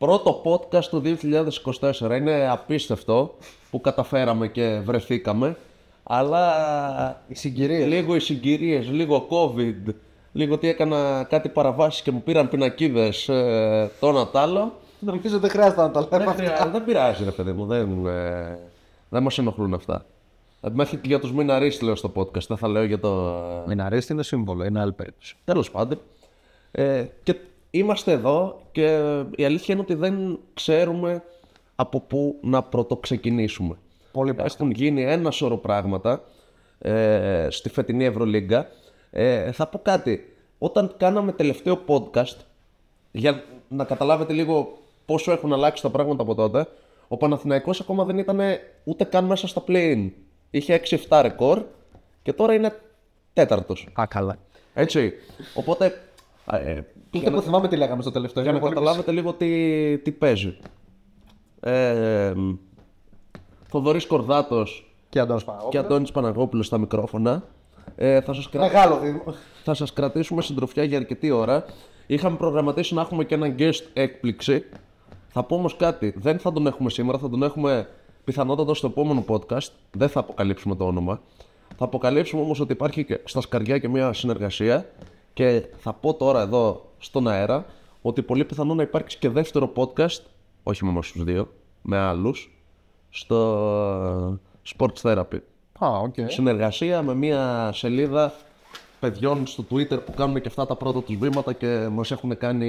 Πρώτο podcast του 2024. Είναι απίστευτο που καταφέραμε και βρεθήκαμε. Αλλά Οι συγκυρίες. λίγο οι συγκυρίες, λίγο COVID, λίγο τι έκανα κάτι παραβάσεις και μου πήραν πινακίδες ε, το ένα τ' άλλο. Νομίζω δεν χρειάζεται να τα λέμε. Δεν, χρειά- δεν πειράζει ρε παιδί μου, δεν, ε, δεν μας ενοχλούν αυτά. Ε, Μέχρι και για τους μιναρίς λέω στο podcast, δεν θα λέω για το... Μιναρίστη είναι σύμβολο, είναι άλλη περίπτωση. Τέλος πάντων. Ε, και είμαστε εδώ και η αλήθεια είναι ότι δεν ξέρουμε από πού να πρωτοξεκινήσουμε. Πολύ Έχουν γίνει ένα σωρό πράγματα ε, στη φετινή Ευρωλίγκα. Ε, θα πω κάτι. Όταν κάναμε τελευταίο podcast, για να καταλάβετε λίγο πόσο έχουν αλλάξει τα πράγματα από τότε, ο Παναθηναϊκός ακόμα δεν ήταν ούτε καν μέσα στα play-in. Είχε 6-7 ρεκόρ και τώρα είναι τέταρτος. Α, καλά. Έτσι. Οπότε, ε, Ούτε που θυμάμαι τι λέγαμε στο τελευταίο. για να Είναι πολύ καταλάβετε λίγο τι, τι παίζει. Ε, Θοδωρής Κορδάτος Και Αντώνης Παναγόπουλος. και Αντώνης Παναγόπουλος στα μικρόφωνα. Ε, θα, σας κρα... Μεγάλο δίδυμο. θα σας κρατήσουμε συντροφιά για αρκετή ώρα. Είχαμε προγραμματίσει να έχουμε και έναν guest έκπληξη. Θα πω όμως κάτι. Δεν θα τον έχουμε σήμερα, θα τον έχουμε πιθανότατα στο επόμενο podcast. Δεν θα αποκαλύψουμε το όνομα. Θα αποκαλύψουμε όμως ότι υπάρχει και στα σκαριά και μια συνεργασία. Και θα πω τώρα εδώ στον αέρα ότι πολύ πιθανό να υπάρξει και δεύτερο podcast, όχι με εμάς τους δύο, με άλλους, στο Sports Therapy Α, οκ. συνεργασία με μια σελίδα παιδιών στο Twitter που κάνουν και αυτά τα πρώτα τους βήματα και μας έχουν κάνει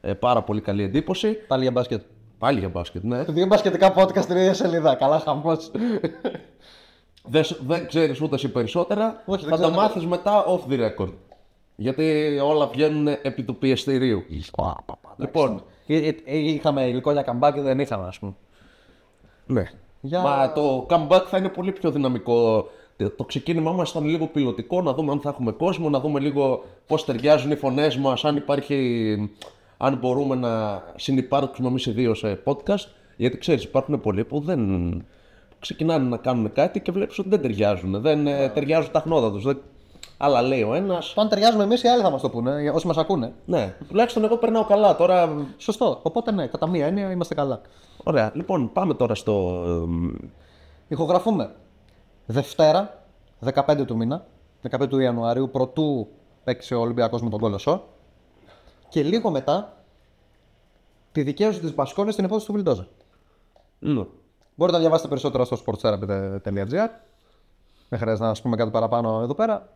ε, πάρα πολύ καλή εντύπωση. Πάλι για μπάσκετ. Πάλι για μπάσκετ, ναι. Δύο μπασκετικά podcast στην ίδια σελίδα. Καλά, χαμός. δεν, σ- δεν ξέρεις ούτε εσύ περισσότερα, Όχι, δεν θα τα ξέρω. μάθεις μετά off the record. Γιατί όλα βγαίνουν επί του πιεστηρίου. Λοιπόν, Ε, Είχαμε υλικό για καμπάκι και δεν είχαμε, ας πούμε. ναι. Για- Μα το comeback θα είναι πολύ πιο δυναμικό. Το- Το ξεκίνημά μας ήταν λίγο πιλωτικό, να δούμε αν θα έχουμε κόσμο, να δούμε λίγο πώς ταιριάζουν οι φωνές μας, αν υπάρχει, αν μπορούμε να συνυπάρξουμε εμείς οι δύο σε podcast. Γιατί ξέρεις, υπάρχουν πολλοί που δεν ξεκινάνε να κάνουν κάτι και βλέπεις ότι δεν ταιριάζουν. Δεν ε, ταιριάζουν τα χνότα τους. Δεν... Αλλά λέει ο ένας, Το αν ταιριάζουμε εμείς, οι άλλοι θα μας το πούνε, για όσοι μας ακούνε. ναι, τουλάχιστον εγώ περνάω καλά. Τώρα, Σωστό. Οπότε ναι, κατά μία έννοια είμαστε καλά. ωραία. Λοιπόν, πάμε τώρα στο... ε, Ηχογραφούμε Δευτέρα, 15 του μήνα, 15 του Ιανουαρίου, πρωτού παίξει ο Ολυμπιακός με τον Κολοσσό. Και λίγο μετά τη δικαίωση της Μπασκόνης στην υπόθεση του Βιλντόζα. ναι. Μπορείτε να διαβάσετε περισσότερα στο sportstherapy.gr. Δεν χρειάζεται να σας πούμε κάτι παραπάνω εδώ πέρα.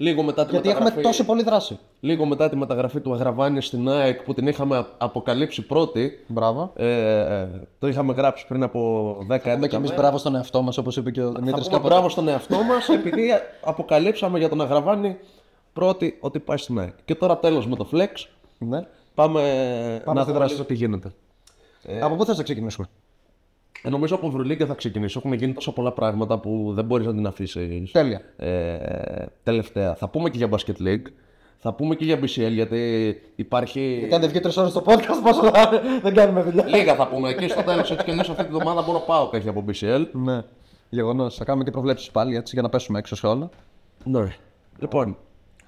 Λίγο μετά τη Γιατί έχουμε μεταγραφή- τόση πολλή δράση. Λίγο μετά τη μεταγραφή του Αγραβάνη στην ΑΕΚ που την είχαμε αποκαλύψει πρώτη, Μπράβο. ε, ε, το είχαμε γράψει πριν από 10-11 Είμαι και εμείς μέρες. μπράβο στον εαυτό μας, όπως είπε και ο Θα Δημήτρης. πούμε μπράβο στον εαυτό μας επειδή αποκαλύψαμε για τον Αγραβάνη πρώτη ότι πάει στην ΑΕΚ. Και τώρα τέλος με το Flex. Ναι. Πάμε, Πάμε να στη δούμε δράση. λίγο τι γίνεται. Από πού θες να ξεκινήσουμε; Ε, νομίζω από Ευρωλίγκα θα ξεκινήσω. Έχουν γίνει τόσα πολλά πράγματα που δεν μπορείς να την αφήσεις. Τέλεια. Ε, τελευταία. Θα πούμε και για Basket League. Θα πούμε και για BCL γιατί υπάρχει. Γιατί αν δεν βγει τρεις ώρες στο podcast, πόσο θα δεν κάνουμε δουλειά. Λίγα θα πούμε. Εκεί στο τέλος, έτσι και αλλιώς αυτή τη βδομάδα μόνο πάω και έχει από BCL. Ναι. Γεγονός. Θα κάνουμε και προβλέψεις πάλι έτσι για να πέσουμε έξω σε όλα. Ναι. Λοιπόν,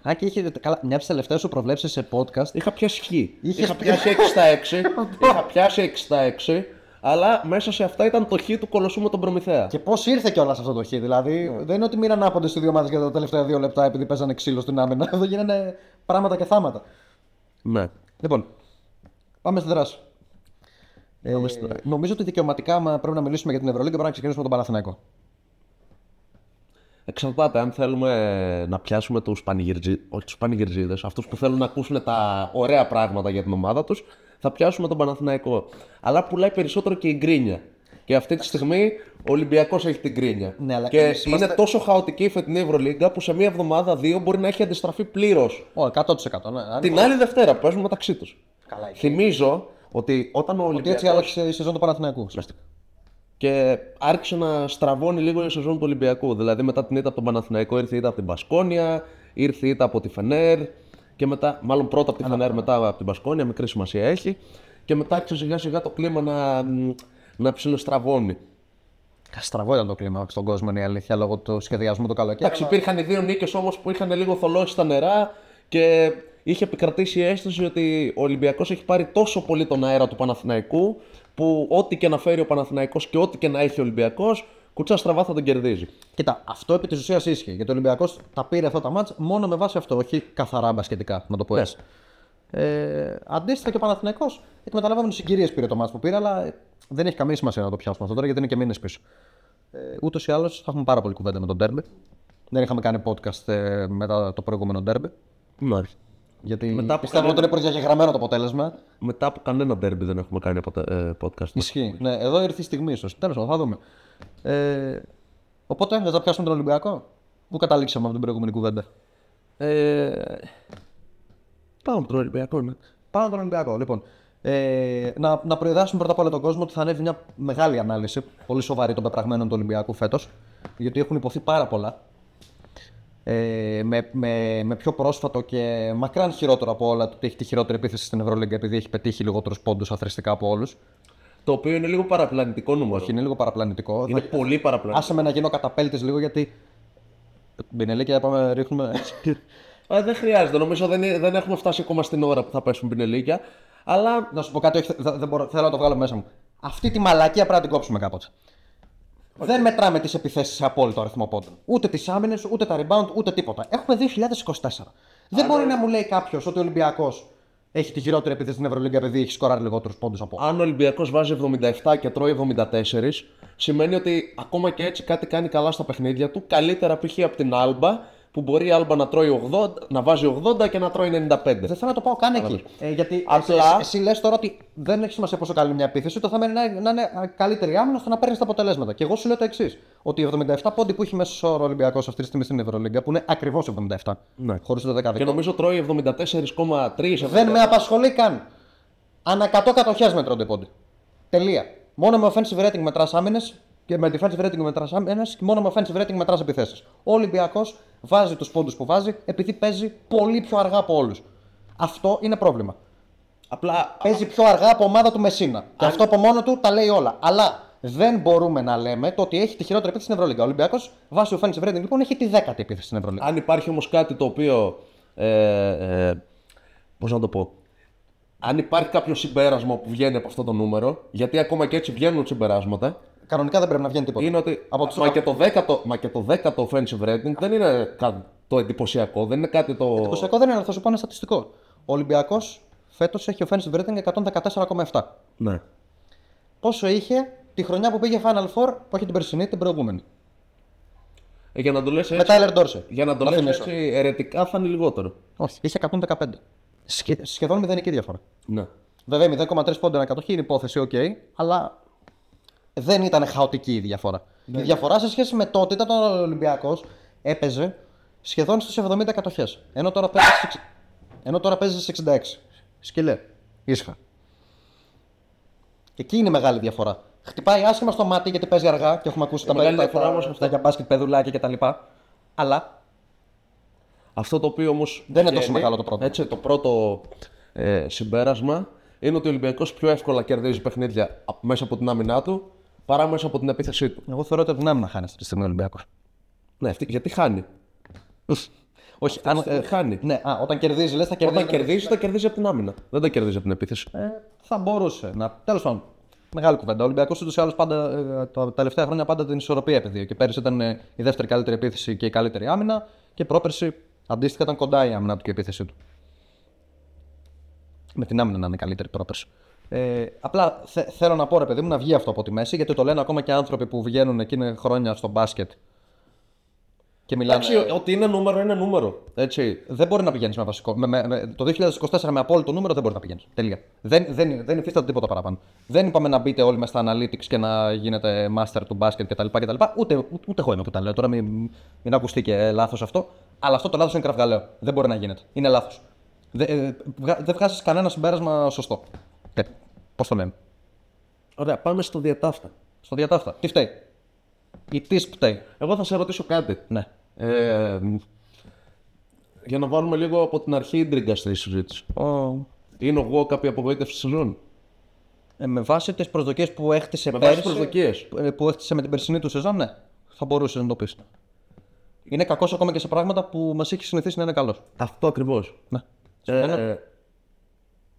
Α, και είχε καλά, μια από τις τελευταίες σου προβλέψεις σε podcast. είχα πιάσει χ. Είχες Είχα πιάσει 6 στα 6. είχα πιάσει 6 στα 6. Αλλά μέσα σε αυτά ήταν το χ του κολοσσού με τον Προμηθέα. Και πώς ήρθε κιόλας αυτό το χ. Δηλαδή, δεν είναι ότι μοίραν άποντες οι δύο ομάδες για τα τελευταία δύο λεπτά επειδή παίζανε ξύλο στην άμυνα. Εδώ γίνανε πράγματα και θάματα. Ναι. Λοιπόν, πάμε στη δράση. Ε, Πάμε στη δράση. νομίζω ότι δικαιωματικά, άμα πρέπει να μιλήσουμε για την Ευρωλίγκα, πρέπει να ξεκινήσουμε με τον Παναθηναϊκό. Εξαρτάται αν θέλουμε να πιάσουμε τους πανηγυρτζίδε, όχι τους πανηγυρτζίδες, αυτούς που θέλουν να ακούσουν τα ωραία πράγματα για την ομάδα τους, θα πιάσουμε τον Παναθηναϊκό. Αλλά πουλάει περισσότερο και η γκρίνια. Και αυτή τη στιγμή ο Ολυμπιακός έχει την γκρίνια. Ναι, αλλά και εμείς είναι είμαστε- τόσο χαοτική η φετινή Ευρωλίγκα που σε μία εβδομάδα, δύο μπορεί να έχει αντιστραφεί πλήρως. Ω, 100%. Ναι. Αν- Την άλλη Δευτέρα που παίζουν μεταξύ τους. Καλά, είχε. Θυμίζω ότι όταν ο Ότι Ολυμπιακό. έτσι άλλαξε η σεζόν του Παναθηναϊκού. Και άρχισε να στραβώνει λίγο η σεζόν του Ολυμπιακού. Δηλαδή μετά την ήττα από τον Παναθηναϊκό ήρθε η ήττα από την Πασκόνια, ήρθε η ήττα από τη Φενέρ. Και μετά, μάλλον πρώτα από τη Φενέρ, μετά από την Πασκόνια, μικρή σημασία έχει. Και μετά άρχισε σιγά σιγά το κλίμα να, να ψιλοστραβώνει. Στραβό ήταν το κλίμα στον κόσμο, είναι η αλήθεια, λόγω του σχεδιασμού του καλοκαίρι. Εντάξει, υπήρχαν οι δύο νίκες όμως που είχαν λίγο θολώσει τα νερά και είχε επικρατήσει η αίσθηση ότι ο Ολυμπιακός έχει πάρει τόσο πολύ τον αέρα του Παναθηναϊκού που ό,τι και να φέρει ο Παναθηναϊκός και ό,τι και να έχει ο Ολυμπιακός, κουτσά στραβά θα τον κερδίζει. Κοίτα, αυτό επί της ουσίας ίσχυε. Γιατί ο Ολυμπιακός τα πήρε αυτά τα μάτς μόνο με βάση αυτό, όχι καθαρά μπασκετικά, να το πω έτσι. Ε, αντίστοιχα και ο Παναθηναϊκός εκμεταλλευόμενο συγκυρίες πήρε το μάτς που πήρε, αλλά ε, δεν έχει καμία σημασία να το πιάσουμε αυτό τώρα γιατί είναι και μήνες πίσω. Ε, Ούτως ή άλλως θα έχουμε πάρα πολύ κουβέντα με τον Ντέρμπι. Δεν είχαμε κάνει podcast ε, μετά το προηγούμενο Ντέρμπι. Μάλιστα. Γιατί Μετά από πιστεύω κανένα- ότι είναι προδιαγεγραμμένο το αποτέλεσμα. Μετά από κανένα ντέρμπι δεν έχουμε κάνει αποτε- ε, podcast. Ισχύει. Ναι, εδώ ήρθε η στιγμή ίσως. Τέλος πάντων, θα δούμε. Ε, οπότε, δεν θα πιάσουμε τον Ολυμπιακό; Πού καταλήξαμε από την προηγούμενη κουβέντα; Ε, πάμε από τον Ολυμπιακό, ναι. Πάμε τον Ολυμπιακό. Λοιπόν, ε, να, να προειδάσουμε πρώτα απ' όλα τον κόσμο ότι θα ανέβει μια μεγάλη ανάλυση, πολύ σοβαρή των πεπραγμένων του Ολυμπιακού φέτος. Γιατί έχουν υποθεί πάρα πολλά. Ε, με, με, με πιο πρόσφατο και μακράν χειρότερο από όλα το ότι έχει τη χειρότερη επίθεση στην Ευρωλίγκα επειδή έχει πετύχει λιγότερους πόντους αθρηστικά από όλους. Το οποίο είναι λίγο παραπλανητικό νούμερο. Και είναι λίγο παραπλανητικό. Είναι Θα- πολύ παραπλανητικό. Άσε με να γίνω καταπέλτης λίγο γιατί. Μπινελίκια, πάμε, ρίχνουμε. Α, δεν χρειάζεται. Νομίζω δεν, είναι- δεν έχουμε φτάσει ακόμα στην ώρα που θα πέσουν πινελίκια. Αλλά να σου πω κάτι, όχι, δεν, δεν μπορώ, θέλω να το βγάλω μέσα μου. Αυτή τη μαλακία πρέπει να την κόψουμε κάποτε. Δεν μετράμε τις επιθέσεις σε απόλυτο αριθμό πόντων. Ούτε τις άμυνες, ούτε τα rebound, ούτε τίποτα. Έχουμε 2024. Δεν μπορεί να μου λέει κάποιος ότι ο Ολυμπιακός έχει τη χειρότερη επίθεση στην Ευρωλίγκα επειδή έχει σκοράρει λιγότερους πόντους από. αν ο Ολυμπιακός βάζει 77 και τρώει 74, σημαίνει ότι ακόμα και έτσι κάτι κάνει καλά στα παιχνίδια του. Καλύτερα π.χ. από την Άλμπα, που μπορεί η Άλμπα να, τρώει 80, να βάζει 80 και να τρώει 95. Δεν θέλω να το πάω καν εκεί. Ε, γιατί Απλά- εσύ, εσύ λες τώρα ότι δεν έχει σημασία πόσο καλή είναι μια επίθεση, το θέμα είναι να, να είναι καλύτερη άμυνα ώστε να παίρνεις τα αποτελέσματα. Και εγώ σου λέω το εξής: Ότι οι 77 πόντι που έχει μέσω όρο Ολυμπιακός αυτή τη στιγμή στην Ευρωλίγκα, που είναι ακριβώς 77, Ναι. χωρίς το Και δεκαδικό, νομίζω τρώει 74,3. δεν με απασχολεί καν. Ανά 100 κατοχέ μετρώνται πόντι. Τελεία. Μόνο με offensive rating μετράς άμυνες και με defensive rating μετράς άμυνε και μόνο με offensive rating μετράς επιθέσεις. Ο Ολυμπιακός βάζει τους πόντους που βάζει επειδή παίζει πολύ πιο αργά από όλους. Αυτό είναι πρόβλημα. Απλά Παίζει πιο αργά από ομάδα του Μεσίνα. Και αυτό από μόνο του τα λέει όλα. Αλλά δεν μπορούμε να λέμε το ότι έχει τη χειρότερη επίθεση στην Ευρωλίγκα. Ο Ολυμπιακός βάσει offensive rating λοιπόν έχει τη δέκατη επίθεση στην Ευρωλίγκα. αν υπάρχει όμως κάτι το οποίο. Ε, ε, πώς να το πω. Αν υπάρχει κάποιο συμπέρασμα που βγαίνει από αυτό το νούμερο, γιατί ακόμα και έτσι βγαίνουν συμπεράσματα, Κανονικά δεν πρέπει να βγαίνει τίποτα. είναι ότι. Από τους- μα, και το 10ο, μα και το 10ο offensive rating δεν είναι κάτι το εντυπωσιακό, δεν είναι κάτι το. Εντυπωσιακό δεν είναι, αλλά θα σου πω ένα στατιστικό. Ο Ολυμπιακός φέτος έχει offensive rating 114,7. Ναι. Πόσο είχε τη χρονιά που πήγε Final Four, όχι την περσινή, την προηγούμενη. Ε, για να το λες Με έτσι, Tyler Dorsey. για να το Να λες θυμίσω. έτσι αιρετικά θα είναι λιγότερο. Όχι, είχε 115. Σχε- σχεδόν μηδενική διαφορά. Ναι. Βέβαια, 0,3 πόντο ανά κατοχή είναι υπόθεση, οκ, αλλά δεν ήταν χαοτική η διαφορά. Η διαφορά σε σχέση με τότε ήταν ο Ολυμπιακός έπαιζε σχεδόν στις 70 κατοχέ. Ενώ τώρα παίζει στις, ενώ τώρα παίζει στις 66. Σκυλέ. Ήσυχα. Εκεί είναι η μεγάλη διαφορά. Χτυπάει άσχημα στο μάτι γιατί παίζει αργά και έχουμε ακούσει τα μεγάλη τα- διαφορά τα- όμως τα αυτό. για μπάσκετ παιδουλάκια κτλ. Αλλά Αυτό το οποίο όμως. Δεν είναι τόσο μεγάλο το πρόβλημα. Έτσι, το πρώτο ε, συμπέρασμα είναι ότι ο Ολυμπιακός πιο εύκολα κερδίζει παιχνίδια απ- μέσα από την άμυνά του παρά μέσα από την επίθεσή του. εγώ θεωρώ ότι από την άμυνα χάνει αυτή τη στιγμή ο Ολυμπιακός. Ναι, αυτή, γιατί χάνει. Όχι, Αν, αν, ε, χάνει. ναι, α, όταν κερδίζει, λες θα κερδίζει. Όταν κερδίζει, τα κερδίζει από την άμυνα. Δεν τα κερδίζει από την επίθεση. Ε, θα μπορούσε να. Τέλος πάντων. Μεγάλη κουβέντα. Ο Ολυμπιακός ούτως ή άλλως πάντα ε, τα τελευταία χρόνια πάντα την ισορροπία επαιδείω. Και πέρυσι ήταν ε, η δεύτερη καλύτερη επίθεση και η καλύτερη άμυνα. Και πρόπερσι αντίστοιχα ήταν κοντά η άμυνα του και η επίθεσή του. Με την άμυνα να είναι καλύτερη πρόπερσι. Ε, απλά θε- θέλω να πω ρε παιδί μου να βγει αυτό από τη μέση γιατί το λένε ακόμα και άνθρωποι που βγαίνουν εκείνη χρόνια στο μπάσκετ και μιλάνε. Εντάξει, ότι είναι νούμερο, είναι νούμερο. Έτσι. Δεν μπορεί να πηγαίνεις με βασικό. Με, με, με- το 2024 με απόλυτο νούμερο δεν μπορεί να πηγαίνεις. Τελεία. Δεν, δεν, δεν υφίσταται τίποτα παραπάνω. Δεν είπαμε να μπείτε όλοι με στα analytics και να γίνετε master του μπάσκετ κτλ. κτλ. Ούτε, ούτε, ούτε εγώ είμαι που τα λέω. Τώρα μην, μην ακουστεί και λάθος αυτό. Αλλά αυτό το λάθος είναι κραυγαλαίο. Δεν μπορεί να γίνεται. Είναι λάθος. Δεν, ε, βγα- δεν βγάζεις κανένα συμπέρασμα σωστό. Ε, Πώς το λέμε; Ωραία, πάμε στο διατάφτα. Στο διατάφτα. Τι φταίει; Η τι φταίει. Εγώ θα σε ρωτήσω κάτι. Ναι. Ε, για να βάλουμε λίγο από την αρχή ίντριγκα στη συζήτηση. Είναι εγώ κάποια απογοήτευση στη σεζόν; Ε, με βάση τις προσδοκίες που έχτισε Με βάση πέρυσι. προσδοκίες. ε, που έχτισε με την περσινή του σεζόν, ναι. Θα μπορούσε να το πεις. Είναι κακός ακόμα και σε πράγματα που μας έχει συνηθίσει να είναι καλός. Αυτό ακριβώς. Ναι. Ε,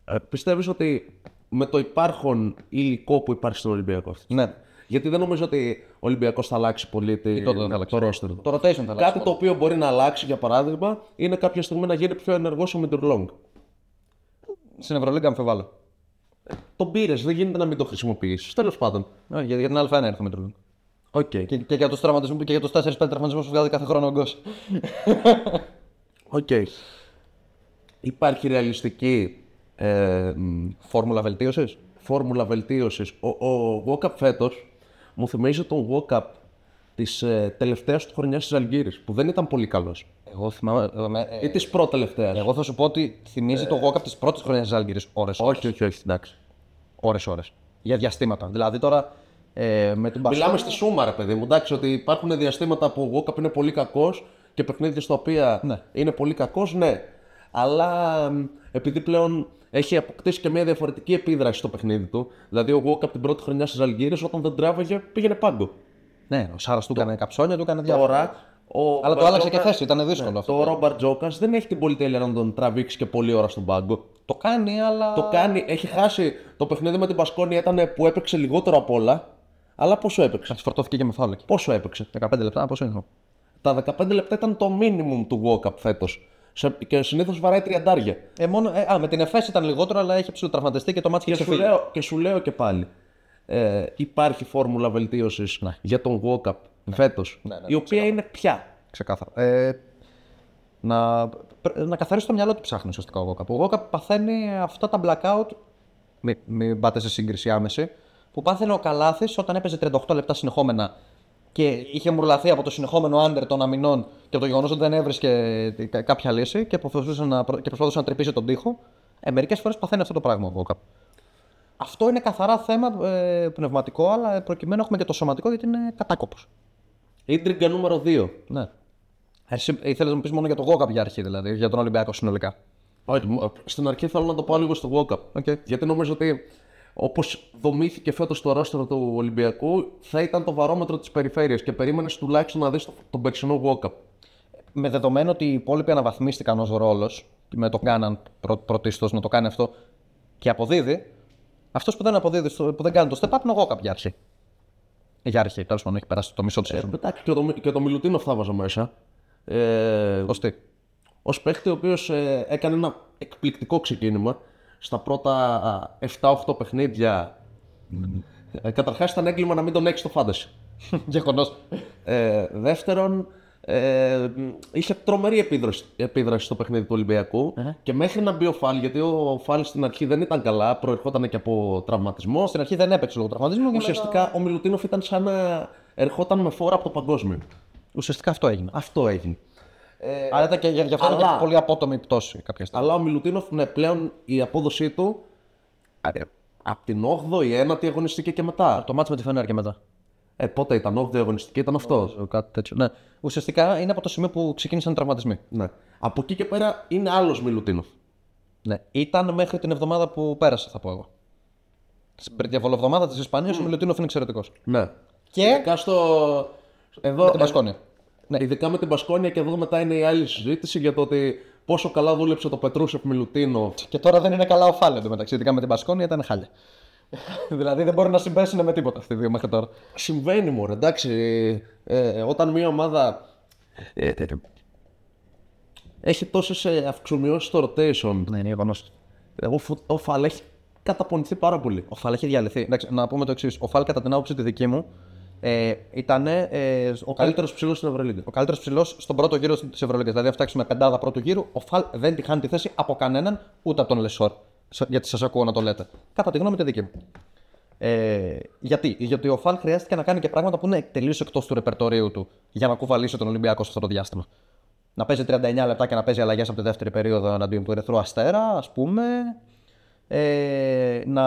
ε, πιστεύεις ότι με το υπάρχον υλικό που υπάρχει στον Ολυμπιακό αυτή. Ναι. Γιατί δεν νομίζω ότι ο Ολυμπιακός θα αλλάξει πολύ τη, τότε δεν θα αλλάξει. το roster του. Το rotation θα αλλάξει. Κάτι το οποίο μπορεί να αλλάξει, για παράδειγμα, είναι κάποια στιγμή να γίνει πιο ενεργός ο Μιντουρλόγκ. Στην Ευρωλίγκα αμφιβάλλω. Τον πήρες, δεν γίνεται να μην το χρησιμοποιήσεις. Τέλος πάντων. Όχι, για, για την Α1 έρθω με τον Οκ. και, και για τους τραυματισμούς και για τους 4-5 τραυματισμούς που βγάζει κάθε χρόνο ο Γκος. Οκ. Υπάρχει ρεαλιστική ε, μ, Φόρμουλα βελτίωσης; φόρμουλα βελτίωσης. Ο, ο Walkup φέτος μου θυμίζει τον Walkup της ε, τελευταίας του χρονιάς της Ζαλγκίρις, που δεν ήταν πολύ καλός. Εγώ θυμάμαι. ε, με- ε, Ή της προτελευταίας. εγώ θα σου πω ότι θυμίζει τον Walkup της πρώτης χρονιάς της Ζαλγκίρις. Ώρες. Όχι, όχι, όχι, εντάξει. Ώρες, ώρες. Για διαστήματα. Δηλαδή τώρα ε, με την Μιλάμε Μπασκόνια. στη σούμα, ρε παιδί μου. Εντάξει, ότι υπάρχουν διαστήματα που ο Walkup είναι πολύ κακός και παιχνίδια στα οποία Ναι. είναι πολύ κακός, ναι. Αλλά μ, επειδή πλέον έχει αποκτήσει και μια διαφορετική επίδραση στο παιχνίδι του, δηλαδή ο Walkup την πρώτη χρονιά στις Αλγύρες, όταν δεν τράβαγε, πήγαινε πάγκο. Ναι, ο Σάρας του έκανε καψόνια, του έκανε διάφορα. Τώρα. Ο Αλλά το άλλαξε και Μπαρτζόκας- θέση, ήταν δύσκολο Ναι, αυτό. Το Ρόμπαρτ Τζόκας δεν έχει την πολυτέλεια να τον τραβήξει και πολλή ώρα στον πάγκο. Το κάνει, αλλά. Το κάνει, έχει χάσει το παιχνίδι με την Πασκόνια ήταν που έπαιξε λιγότερο απ' όλα. Αλλά πόσο έπαιξε; Κάτι φορτώθηκε και με φάουλ εκεί. Πόσο έπαιξε; 15 λεπτά, πόσο είναι. Τα 15 λεπτά ήταν το minimum του walk-up φέτος. Και συνήθως βαράει τριαντάρια. Ε, μόνο, ε, α, με την ΕΦΕΣ ήταν λιγότερο, αλλά έχει ψηλοτραυματιστεί και το μάτι Και είχε σου, ξεφύγει. λέω, και σου λέω και πάλι. Ε, υπάρχει φόρμουλα βελτίωσης για τον walk-up φέτος. Ναι, ναι, η οποία είναι πια. Ξεκάθαρα. Ε, να, πρέ- να καθαρίσει το μυαλό του ψάχνει ουσιαστικά ο Γόκαπ. Ο Γόκαπ παθαίνει αυτά τα blackout. Μην μη πάτε σε σύγκριση άμεση. Που πάθαινε ο Καλάθης όταν έπαιζε 38 λεπτά συνεχόμενα και είχε μουρλαθεί από το συνεχόμενο άντερ των αμυνών και από το γεγονός ότι δεν έβρισκε κα- κάποια λύση και προσπαθούσε να, προ- και προσπαθούσε να τρυπήσει τον τοίχο. Ε, Μερικές φορές παθαίνει αυτό το πράγμα ο Γόκαπ. Αυτό είναι καθαρά θέμα ε, πνευματικό, αλλά προκειμένου έχουμε και το σωματικό γιατί είναι κατάκοπος. Ίντριγκα νούμερο 2. Ναι. Εσύ ήθελες να μου πεις μόνο για το Γόκαπ για αρχή, δηλαδή, για τον Ολυμπιακό συνολικά. Όχι, μου- στην αρχή θέλω να το πω λίγο στο walk-up. Okay. Γιατί νομίζω ότι όπως δομήθηκε φέτος το ρόστρο του Ολυμπιακού, θα ήταν το βαρόμετρο της περιφέρειας και περίμενες τουλάχιστον να δεις το, τον περσινό walk-up. Με δεδομένο ότι οι υπόλοιποι αναβαθμίστηκαν ως ρόλος, με το κάναν πρω, πρωτίστως να το κάνει αυτό και αποδίδει, αυτός που δεν αποδίδει, στο- που δεν κάνει το step up είναι ο Γόκαπ για αρχή. Ε, Για αρχή, τέλος πάντων, έχει περάσει το μισό της Ε, σεζόν. εντάξει, και το, και το Μιλουτίνο θα βάζα μέσα. Ε, Ως τι; Ω παίχτη ο οποίος έκανε ένα εκπληκτικό ξεκίνημα στα πρώτα 7-8 παιχνίδια. Ε, Καταρχάς ήταν έγκλημα να μην τον έχεις στο φάνταση. Γεγονός. Ε, δεύτερον, ε, είχε τρομερή επίδραση, επίδραση στο παιχνίδι του ολυμπιακου και μέχρι να μπει ο Φάλ, γιατί ο Φάλ στην αρχή δεν ήταν καλά, προερχόταν και από τραυματισμό. Στην αρχή δεν έπαιξε λόγω τραυματισμού και Ουσιαστικά ο Μιλουτίνοφ ήταν σαν να ερχόταν με φόρα από το παγκόσμιο. μετά- ουσιαστικά αυτό έγινε. Αυτό έγινε. Άρα ήταν και γι' αυτό ήταν αλλά- και πολύ απότομη η πτώση κάποια στιγμή. Αλλά ο Μιλουτίνοφ, ναι, πλέον η απόδοσή του από την 8η, 9η αγωνιστική και μετά. Το μάτι με τη Φενέρ και μετά. Ε, πότε ήταν, 8η αγωνιστική ήταν αυτό. Κάτι τέτοιο. Ναι. Ουσιαστικά είναι από το σημείο που ξεκίνησαν οι τραυματισμοί. Ναι. Από εκεί και πέρα είναι άλλος Μιλουτίνοφ. Ναι. Ήταν μέχρι την εβδομάδα που πέρασε, θα πω εγώ. Στην διαβολοβδομάδα της Ισπανίας ο Μιλουτίνοφ είναι εξαιρετικός. Ναι. Και Ειδικά στο. Εδώ, με την Πασκόνια. Ε, ειδικά με την Πασκόνια και εδώ μετά είναι η άλλη συζήτηση για το ότι πόσο καλά δούλεψε το Πετρούσεφ Μιλουτίνο. Και τώρα δεν είναι καλά ο Φάλε εντωμεταξύ. Ειδικά με την Πασκόνια ήταν χάλια. δηλαδή δεν μπορεί να συμπέσουν με τίποτα αυτοί οι δύο μέχρι τώρα. Συμβαίνει μου, εντάξει. Ε, όταν μια ομάδα ε, ε, έχει τόσες αυξομοιώσεις στο rotation, Ναι, είναι γεγονός. εγώ, φου- ο Φαλ έχει καταπονηθεί πάρα πολύ. Ο Φάλ έχει διαλυθεί. Εντάξει, να πούμε το εξής. Ο Φάλ, κατά την άποψη τη δική μου, ε, ήταν ε, ο, καλύτερος Καλύτερος ψηλός στην Ευρωλίγκα. ο καλύτερος ψηλός στον πρώτο γύρο της Ευρωλίγκα. Δηλαδή, αν φτιάξουμε πεντάδα πρώτου γύρου, ο Φαλ δεν τη χάνει τη θέση από κανέναν, ούτε από τον Λεσόρ. Σα- Γιατί σας ακούω να το λέτε. Κατά τη γνώμη τη δική μου. Ε, γιατί; γιατί ο Φαλ χρειάστηκε να κάνει και πράγματα που είναι τελείως εκτός του ρεπερτορίου του για να κουβαλήσει τον Ολυμπιακό σε αυτό το διάστημα. Να παίζει 39 λεπτά και να παίζει αλλαγές από τη δεύτερη περίοδο εναντίον του Ερυθρού Αστέρα, ας πούμε. Ε, να,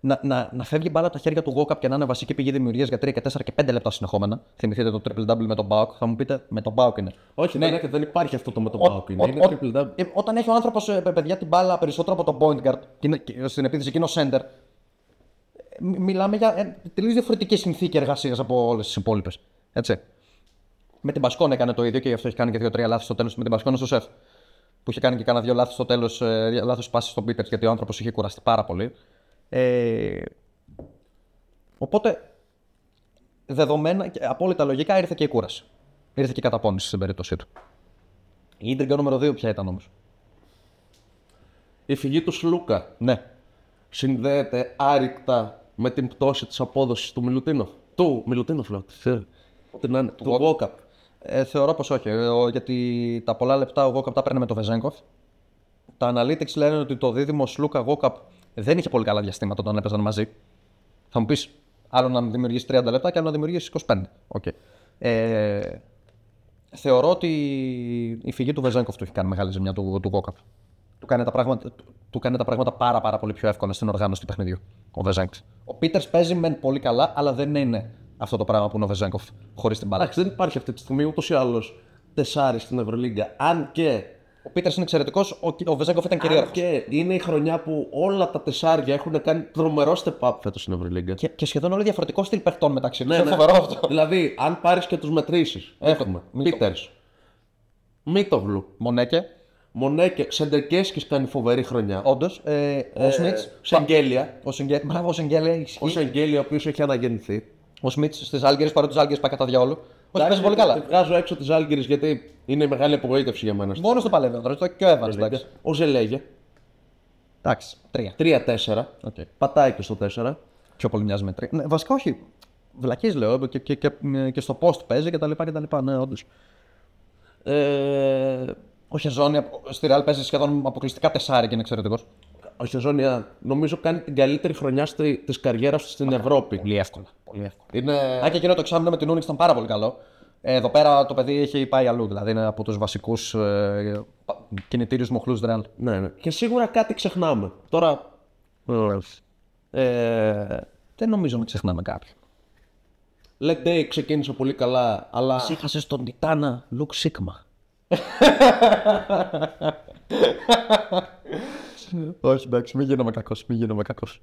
να, να, να φεύγει μπάλα από τα χέρια του Γόκαπ και να είναι βασική πηγή δημιουργίας για 3 και 4 και 5 λεπτά συνεχόμενα. Θυμηθείτε το triple double με τον Μπάουκ; Θα μου πείτε με τον Μπάουκ είναι. Όχι, δεν, έχει- δεν υπάρχει αυτό το με τον Ο- Πάοκ. ο- Είναι, είναι ο- triple double. ε, Όταν έχει ο άνθρωπος παιδιά την μπάλα περισσότερο από τον point guard και είναι- και στην επίθεση εκείνο center, ε, μι- μιλάμε για ε, τελείως διαφορετική συνθήκη εργασίας από όλες τις υπόλοιπες. Έτσι. Με την Πασκόν έκανε το ίδιο και γι' αυτό έχει κάνει και δύο-τρία λάθη στο τέλος με την Πασκόν στο σεφ. που είχε κάνει και κάνα δύο λάθη στο τέλος, ε, λάθος πάσης στον Πίτερς, γιατί ο άνθρωπος είχε κουραστεί πάρα πολύ. Ε, οπότε, δεδομένα, και απόλυτα λογικά ήρθε και η κούραση. Ήρθε και η καταπώνηση στην περίπτωσή του. Η ίντριγκα νούμερο 2 ποια ήταν όμως. Η φυγή του Σλούκα Ναι. συνδέεται άρρηκτα με την πτώση της απόδοσης του Μιλουτίνοφ. Του Μιλουτίνοφ, λέω. Τι- Τι να είναι, του Γόκαπ. Ε, θεωρώ πως όχι. ε, ο- γιατί τα πολλά λεπτά ο Γόκαπ τα παίρνει με το Βεζένκοφ. Τα analytics λένε ότι το δίδυμο Σλούκα Γόκαπ δεν είχε πολύ καλά διαστήματα όταν έπαιζαν μαζί. Θα μου πεις, άλλο να δημιουργήσεις 30 λεπτά και άλλο να δημιουργήσεις 25. Οκ. Ε, θεωρώ ότι η φυγή του Βεζένκοφ του έχει κάνει μεγάλη ζημιά του, του Γόκαπ. Του κάνει, τα πράγματα, του κάνει τα πράγματα πάρα, πάρα πολύ πιο εύκολα στην οργάνωση του παιχνιδιού. Ο Βεζέγκοφ. Ο Πίτερς παίζει μεν πολύ καλά, αλλά δεν είναι αυτό το πράγμα που είναι ο Βεζέγκοφ χωρίς την μπάλα. Εντάξει, δεν υπάρχει αυτή τη στιγμή ούτως ή άλλως τεσάρι στην Ευρωλίγκα. Αν και, Ο Πίτερς είναι εξαιρετικός, ο, ο Βεζέγκοφ ήταν αν κυρίαρχο. και είναι η χρονιά που όλα τα τεσάρια έχουν κάνει τρομερό step up φέτος στην Ευρωλίγκα. Και, και σχεδόν όλοι διαφορετικό στυλ παιχτών μεταξύ τους. Ναι, είναι ναι. φοβερό αυτό. Δηλαδή, αν πάρεις και τους μετρήσεις, έχουμε Μίτο. Πίτερς, Μίτογλου, Μονέκε, Μονέκε, Σεντερκέσκης κάνει φοβερή χρονιά. όντως. Ε, ο Σμιτ. Σεγγέλια. Ο Σεγγέ... Μπράβο, ο Σεγγέλια Ο ισχύει. Σεγγέλια, ο οποίος έχει αναγεννηθεί. Ο Σμιτς στις Άλγερες παρότι τι Άλγερες πάει κατά διάολο. Όχι, παίζει πολύ Τη καλά. βγάζω έξω τη Άλγηρη γιατί είναι η μεγάλη απογοήτευση για μένα. Μόνο του παλεύει ο Ανδρέα και ο Εύαν. Εντάξει. Ο Ζελέγε, Εντάξει, τρία. 3-4. Οκ. Πατάει και στο 4. Πιο πολύ μοιάζει με τρία. Ναι, βασικά όχι. Βλακή λέω και, και, και, και στο post παίζει κτλ. Ναι, όντως. Ε, Ο Χεζόνια στη Real παίζει σχεδόν αποκλειστικά τεσσάρι και είναι εξαιρετικός. Ο Χεζόνια νομίζω κάνει την καλύτερη χρονιά της καριέρας του στην Ευρώπη. Πολύ εύκολα. Πολύ εύκολα. Είναι... Α, και εκείνο το εξάμεινο με την Ούνιξ ήταν πάρα πολύ καλό. Ε, εδώ πέρα το παιδί έχει πάει αλλού. Δηλαδή είναι από τους βασικούς ε, κινητήριους μοχλούς Ρεάλ. Ναι, ναι. Και σίγουρα κάτι ξεχνάμε. Τώρα. Ε, Δεν νομίζω να ξεχνάμε κάποιον. Let Day ξεκίνησε πολύ καλά, αλλά Έχασες τον Τιτάνα Λουκ Σίγμα. Όχι, εντάξει, μην γίνομαι κακός. Μην γίνομαι κακός.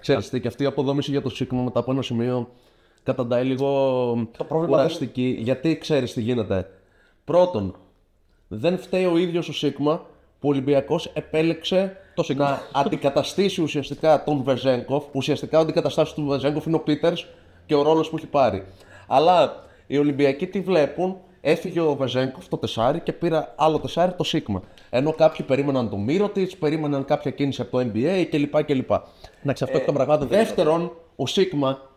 ξέρεις τι, και αυτή η αποδόμηση για το Σίγμα μετά από ένα σημείο καταντάει λίγο πρόβλημα κουραστική. Γιατί ξέρεις τι γίνεται. Πρώτον, δεν φταίει ο ίδιος ο Σίγμα που ο Ολυμπιακός επέλεξε Το Σίγμα. να αντικαταστήσει ουσιαστικά τον Βεζέγκοφ. Που ουσιαστικά ο αντικαταστάσεως του Βεζέγκοφ είναι ο Πίτερς και ο ρόλος που έχει πάρει. Αλλά οι Ολυμπιακοί τι βλέπουν, έφυγε ο Βεζέγκοφ το τεσάρι και πήρα άλλο τεσάρι το Σίγμα. Ενώ κάποιοι περίμεναν τον Μύρωτιτς, περίμεναν κάποια κίνηση από το NBA κλπ. κλπ. Εντάξει, αυτό εκ των πραγμάτων δεν Δεύτερον, ο Σίγμα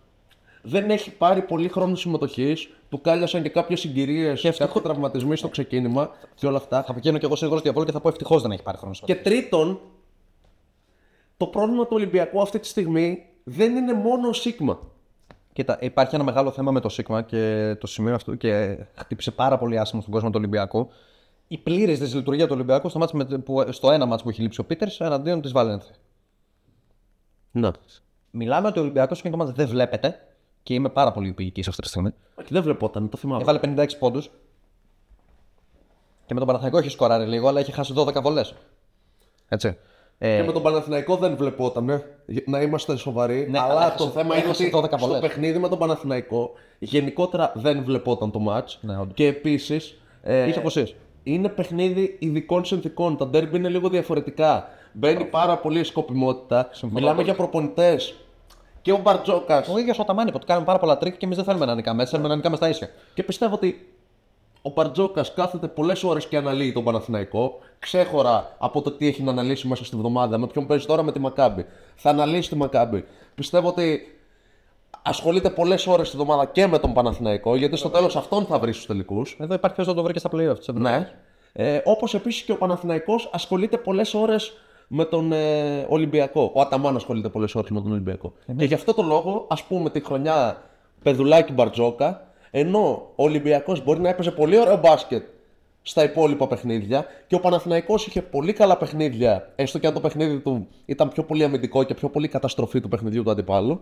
δεν έχει πάρει πολύ χρόνο συμμετοχής. Του κάλιασαν και κάποιες συγκυρίες, κάποιοι τραυματισμοί στο ξεκίνημα και όλα αυτά. Θα πηγαίνω κι εγώ σίγουρο διαβόλου και θα πω ευτυχώς δεν έχει πάρει χρόνο. Και τρίτον, το πρόβλημα του Ολυμπιακού αυτή τη στιγμή δεν είναι μόνο ο Σίγμα. Κοίτα, υπάρχει ένα μεγάλο θέμα με το Σίγμα και το σημείο αυτό και χτύπησε πάρα πολύ άσχημα στον κόσμο του Ολυμπιακού. Η πλήρης δυσλειτουργία του Ολυμπιακού στο, μάτς με, που, στο ένα μάτς που έχει λείψει ο Πίτερς εναντίον της Βαλένθια. Να. Μιλάμε ότι ο Ολυμπιακός και το μάτς δεν βλέπετε και είμαι πάρα πολύ υπηκή αυτή τη στιγμή. Όχι, δεν βλεπόταν, το θυμάμαι. Έβαλε 56 πόντους. Και με τον Παναθηναϊκό έχει σκοράρει λίγο, αλλά έχει χάσει 12 βολές. Έτσι. Ε, Και με τον Παναθηναϊκό δεν βλεπόταν, ε, να είμαστε σοβαροί. Ναι, αλλά αλλά έχασε- το θέμα είναι έχασε ότι 12 στο βολές. παιχνίδι με τον Παναθηναϊκό γενικότερα δεν βλεπόταν το match. Ναι, όντως. και επίσης. Ε, Είχε απουσίες. είναι παιχνίδι ειδικών συνθήκων. Τα ντέρμπι είναι λίγο διαφορετικά. Μπαίνει πάρα πολύ η σκοπιμότητα. Μιλάμε για προπονητές. Και ο Μπαρτζόκας. Ο ίδιος ο Αταμάν που του κάνουμε πάρα πολλά τρικ και εμείς δεν θέλουμε να νικάμε. Έτσι θέλουμε να νικάμε στα ίσια. Και πιστεύω ότι ο Μπαρτζόκας κάθεται πολλές ώρες και αναλύει τον Παναθηναϊκό. Ξέχωρα από το τι έχει να αναλύσει μέσα στη βδομάδα. Με ποιον παίζει τώρα με τη Μακάμπι. Θα αναλύσει τη Μακάμπη. Πιστεύω ότι ασχολείται πολλές ώρες τη βδομάδα και με τον Παναθηναϊκό. Γιατί στο τέλος αυτόν θα βρει στους τελικούς. Εδώ υπάρχει ποιο να το βρει και στα playoff. της Ευρώπης. Ναι. Ε, Όπως επίσης και ο Παναθηναϊκός ασχολείται πολλές ώρες με τον ε, Ολυμπιακό. Ο Αταμάν ασχολείται πολλές ώρες με τον Ολυμπιακό. Και γι' αυτό το λόγο, ας πούμε, τη χρονιά Πεδουλάκη Μπαρτζόκα, ενώ ο Ολυμπιακός μπορεί να έπαιζε πολύ ωραίο μπάσκετ στα υπόλοιπα παιχνίδια και ο Παναθηναϊκός είχε πολύ καλά παιχνίδια, έστω και αν το παιχνίδι του ήταν πιο πολύ αμυντικό και πιο πολύ καταστροφή του παιχνιδιού του αντιπάλου.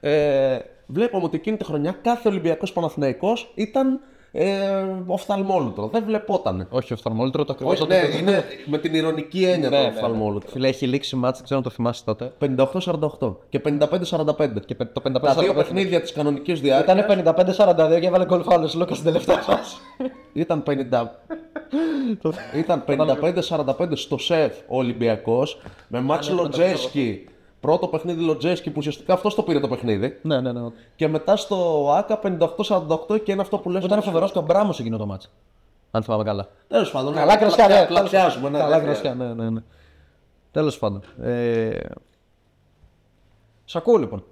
Ε, βλέπουμε ότι εκείνη τη χρονιά κάθε Ολυμπιακός Παναθηναϊκός ήταν ε, οφθαλμόλουτρο. Δεν βλεπότανε. Όχι, οφθαλμόλυτρο το ακριβώς. Όχι, ναι, είναι με την ηρωνική έννοια Ναι, το ναι, οφθαλμόλουτρο. Φίλε, έχει λήξει μάτς, δεν ξέρω αν το θυμάσαι τότε. 58-48 και 55-45. Και το Τα δύο 55-45. παιχνίδια της κανονικής διάρκειας Ήταν 55-42 και έβαλε γκολ φάουλο Λούκας στην τελευταία φάση. ήταν Ήταν 55-45 στο σεφ ο Ολυμπιακός με μάτς Λοτζέσκι. Πρώτο παιχνίδι Λοτζέσκι που ουσιαστικά αυτός το πήρε το παιχνίδι. ναι, ναι, ναι. Και μετά στο ΑΚΑ 58-48 και είναι αυτό που λες. Ήταν φοβερός και ο Μπράμος εκείνο το μάτς. Αν θυμάμαι καλά. Τέλος πάντων. Καλά κρασιά, ναι. Κλαψιάζουμε, ναι. Καλά ναι, κρασιά, ναι, ναι. ναι. Τέλος πάντων. Ε... Σ' ακούω λοιπόν.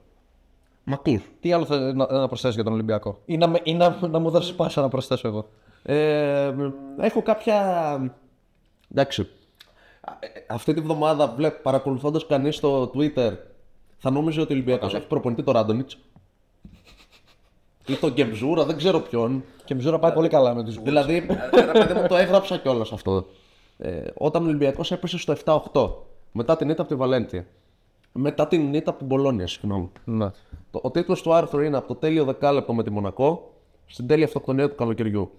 Μακούς. Τι άλλο θέλει να, να προσθέσεις για τον Ολυμπιακό, ή να, με- ή να, να μου δώσεις πάσα να προσθέσω εγώ. Ε, έχω κάποια. Εντάξει. Ε, Αυτή τη βδομάδα βλέπ, παρακολουθώντας κανείς στο Twitter θα νόμιζε ότι ο Ολυμπιακός έχει προπονητή το Ράντονιτς ή τον Γκεμζούρα, δεν ξέρω ποιον. Και Μιζούρα πάει πολύ καλά με τους Δηλαδή, ε, ρε παιδί μου, το έγραψα κιόλας αυτό. Ε, όταν ο Ολυμπιακός έπεσε στο 7-8 μετά την ήττα από τη Βαλέντια. Μετά την ήττα από την Πολώνια, συγγνώμη. Ναι. Το, ο τίτλος του άρθρου είναι από το τέλειο δεκάλεπτο με τη Μονακό στην τέλεια αυτοκτονία του καλοκαιριού.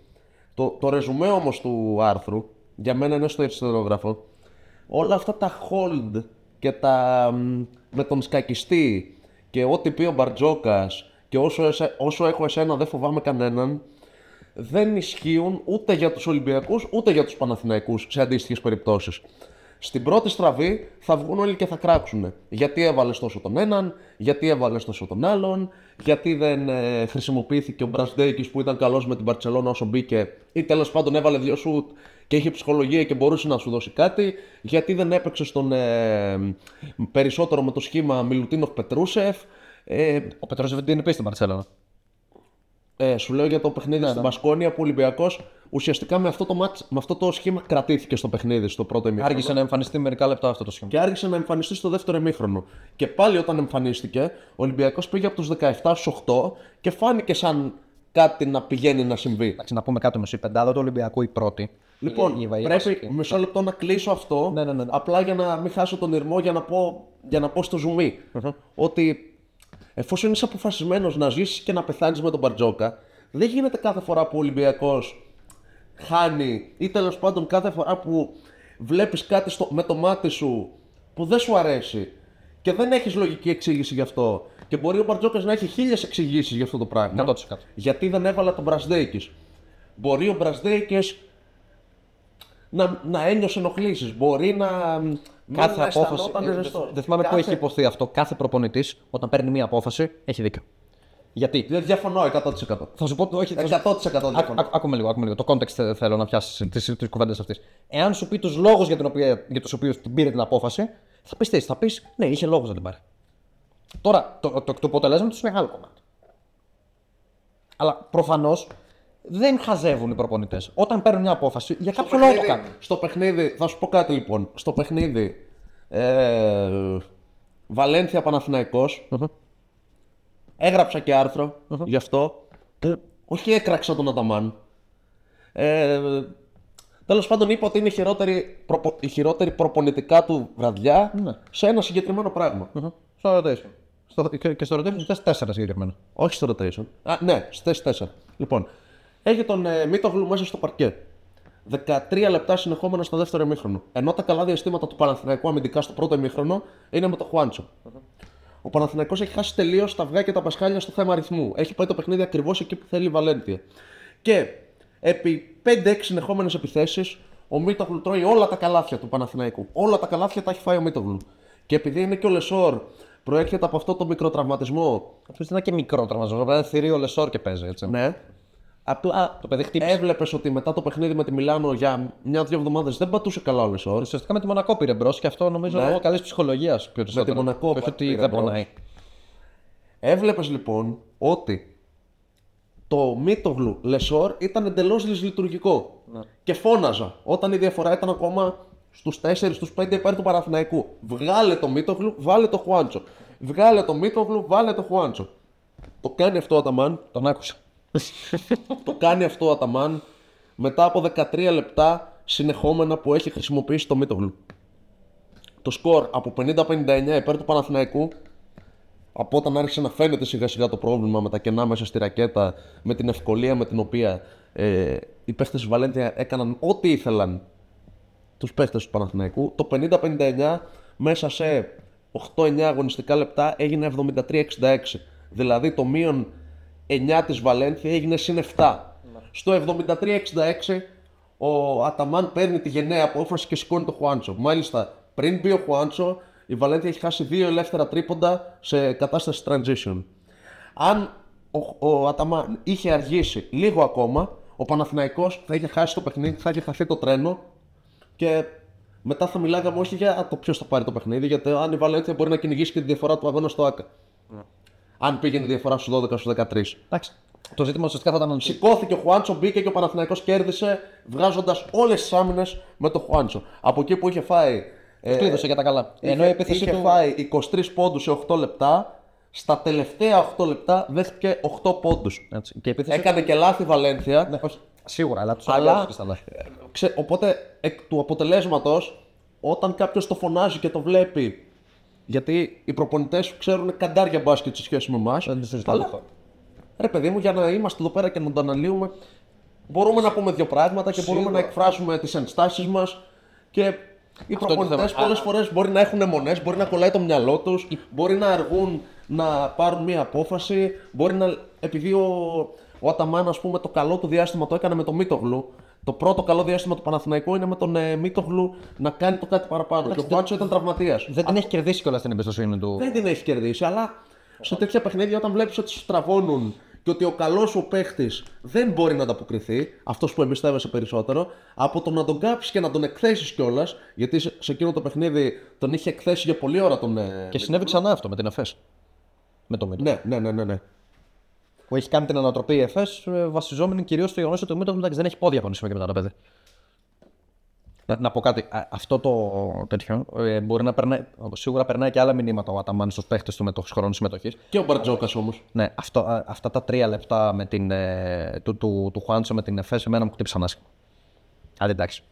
Το, το ρεζουμέ όμως του άρθρου, για μένα είναι στο αριστερόγραφο, όλα αυτά τα hold και τα μ, με τον σκακιστή και ό,τι πει ο Μπαρτζόκας και όσο, εσέ- όσο έχω εσένα δεν φοβάμαι κανέναν, δεν ισχύουν ούτε για τους Ολυμπιακούς ούτε για τους Παναθηναϊκούς σε αντίστοιχες περιπτώσεις. Στην πρώτη στραβή θα βγουν όλοι και θα κράξουν. Γιατί έβαλες τόσο τον έναν, γιατί έβαλες τόσο τον άλλον, γιατί δεν ε, χρησιμοποιήθηκε ο Μπρασδέικης που ήταν καλός με την Παρσελόνα όσο μπήκε, ή τέλος πάντων έβαλε δύο σουτ και είχε ψυχολογία και μπορούσε να σου δώσει κάτι, γιατί δεν έπαιξε στον ε, περισσότερο με το σχήμα Μιλουτίνοφ Πετρούσεφ. Ε, Ο Πετρόσεβ δεν είναι πει στην Παρσέλα. ε, σου λέω για το παιχνίδι στην Πασκόνια που ο Ολυμπιακός ουσιαστικά με αυτό, το μάτς, με αυτό το σχήμα κρατήθηκε στο παιχνίδι στο πρώτο ημίχρονο. Άργησε να εμφανιστεί μερικά λεπτά αυτό το σχήμα. Και άργησε να εμφανιστεί στο δεύτερο ημίχρονο. Και πάλι όταν εμφανίστηκε, ο Ολυμπιακός πήγε από τους 17 στους 8 και φάνηκε σαν κάτι να πηγαίνει να συμβεί. Εντάξει, να πούμε κάτι με η πεντάδα του Ολυμπιακού η πρώτη. Λοιπόν, η, η, η, πρέπει μισό λεπτό να κλείσω αυτό. Ναι, ναι, ναι, ναι. Απλά για να μην χάσω τον ηρμό για να πω, για να πω στο ζουμί. Ότι εφόσον είσαι αποφασισμένος να ζήσεις και να πεθάνεις με τον Μπαρτζόκα, δεν γίνεται κάθε φορά που ο Ολυμπιακός χάνει ή τέλος πάντων κάθε φορά που βλέπεις κάτι στο, με το μάτι σου που δεν σου αρέσει και δεν έχεις λογική εξήγηση γι' αυτό. Και μπορεί ο Μπαρτζόκας να έχει χίλιες εξηγήσεις για αυτό το πράγμα. 100%. Γιατί δεν έβαλα τον Μπρασδέικης. Μπορεί ο Μπρασδέικης να, να ένιωσε ενοχλήσεις. Μπορεί να. Κάθε να απόφαση. αισθανόταν ε, ζεστός. δεν θυμάμαι πού Κάθε- έχει υποθεί αυτό. Κάθε προπονητής όταν παίρνει μία απόφαση έχει δίκιο. Γιατί; Δεν διαφωνώ 100%. Θα σου πω. Όχι, θα σου- 100% διαφωνώ. Άκου- άκου- Άκουμε λίγο, άκουμε λίγο. Το context θε- θέλω να πιάσεις τις κουβέντες αυτέ. Εάν σου πει τους λόγους για, την οποία- για τους οποίους την πήρε την απόφαση, θα πει τι, θα πεις ναι, είχε λόγους να την πάρει. Τώρα, το, το, το, το αποτελέσμα τους είναι μεγάλο κομμάτι. Αλλά προφανώς δεν χαζεύουν οι προπονητές. Όταν παίρνουν μια απόφαση, για κάποιο λόγο το κάνουν. στο παιχνίδι, θα σου πω κάτι λοιπόν. Στο παιχνίδι ε, Βαλένθια Παναθηναϊκός, έγραψα και αρθρο γι' αυτό. Ε, όχι έκραξα τον Αταμάν. Ε, Τέλος πάντων, είπα ότι είναι η χειρότερη, προπο- η χειρότερη προπονητικά του βραδιά Ναι. σε ένα συγκεκριμένο πράγμα. Στο rotation. Στο, και, και στο rotation θες τέσσερα συγκεκριμένα. Όχι στο rotation. Α, ναι, στη θέση 4. Λοιπόν, έχει τον ε, Μίτογλου μέσα στο παρκέ. 13 λεπτά συνεχόμενα στο δεύτερο ημίχρονο. Ενώ τα καλά διαστήματα του Παναθηναϊκού αμυντικά στο πρώτο ημίχρονο είναι με το Χουάντσο. Ο Παναθηναϊκός έχει χάσει τελείως τα αυγά και τα πασχάλια στο θέμα ρυθμού. Έχει πάει το παιχνίδι ακριβώς εκεί που θέλει η Βαλένθια. Και επί 5-6 συνεχόμενες επιθέσεις, ο Μίτογλου τρώει όλα τα καλάθια του Παναθηναϊκού. Όλα τα καλάθια τα έχει φάει ο Μίτογλου. Και επειδή είναι και ο Λεσόρ, προέρχεται από αυτό το μικροτραυματισμό Αυτός ήταν και μικρό τραυματισμό. Βέβαια, θηρίο ο Λεσόρ και παίζει έτσι. ναι. Απλά Το παιδί χτύπησε. έβλεπες ότι μετά το παιχνίδι με τη Μιλάνο για μια-δύο εβδομάδες δεν πατούσε καλά ο Λεσόρ. Ουσιαστικά με τη Μονακό πήρε μπρος και αυτό νομίζω Ναι. λόγω καλής ψυχολογίας περισσότερο. Μονακό Όχι ότι πήρε δεν μπρος. πονάει. Έβλεπες λοιπόν ότι το Μίτογλου Λεσόρ ήταν εντελώς δυσλειτουργικό. Και φώναζα όταν η διαφορά ήταν ακόμα στους 4, στους 5 υπέρ του Παναθηναϊκού. Βγάλε το Μίτογλου, βάλε το Χουάντσο. Βγάλε το Μίτογλου, βάλε το Χουάντσο. Το κάνει αυτό ο Αταμάν. Τον άκουσα. Το κάνει αυτό ο Αταμάν μετά από 13 λεπτά συνεχόμενα που έχει χρησιμοποιήσει το Μίτογλου. Το σκορ από 50-59 υπέρ του Παναθηναϊκού από όταν άρχισε να φαίνεται σιγά σιγά το πρόβλημα με τα κενά μέσα στη ρακέτα, με την ευκολία με την οποία ε, οι παίχτες της Βαλέντια έκαναν ό,τι ήθελαν τους παίχτες του Παναθηναϊκού, το 50-59 μέσα σε 8-9 αγωνιστικά λεπτά έγινε 73-66. Δηλαδή το μείον 9 της Βαλένθια έγινε συν 7. Στο 73-66 ο Αταμάν παίρνει τη γενναία απόφαση και σηκώνει το Χουάντσο. Μάλιστα, πριν μπει ο Χουάντσο, η Βαλένθια έχει χάσει δύο ελεύθερα τρίποντα σε κατάσταση transition. Αν ο, ο Αταμάν είχε αργήσει λίγο ακόμα, ο Παναθηναϊκός θα είχε χάσει το παιχνίδι, θα είχε χαθεί το τρένο και μετά θα μιλάγαμε όχι για το ποιος θα πάρει το παιχνίδι, γιατί αν η Βαλένθια μπορεί να κυνηγήσει και τη διαφορά του αγώνα στο ΑΚΑ. Αν πήγαινε η διαφορά στους 12 στους 13. Εντάξει. Το ζήτημα ουσιαστικά θα ήταν ότι Σηκώθηκε ο Χουάντσο, μπήκε και ο Παναθηναϊκός κέρδισε βγάζοντας όλες τις άμυνες με το Χουάντσο. Από εκεί που είχε φάει. ε, κλείδωσε για τα καλά. Είχε, Ενώ η επίθεση είχε του. φάει 23 πόντους σε 8 λεπτά, στα τελευταία 8 λεπτά δέχτηκε 8 πόντους. Έτσι. Και η επίθεση. Έκανε και λάθη η Βαλένθια. Ναι, όχι. Σίγουρα, αλλά τους Αλλά, αλλά... ξε, οπότε εκ του αποτελέσματος, όταν κάποιος το φωνάζει και το βλέπει, γιατί οι προπονητές ξέρουν καντάρια μπάσκετ σε σχέση με εμάς. Δεν το συζητάω αυτό. Ρε παιδί μου, για να είμαστε εδώ πέρα και να το αναλύουμε, μπορούμε να πούμε δύο πράγματα και μπορούμε να εκφράσουμε τις ενστάσεις μας. Και οι το προπονητές θέμα. πολλές φορές μπορεί να έχουν αιμονέ, μπορεί να κολλάει το μυαλό τους, μπορεί να αργούν να πάρουν μία απόφαση, μπορεί να. Επειδή ο, ο Αταμάν, ας πούμε, το καλό του διάστημα το έκανε με το Μίτογλου. Το πρώτο καλό διάστημα του Παναθηναϊκού είναι με τον ε, Μίτογλου να κάνει το κάτι παραπάνω. Και ο Πάτσο ήταν τραυματίας. Δεν την έχει κερδίσει κιόλας την εμπιστοσύνη του. Δεν την έχει κερδίσει, αλλά σε τέτοια παιχνίδια όταν βλέπεις ότι σου τραβώνουν και ότι ο καλός σου παίχτης δεν μπορεί να ανταποκριθεί, αυτός που εμπιστεύεσαι περισσότερο, από το να τον κάψεις και να τον εκθέσεις κιόλας, γιατί σε, σε εκείνο το παιχνίδι τον είχε εκθέσει για πολλή ώρα τον. ε, Και συνέβη ξανά αυτό με την ΕΦΕΣ. Με το Μίτο. Ναι, ναι, ναι, ναι. ναι. Που έχει κάνει την ανατροπή η ΕΦΕΣ ε, βασιζόμενη κυρίως στο γεγονός ότι ο Μίτο δεν έχει πόδια από νησιμο και μετά το παιδί. Να, να πω κάτι. Α, αυτό το τέτοιο ε, μπορεί να περνάει. Σίγουρα περνάει και άλλα μηνύματα ο Αταμάν στου παίχτε του με το χρόνο συμμετοχής. Και ο Μπαρτζόκας όμως. Ναι, αυτό, α, αυτά τα τρία λεπτά με την, ε, του, του, του Χουάντσο με την ΕΦΕΣ εμένα μου χτύπησαν άσχημα. Άντε εντάξει.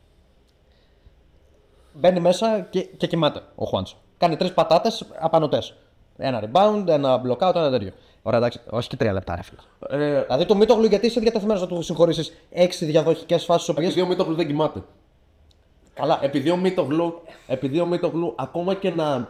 Μπαίνει μέσα και, και κοιμάται ο Χουάντσο. Κάνει τρεις πατάτες απανοτές. Ένα rebound, ένα blockout, ένα τέτοιο. Ωραία, εντάξει, όχι και τρία λεπτά, ρε φίλε. Ε, Δηλαδή το Μίτογλου γιατί είσαι διατεθειμένος να του συγχωρήσεις έξι διαδοχικές φάσεις οποίε. επειδή ο Μίτογλου δεν κοιμάται. Καλά, Επειδή ο Μίτογλου, επειδή ο Μίτογλου ακόμα και να.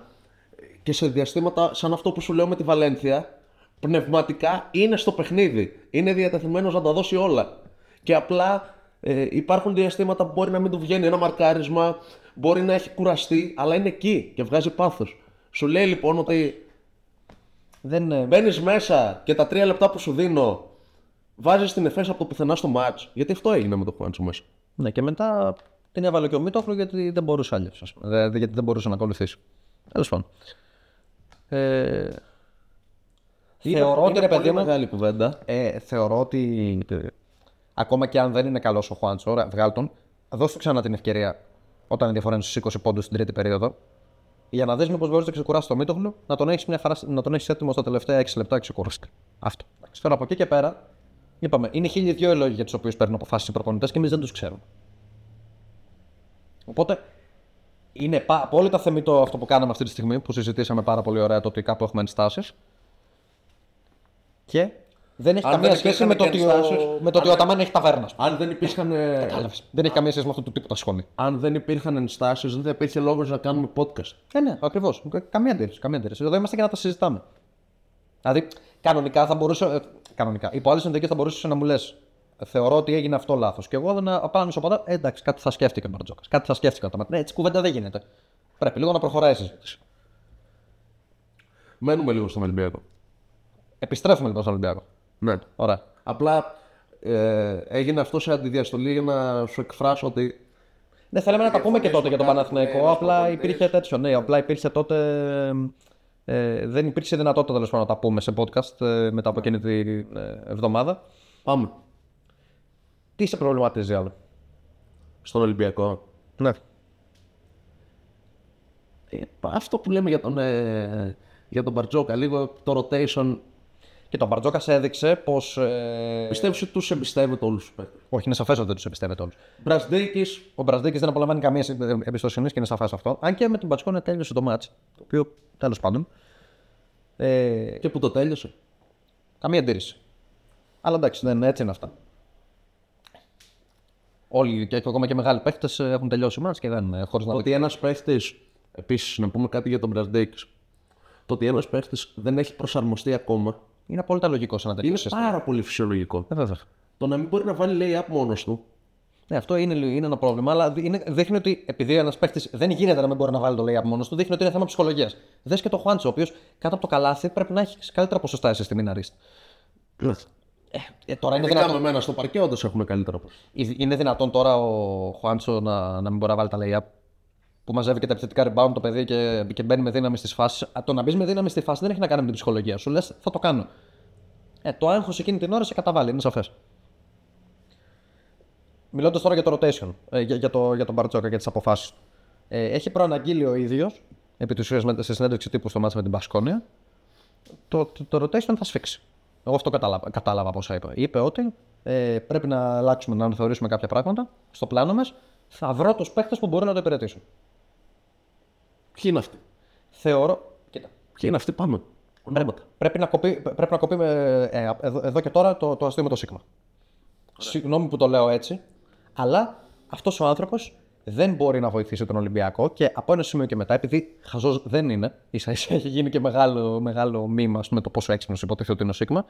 και σε διαστήματα σαν αυτό που σου λέω με τη Βαλένθια, πνευματικά είναι στο παιχνίδι. Είναι διατεθειμένος να τα δώσει όλα. Και απλά ε, υπάρχουν διαστήματα που μπορεί να μην του βγαίνει ένα μαρκάρισμα, μπορεί να έχει κουραστεί, αλλά είναι εκεί και βγάζει πάθος. Σου λέει λοιπόν ότι δεν. ε, μπαίνεις μέσα και τα τρία λεπτά που σου δίνω βάζεις την εφέση από το πουθενά στο μάτς. Γιατί αυτό έγινε με το Χουάντσο μέσα. Ναι, και μετά την έβαλε και ο Μίτογλου γιατί δεν μπορούσε άλλο. Γιατί δεν μπορούσε να ακολουθήσει. Τέλος πάντων. Ε, θεωρώ ότι είναι ρε παιδί πολύ μου. μεγάλη κουβέντα. Ε, θεωρώ ότι ε, ακόμα και αν δεν είναι καλός ο Χουάντσο, ωραία, βγάλ τον, δώσ' του ξανά την ευκαιρία όταν η διαφορά είναι στους 20 πόντους στην τρίτη περίοδο. Για να δεις μήπως μπορείς να ξεκουράσεις το Μίτογλου, να τον έχεις να τον έχεις έτοιμο στα τελευταία 6 λεπτά και ξεκουραστεί. Αυτό. Εντάξει, Τώρα από εκεί και πέρα, είπαμε, είναι χίλιοι δυο οι λόγοι για τους οποίους παίρνουν αποφάσεις οι προπονητές και εμείς δεν τους ξέρουμε. Οπότε είναι πα- απόλυτα θεμητό αυτό που κάναμε αυτή τη στιγμή που συζητήσαμε πάρα πολύ ωραία το ότι κάπου έχουμε ενστάσεις. Και δεν έχει Αν καμία δεν σχέση υπήρχαν με το, και ότι ο, ενστάσεις, με το ότι ο Αταμάν έχει ταβέρνας. Αν δεν υπήρχαν, ε, Κατάλαβες. Δεν έχει καμία σχέση με αυτό το τίποτα σχόλιο. αν δεν υπήρχαν ενστάσεις, δεν θα υπήρχε λόγος να κάνουμε podcast. Ναι, ναι, ακριβώς. Καμία αντίρρηση. Καμία αντίρρηση. Εδώ είμαστε για να τα συζητάμε. Δηλαδή, κανονικά θα μπορούσε. ε, κανονικά. Υπό άλλε συνθήκε θα μπορούσες να μου λες. Θεωρώ ότι έγινε αυτό λάθος. Και εγώ να απλά να σου απαντάω, ε, εντάξει, κάτι θα σκέφτηκε ο Μπαρτζόκα. Κάτι θα σκέφτηκε ο Αταμάν. Ναι, έτσι κουβέντα δεν γίνεται. Πρέπει λίγο να προχωράει η συζήτηση. Μένουμε λίγο στον Ολυμπιακό. Επιστρέφουμε λοιπόν στο Ολυμπιακό. Ναι. Ωραία. Απλά ε, έγινε αυτό σε αντιδιαστολή για να σου εκφράσω ότι Ναι, θέλαμε να τα πούμε και τότε για τον Παναθηναϊκό. Απλά υπήρχε τέτοιο. Ναι, απλά υπήρχε τότε. Ε, δεν υπήρξε δυνατότητα τέλος πάντων να τα πούμε σε podcast ε, μετά από εκείνη την ε, εβδομάδα. πάμε Τι σε προβληματίζει άλλο; στον Ολυμπιακό. Ναι. Ε, αυτό που λέμε για τον, ε, για τον Μπαρτζόκα, λίγο το rotation, Και τον Μπαρτζόκας έδειξε πως. Ε... πιστεύεις ότι τους εμπιστεύεται όλους τους παίκτες; Όχι, είναι σαφές ότι δεν τους εμπιστεύεται όλους. Μπρασδέικης, Ο Μπραζδίκης δεν απολαμβάνει καμία εμπιστοσύνη και είναι σαφές αυτό. Αν και με τον Μπατσκόνε τέλειωσε το μάτ. Το οποίο τέλος πάντων. Ε, και που το τέλειωσε. καμία αντίρρηση. Αλλά εντάξει, δεν, έτσι είναι αυτά. Όλοι και ακόμα και μεγάλοι παίχτε έχουν τελειώσει μάτς και δεν χωρίς να Ότι ένας παίχτης, επίσης να πούμε κάτι για τον Μπρασδέικης, το ότι ένας παίχτης δεν έχει προσαρμοστεί ακόμα, Είναι απόλυτα λογικό σε ένα τέτοιο είναι σύστημα. πάρα πολύ φυσιολογικό. Ε, βέβαια. Το να μην μπορεί να βάλει layup μόνος του, Ναι, αυτό είναι, είναι ένα πρόβλημα, αλλά είναι, δείχνει ότι επειδή ένας παίχτη δεν γίνεται να μην μπορεί να βάλει το layup μόνος του, δείχνει ότι είναι θέμα ψυχολογίας. Δες και το Χουάντσο, ο οποίος κάτω από το καλάθι πρέπει να έχει καλύτερα ποσοστά στη μηναρίστη. Ε, τώρα είναι Ειδικά δυνατόν, με μένα στο παρκέ, όντως έχουμε καλύτερα ποσοστά. είναι δυνατόν τώρα ο Χουάντσο να, να μην μπορεί να βάλει τα layup; Που μαζεύει και τα επιθετικά rebound το παιδί και, και μπαίνει με δύναμη στις φάσεις. Το να μπεις με δύναμη στη φάση δεν έχει να κάνει με την ψυχολογία σου. Λες, θα το κάνω. Ε, το άγχος εκείνη την ώρα σε καταβάλει, είναι σαφές. Μιλώντας τώρα για το rotation, ε, για, για, το, για τον Μπαρτζόκα και τις αποφάσεις. Ε, έχει προαναγγείλει ο ίδιος, επί της ουσίας σε συνέντευξη τύπου στο μάτσα με την Πασκόνια, το, το, το rotation θα σφίξει. Εγώ αυτό κατάλαβα, κατάλαβα από όσα είπε. Είπε ότι ε, πρέπει να αλλάξουμε, να αναθεωρήσουμε κάποια πράγματα στο πλάνο μας. Θα βρω τους παίχτε που μπορούν να το υπηρετήσουν. Ποιοι είναι αυτοί; Θεωρώ. Κοίτα. Ποιοι είναι αυτοί, πάμε. Ονόματα. Πρέπει να κοπεί, πρέπει να κοπεί με, ε, εδώ, εδώ και τώρα το, το αστείο με το Σίγμα. Συγγνώμη που το λέω έτσι, αλλά αυτός ο άνθρωπος δεν μπορεί να βοηθήσει τον Ολυμπιακό και από ένα σημείο και μετά, επειδή χαζός δεν είναι, ίσα ίσα έχει γίνει και μεγάλο, μεγάλο μήμα με το πόσο έξυπνος υποτίθεται ότι είναι ο Σίγμα,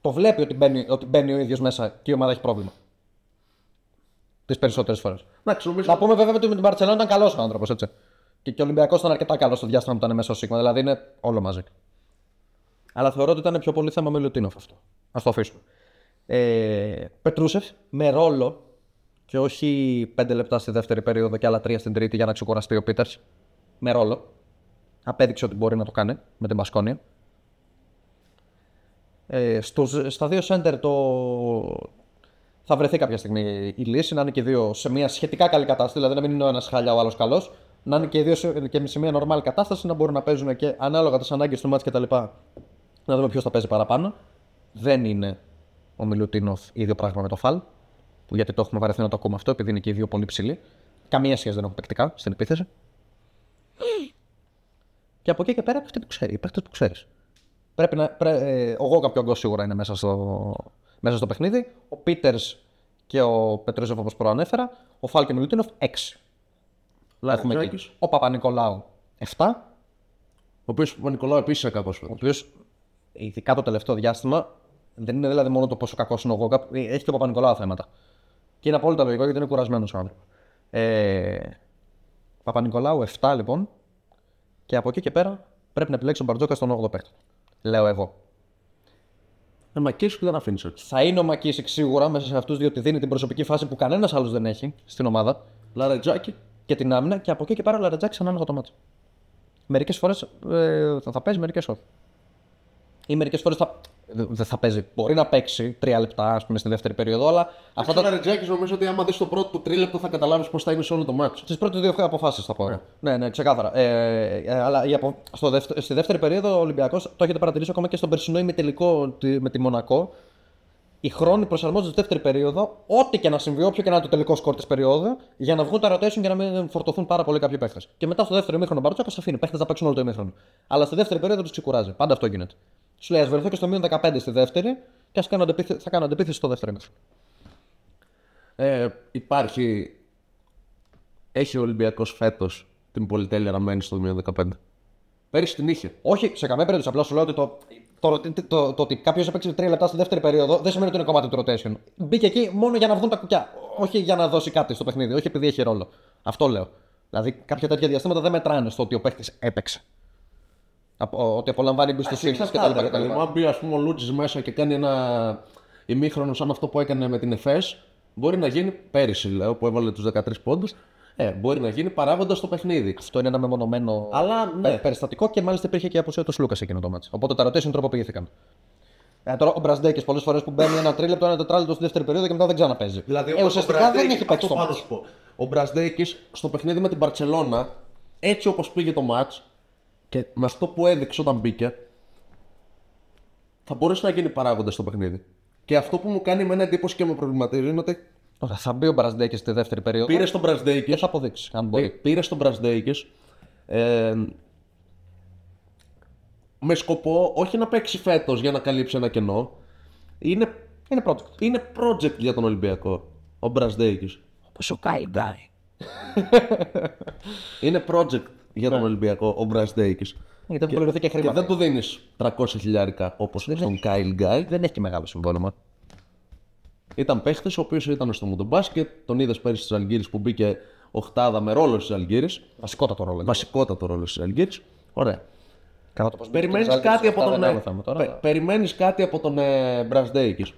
το βλέπει ότι μπαίνει, ότι μπαίνει ο ίδιος μέσα και η ομάδα έχει πρόβλημα. Τις περισσότερες φορές. Εντάξει, νομίζω. Να πούμε βέβαια ότι με την Παρσελόνα ήταν καλός ο άνθρωπος, έτσι. Και, και ο Ολυμπιακός ήταν αρκετά καλός στο διάστημα που ήταν μέσα ο Σίγμα, δηλαδή είναι όλο μαζί. Αλλά θεωρώ ότι ήταν πιο πολύ θέμα με Λουτίνοφ αυτό. Α το αφήσουμε. Ε, Πετρούσεφ με ρόλο και όχι 5 λεπτά στη δεύτερη περίοδο και άλλα 3 στην τρίτη για να ξεκουραστεί ο Πίτερς. Με ρόλο. Απέδειξε ότι μπορεί να το κάνει με την Πασκόνια. Ε, στους, στα δύο center το... θα βρεθεί κάποια στιγμή η λύση να είναι και οι δύο σε μια σχετικά καλή κατάσταση, δηλαδή να μην είναι ο ένας χάλια ο άλλος καλός, να είναι και οι δύο σε, και σε μια normal κατάσταση να μπορούν να παίζουν και ανάλογα τις ανάγκες του μάτς κτλ. Να δούμε ποιος θα παίζει παραπάνω. Δεν είναι ο Μιλουτίνοφ ίδιο πράγμα με το Φαλ, που γιατί το έχουμε βαρεθεί να το ακούμε αυτό, επειδή είναι και οι δύο πολύ ψηλοί. Καμία σχέση δεν έχουν παικτικά στην επίθεση. Και από εκεί και πέρα αυτοί που ξέρει, οι παίχτε που ξέρεις. Πρέπει να, πρέ, ε, ο Γόγκα πιο σίγουρα είναι μέσα στο, μέσα στο παιχνίδι. Ο Πίτερς και ο Πετρέζεφ όπως προανέφερα. Ο Φάλ και ο Μιλουτίνοφ 6. Έχουμε εκεί. Λαριτζάκης, Ο Παπα-Νικολάου 7. Ο οποίος ο Νικολάου επίσης είναι κακός. Ο οποίος ειδικά το τελευταίο διάστημα δεν είναι δηλαδή μόνο το πόσο κακός είναι ο Γόγκα, έχει και ο Παπα-Νικολάου θέματα. Και είναι απόλυτα λογικό γιατί είναι κουρασμένος ο άνθρωπος. Ε, Παπα-Νικολάου 7 λοιπόν. Και από εκεί και πέρα πρέπει να επιλέξει τον Μπαρτζόκα στον 8ο παίκτη. Λέω εγώ. Ε, μα και σου δεν αφήνεις έτσι. Θα είναι ο Μακίσικ σίγουρα μέσα σε αυτούς, διότι δίνει την προσωπική φάση που κανένας άλλος δεν έχει στην ομάδα Λαρετζάκη. Και την άμυνα. Και από εκεί και πέρα ο Λαρετζάκης σαν άνοιγμα το μάτσο. Μερικές φορές ε, θα, θα παίζει, μερικές όχι. Ή μερικές φορές θα, δεν θα παίζει. Μπορεί να παίξει τρία λεπτά, ας πούμε, στη δεύτερη περίοδο, αλλά αυτά Ο τα, Λαρετζάκης νομίζω ότι άμα δεις το πρώτο του τρίλεπτο θα καταλάβεις πώς θα είναι σε όλο το μάτσο. Τι πρώτες δύο αποφάσεις θα πω. Ναι, ναι, ξεκάθαρα. Ε, ε, αλλά η απο... στο δεύτερο, στη δεύτερη περίοδο ο Ολυμπιακός, το έχετε παρατηρήσει ακόμα και στον περσινό ημιτελικό τη- με τη Μονακό. Οι χρόνοι προσαρμόζονται στη δεύτερη περίοδο, ό,τι και να συμβεί, όποιο και να είναι το τελικό σκορ της περίοδου, για να βγουν τα rotation και να μην φορτωθούν πάρα πολύ κάποιοι παίχτες. Και μετά στο δεύτερο ημίχρονο ο Μπαρτσόκα αφήνει παίχτες να παίξουν όλο το ημίχρονο. Αλλά στη δεύτερη περίοδο τους ξεκουράζει. Πάντα αυτό γίνεται. Σου λέει, ας βρεθώ και στο μείον 15 στη δεύτερη και ας κάνω αντεπίθεση, θα κάνω αντεπίθεση στο δεύτερο ημίχρονο. Ε, υπάρχει. Έχει ο Ολυμπιακός φέτος την πολυτέλεια να μένει στο μείον 15. Πέρυσι την είχε. Όχι, σε καμία περίπτωση. Απλά σου λέω ότι το, το, το, το, το ότι κάποιος έπαιξε 3 λεπτά στη δεύτερη περίοδο δεν σημαίνει ότι είναι κομμάτι του rotation. Μπήκε εκεί μόνο για να βγουν τα κουκιά. Όχι για να δώσει κάτι στο παιχνίδι, όχι επειδή έχει ρόλο. Αυτό λέω. Δηλαδή κάποια τέτοια διαστήματα δεν μετράνε στο ότι ο παίχτη έπαιξε. Από, ότι απολαμβάνει εμπιστοσύνη κτλ. Εξαρτάται, κτλ. μου. Αν μπει ας πούμε, ο Λούτζης μέσα και κάνει ένα ημίχρονο σαν αυτό που έκανε με την ΕΦΕΣ, μπορεί να γίνει πέρυσι, λέω, που έβαλε τους 13 πόντους. Ε, μπορεί να γίνει παράγοντας στο παιχνίδι. Αυτό είναι ένα μεμονωμένο Αλλά πε- ναι, περιστατικό και μάλιστα υπήρχε και η απουσία του Λούκα εκείνο το μάτσο. Οπότε τα rotation τροποποιήθηκαν. Ε, τώρα ο Μπραντέκη πολλές φορές που μπαίνει ένα τρίλεπτο, ένα τετράλεπτο στη δεύτερη περίοδο και μετά δεν ξαναπαίζει. Δηλαδή, ε, ο ουσιαστικά Μπραντέκης- δεν έχει παίξει αυτό το πάω να μάτς. σου πω. Ο Μπρασδέκη στο παιχνίδι με την Παρσελώνα, έτσι όπως πήγε το match και με αυτό που έδειξε όταν μπήκε, θα μπορούσε να γίνει παράγοντας στο παιχνίδι. Και αυτό που μου κάνει εμένα εντύπωση και με προβληματίζει είναι ότι Ωραία, θα μπει ο Μπραντέκη στη δεύτερη περίοδο πήρε τον Μπρασδέκη. και θα αποδείξεις. Αν μπορεί. Πήρε τον Μπρασδέικης ε, με σκοπό όχι να παίξει φέτος για να καλύψει ένα κενό. Είναι, Είναι project. είναι project για τον Ολυμπιακό ο Μπρασδέικης. Όπως ο Κάι Γκάι. Είναι project για τον Ολυμπιακό ο Μπρασδέικης. Γιατί έχει πληρωθεί και Και χρήματα. δεν του δίνεις 300 χιλιάρικα όπως στον Κάιλ Γκάι. Δεν έχει και μεγάλο συμβόλαιο. Ήταν παίχτης ο οποίος ήταν στο μοντομπάσκετ, τον είδες πέρυσι στις Αλγύρες που μπήκε οχτάδα με ρόλο στις Αλγύρες. Βασικότατο ρόλο. Βασικότατο ρόλο στις Αλγύρες. Ωραία. Καλά το πώς Περιμένεις μπήκε κάτι, στις από τον, οχτάδες, ε, δεν έμαθαμε τώρα. πε- περιμένεις κάτι από τον ε, Μπρασδέικης.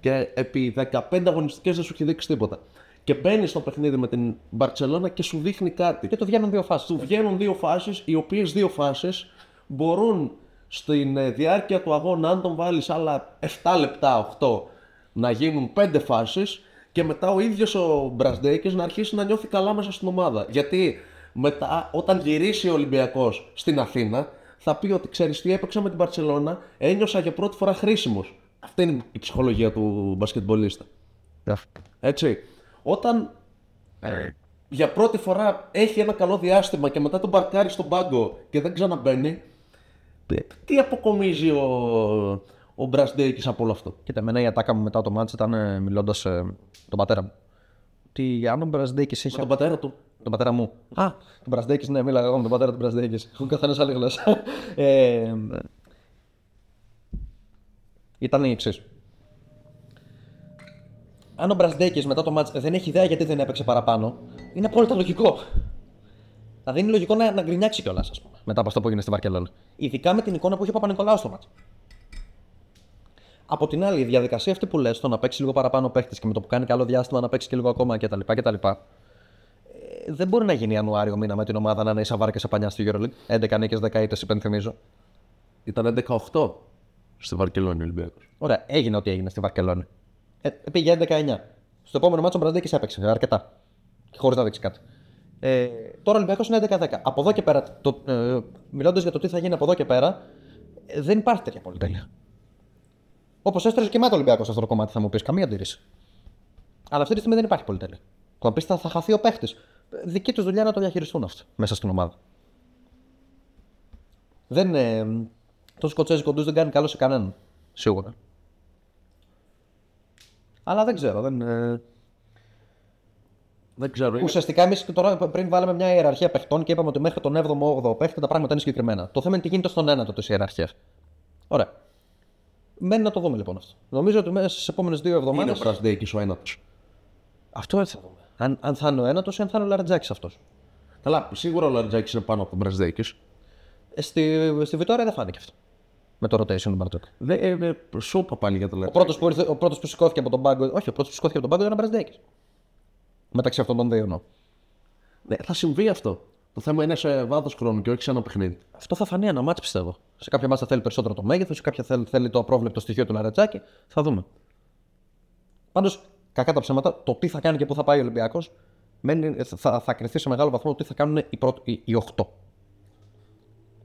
Και επί 15 αγωνιστικές δεν σου έχει δείξει τίποτα. Και μπαίνεις στο παιχνίδι με την Μπαρσελόνα και σου δείχνει κάτι. Και του βγαίνουν δύο φάσεις. Του βγαίνουν δύο φάσεις, οι οποίες δύο φάσεις μπορούν στην ε, διάρκεια του αγώνα, αν τον βάλεις άλλα 7 λεπτά, 8, να γίνουν 5 φάσεις και μετά ο ίδιος ο Μπρασδέικης να αρχίσει να νιώθει καλά μέσα στην ομάδα. Γιατί μετά, όταν γυρίσει ο Ολυμπιακός στην Αθήνα, θα πει ότι ξέρεις τι έπαιξα με την Παρσελώνα, ένιωσα για πρώτη φορά χρήσιμος. Αυτή είναι η ψυχολογία του μπασκετμπολίστα. Έτσι. Όταν για πρώτη φορά έχει ένα καλό διάστημα και μετά τον παρκάρει στον πάγκο και δεν ξαναμπαίνει, τι αποκομίζει ο, ο Μπρασντέικης από όλο αυτό. Κοίτα, εμένα η ατάκα μου μετά το μάτς ήταν ε, μιλώντας ε, τον πατέρα μου. Ότι αν ο Μπρασδέκη έχει. Με τον πατέρα του. Τον πατέρα μου. Α, Τον Μπρασδέκη, ναι, μίλαγα εγώ με τον πατέρα του Μπρασδέκη. Έχουν καθένας άλλη γλώσσα. ε, ήταν η εξής. Αν ο Μπρασδέκη μετά το μάτς δεν έχει ιδέα γιατί δεν έπαιξε παραπάνω, είναι απόλυτα λογικό. Δηλαδή είναι λογικό να, να γκρινιάξει κιόλας, ας πούμε, μετά από αυτό που έγινε στη Βαρκελόνη. Ειδικά με την εικόνα που είχε ο Παπα-Νικολάου στο μάτς. Από την άλλη, η διαδικασία αυτή που λες, το να παίξει λίγο παραπάνω παίχτης και με το που κάνει καλό διάστημα να παίξει και λίγο ακόμα κτλ. κτλ. Ε, δεν μπορεί να γίνει Ιανουάριο μήνα με την ομάδα να είναι ίσα βάρκα σε πανιά στη EuroLeague. 11 νίκες, 10 ήττε, υπενθυμίζω. ήταν 11-8 στη Βαρκελόνη ο Ολυμπιακός. Ωραία, έγινε ό,τι έγινε στη Βαρκελόνη. Ε, πήγε 11-9. Στο επόμενο μάτσο ο Μπραντέκης έπαιξε αρκετά. Χωρίς να δείξει κάτι. Ε, τώρα ο Ολυμπιακός είναι 11-10. Από εδώ και πέρα, το, ε, μιλώντας για το τι θα γίνει από εδώ και πέρα, ε, δεν υπάρχει τέτοια πολυτέλεια. Όπως έστρωσε και μάτι ο Ολυμπιακός σε αυτό το κομμάτι, θα μου πεις καμία αντίρρηση. Αλλά αυτή τη στιγμή δεν υπάρχει πολυτέλεια. Θα μου πεις θα, θα χαθεί ο παίχτης. Δική τους δουλειά να το διαχειριστούν αυτό μέσα στην ομάδα. Δεν, ε, το σκοτσέζικο του δεν κάνει καλό σε κανέναν. Σίγουρα. Αλλά δεν ξέρω. Δεν, ε, Δεν ξέρω. είναι- Ουσιαστικά εμείς τώρα πριν βάλαμε μια ιεραρχία παιχτών και είπαμε ότι μέχρι τον 7ο-8ο παίχτης τα πράγματα είναι συγκεκριμένα. Το θέμα είναι τι γίνεται στον ένατο τη ιεραρχία. Ωραία. Μένει να το δούμε λοιπόν αυτό. Νομίζω ότι μέσα στις επόμενες δύο Είναι εβδομάδε. ο Μπρασδέικης ο ένατος. Αυτό έτσι θα δούμε. Αν, αν θα είναι ο ένατος ή αν θα είναι ο Λαρετζάκη αυτός. Καλά, σίγουρα ο Λαριτζάκης είναι πάνω από τον Μπρασδέικης. Ε, στη, στη Βιτόρια δεν φάνηκε αυτό. Με το rotation του Μπαρτζόκ. Δεν ε, ε, σούπα πάλι για το Ο Λαριτζάκη. πρώτο που, ήρθε- ο πρώτος που σηκώθηκε από τον πάγκο. Όχι, ο πρώτος που σηκώθηκε από τον πάγκο ήταν ο Μπραζδέκη. Μεταξύ αυτών των δύο. εννοώ. Ναι, θα συμβεί αυτό. Το θέμα είναι σε βάθος χρόνου και όχι σε ένα παιχνίδι. Αυτό θα φανεί ένα μάτς πιστεύω. Σε κάποια μάτς θα θέλει περισσότερο το μέγεθος, σε κάποια θέλει, θέλει το απρόβλεπτο στοιχείο του Λαρετζάκη. Θα δούμε. Πάντως, κακά τα ψέματα, το τι θα κάνει και πού θα πάει ο Ολυμπιακός θα, θα κρυθεί σε μεγάλο βαθμό το τι θα κάνουν οι, πρώτοι, οι, οι 8.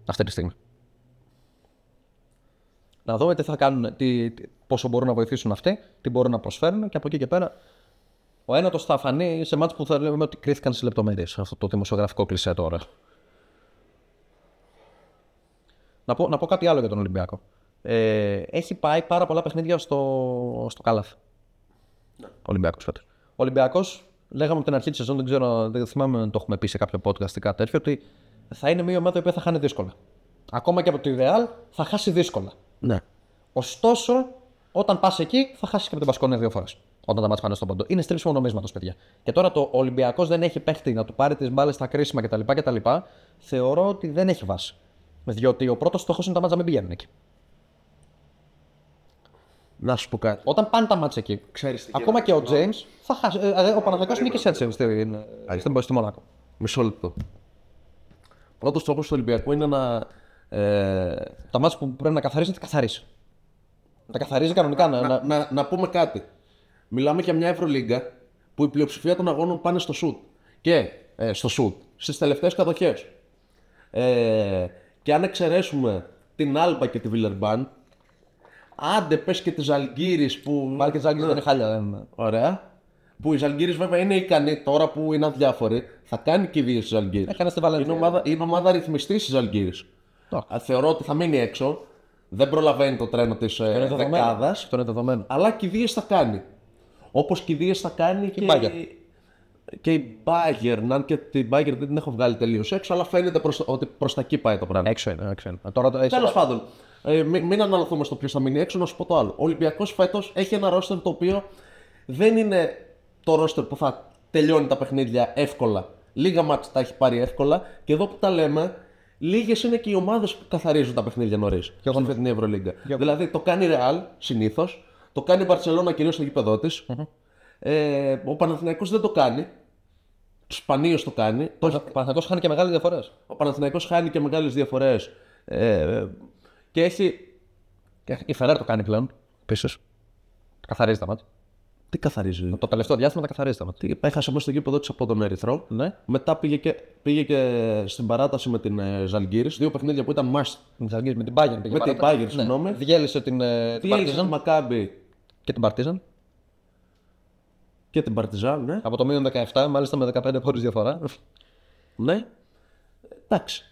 Αυτή τη στιγμή. Να δούμε τι θα κάνουν, τι, τι- πόσο μπορούν να βοηθήσουν αυτοί, τι μπορούν να προσφέρουν και από εκεί και πέρα ο ένατος θα φανεί σε μάτς που θα λέμε ότι κρίθηκαν σε λεπτομέρειες. Αυτό το δημοσιογραφικό κλισέ τώρα. Να πω, να πω κάτι άλλο για τον Ολυμπιακό. Ε, έχει πάει πάρα πολλά παιχνίδια στο, στο Κάλαθ. Ο Ολυμπιακός φέτος. Ο Ολυμπιακός, λέγαμε από την αρχή της σεζόν, δεν ξέρω, δεν θυμάμαι αν το έχουμε πει σε κάποιο podcast ή κάτι τέτοιο, ότι θα είναι μια ομάδα η οποία θα χάνει δύσκολα. Ακόμα και από το Ιδεάλ θα χάσει δύσκολα. Ναι. Ωστόσο, όταν πας εκεί, θα χάσεις και από την Πασκόνια δύο φορές. Όταν τα μάτια πάνε στον πόντο. Είναι στρίψιμο νομίσματος, παιδιά. Και τώρα το Ολυμπιακός δεν έχει παίχτη να του πάρει τις μπάλες στα κρίσιμα κτλ. κτλ. Θεωρώ ότι δεν έχει βάση. Διότι ο πρώτος στόχος είναι τα μάτια να μην πηγαίνουν εκεί. Να σου πω κάτι. Όταν πάνε τα μάτια εκεί, Ξέρεις τι ακόμα και ο Τζέιμς θα χάσει. ε, ε, ο Παναθηναϊκός νίκησε έτσι στην, στην, στη Μονάκο. Μισό λεπτό. Πρώτος στόχος του Ολυμπιακού είναι να. Ε, Τα μάτια που πρέπει να καθαρίσει, να τα καθαρίσει. Να τα καθαρίζει κανονικά. Να, να, να... να, να πούμε κάτι. Μιλάμε για μια Ευρωλίγκα που η πλειοψηφία των αγώνων πάνε στο σουτ. Και ε, στο σουτ, στις τελευταίες κατοχές. Ε, και αν εξαιρέσουμε την Άλμπα και τη Βιλερμπάν, άντε πες και τη Ζαλγκύρης που. Πάλι και Τζάγκη δεν είναι χάλια. Δεν... Ωραία. Που η Ζαλγκύρης βέβαια είναι ικανή τώρα που είναι αδιάφορη. Θα κάνει και δύο στη Ζαλγκύρης. Έκανε στη Βαλένθια. Είναι ομάδα, είναι ομάδα ρυθμιστής τη Ζαλγκύρης. Θεωρώ ότι θα μείνει έξω. Δεν προλαβαίνει το τρένο της ε, δεκάδας. Αυτό είναι δεδομένο. Αλλά κηδείες θα κάνει. Όπως κηδείες θα κάνει και, η Bayern. και η Bayern. Αν και την Bayern δεν την έχω βγάλει τελείως έξω, αλλά φαίνεται προς, ότι προς τα εκεί πάει το πράγμα. Έξω είναι. Έξω είναι. Τώρα το έχει. Τέλος πάντων, ε, μην, μην αναλωθούμε στο ποιος θα μείνει έξω, να σου πω το άλλο. Ο Ολυμπιακός φέτος έχει ένα ρόστερ το οποίο δεν είναι το ρόστερ που θα τελειώνει τα παιχνίδια εύκολα. Λίγα μάτς τα έχει πάρει εύκολα και εδώ που τα λέμε, λίγες είναι και οι ομάδες που καθαρίζουν τα παιχνίδια νωρίς στην φετινή Ευρωλίγκα. Δηλαδή το κάνει η Real συνήθως, το κάνει η Barcelona κυρίως στο γήπεδό της. Ε, ο Παναθηναϊκός δεν το κάνει. Σπανίως το κάνει. Το έχει- Ο Παναθηναϊκός χάνει και μεγάλες διαφορές. Ο Παναθηναϊκός χάνει και μεγάλες διαφορές. Ε, και έχει. Η Φεραίρ το κάνει πλέον. Επίση. Καθαρίζει τα μάτια. Τι καθαρίζει; Το τελευταίο διάστημα τα καθαρίζει τα μάτια. Τι, έχασε μέσα στο γήπεδο της από τον Ερυθρό. Ναι. Μετά πήγε και, πήγε και στην παράταση με την ε, Ζαλγκύρης, Δύο παιχνίδια που ήταν must. Με την Ζαλγκύρης, με την Bayern πήγε Με την παράτα. Bayern, συγγνώμη. Διέλυσε την, ε, την Διέλυσε τη Partizan Μακάμπη και την Partizan. και την Παρτιζάν, ναι. Από το μείον 17, μάλιστα με 15 χωρίς διαφορά. ναι. Εντάξει.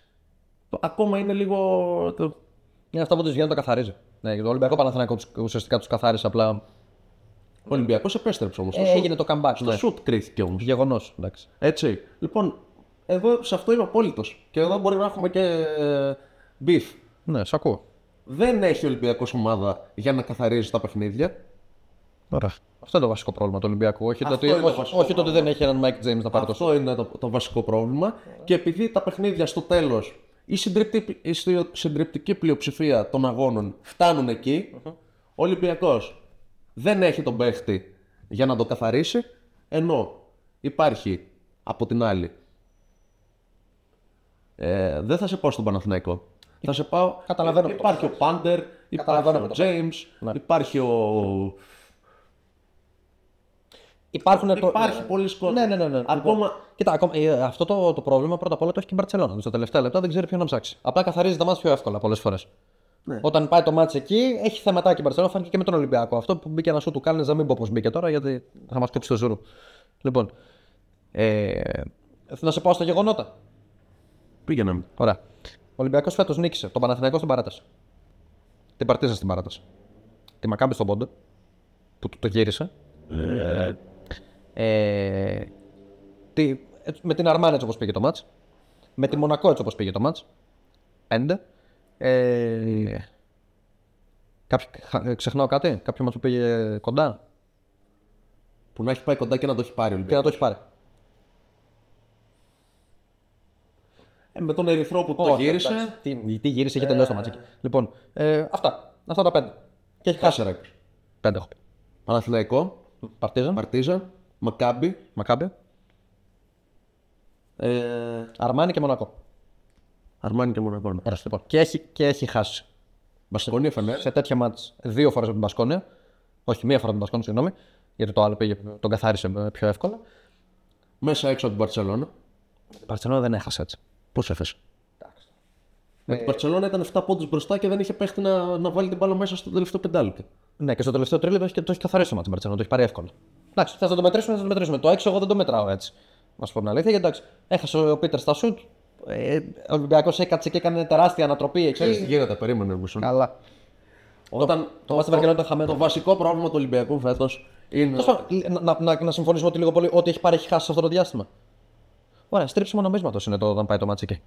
Το- Ακόμα είναι λίγο. Το... Είναι αυτά που τους βγαίνουν το καθαρίζει. Ναι, για το Ολυμπιακό Παναθηναϊκός τους- ουσιαστικά τους καθάρισε απλά. Ο Ολυμπιακός επέστρεψε όμως. Ε, έγινε το comeback. Στο Ναι. σουτ κρίθηκε όμως. Γεγονός. Εντάξει. Έτσι. Λοιπόν, εγώ σε αυτό είμαι απόλυτος. Και εδώ μπορεί να έχουμε και ε, beef. Ναι, σ' ακούω. Δεν έχει ο Ολυμπιακός ομάδα για να καθαρίζει τα παιχνίδια. Ωραία. Αυτό είναι το βασικό πρόβλημα του Ολυμπιακού. Όχι, το Αυτό ότι, είναι το όχι, βασικό όχι το ότι δεν έχει έναν Mike James να πάρει το Αυτό είναι το, το βασικό πρόβλημα. Και επειδή τα παιχνίδια στο τέλος, η, συντριπτική- η στη- συντριπτική πλειοψηφία των αγώνων φτάνουν εκεί, ο Ολυμπιακός δεν έχει τον παίχτη για να το καθαρίσει, ενώ υπάρχει από την άλλη. Ε, δεν θα σε πάω στον Παναθηναϊκό. Θα σε πάω. Καταλαβαίνω ε, αυτό. Υπάρχει ο Πάντερ, υπάρχει Καταλαβαίνω ο αυτό. James, υπάρχει ο. Υπάρχουν το... Υπάρχει πολλοί κόσμοι. Ναι, ναι, ναι. ναι. Ακόμα. Κοίτα, ακόμα, ε, αυτό το, το πρόβλημα πρώτα απ' όλα το έχει και η Μπαρσελόνα. Στα τελευταία λεπτά δεν ξέρει ποιον να ψάξει. Απλά καθαρίζει τα μάτια πιο εύκολα πολλές φορές. Ναι. Όταν πάει το μάτι εκεί, έχει θεματάκι η Μπαρσελόνα. Φάνηκε και με τον Ολυμπιακό. Αυτό που μπήκε ένα σου του κάνει να μην πω πώς μπήκε τώρα, γιατί θα μας κόψει το ζουρού. Λοιπόν. Ε, να σε πάω στα γεγονότα. Πήγαινε. Ωραία. Ο Ολυμπιακός φέτος νίκησε τον Παναθηναϊκό στην παράταση. Την Παρτίζα στην παράταση. Τη Μακάμπη στον Πόντο. Που του το γύρισε. Ε, τι, έτσι, με την Αρμάν έτσι όπως πήγε το μάτς. Με τη Μονακό έτσι όπως πήγε το μάτς. Πέντε. Ε, κάποιο, χα- ξεχνάω κάτι. Κάποιος μάτς που πήγε κοντά Που να έχει πάει κοντά και να το έχει πάρει ο και Ολυμπιακός. να το έχει πάρει. Ε, με τον Ερυθρό που το γύρισε. εντάξει. Τι, τι γύρισε, είχε τελειώσει το μάτς εκεί. Λοιπόν, ε, αυτά. Αυτά τα πέντε. Και έχει χάσει. Τέσσερα. Πέντε έχω πει. Παναθηναϊκό, Παρτίζαν, Παρτίζαν, Μακάμπι, Μακάμπι, ε, Αρμάνι και Μονακό. Αρμάνι και Μονακό. Ωραία, λοιπόν. Και έχει, και έχει χάσει. Μπασκόνια Φενέρ. σε τέτοια μάτς δύο φορές από την Πασκόνια. Όχι, μία φορά από την Πασκόνια, συγγνώμη. Γιατί το άλλο πήγε, τον καθάρισε ε, πιο εύκολα. Μέσα έξω από την Παρσελόνα. Η Παρσελόνα δεν έχασε έτσι. Πώς έφεσε. Με την Παρσελόνα ήταν 7 πόντους μπροστά και δεν είχε παίχτη να, να βάλει την μπάλα μέσα στο τελευταίο πεντάλεπτο. Ναι, και στο τελευταίο τρίλεπτο έχει, το έχει καθαρίσει το ματς την Μπαρσελόνα, το έχει πάρει εύκολα. Εντάξει, θα το μετρήσουμε, θα το μετρήσουμε. Το 6 εγώ δεν το μετράω έτσι. Να σου πω την αλήθεια, γιατί εντάξει, έχασε ο Πίτερς στα σουτ. Ε, ο Ολυμπιακός έκατσε και έκανε τεράστια ανατροπή Ξέρεις τι εκεί. γίνεται, περίμενε μισό. Καλά. Όταν το ματς στη Βαρκελόνη ήταν χαμένος. το βασικό πρόβλημα του Ολυμπιακού φέτος είναι. Τέλος πάντων, Να, να, να συμφωνήσουμε ότι λίγο πολύ ό,τι έχει πάρει έχει χάσει σε αυτό το διάστημα. Ωραία, στρίψιμο νομίσματος είναι το όταν πάει το ματς εκεί.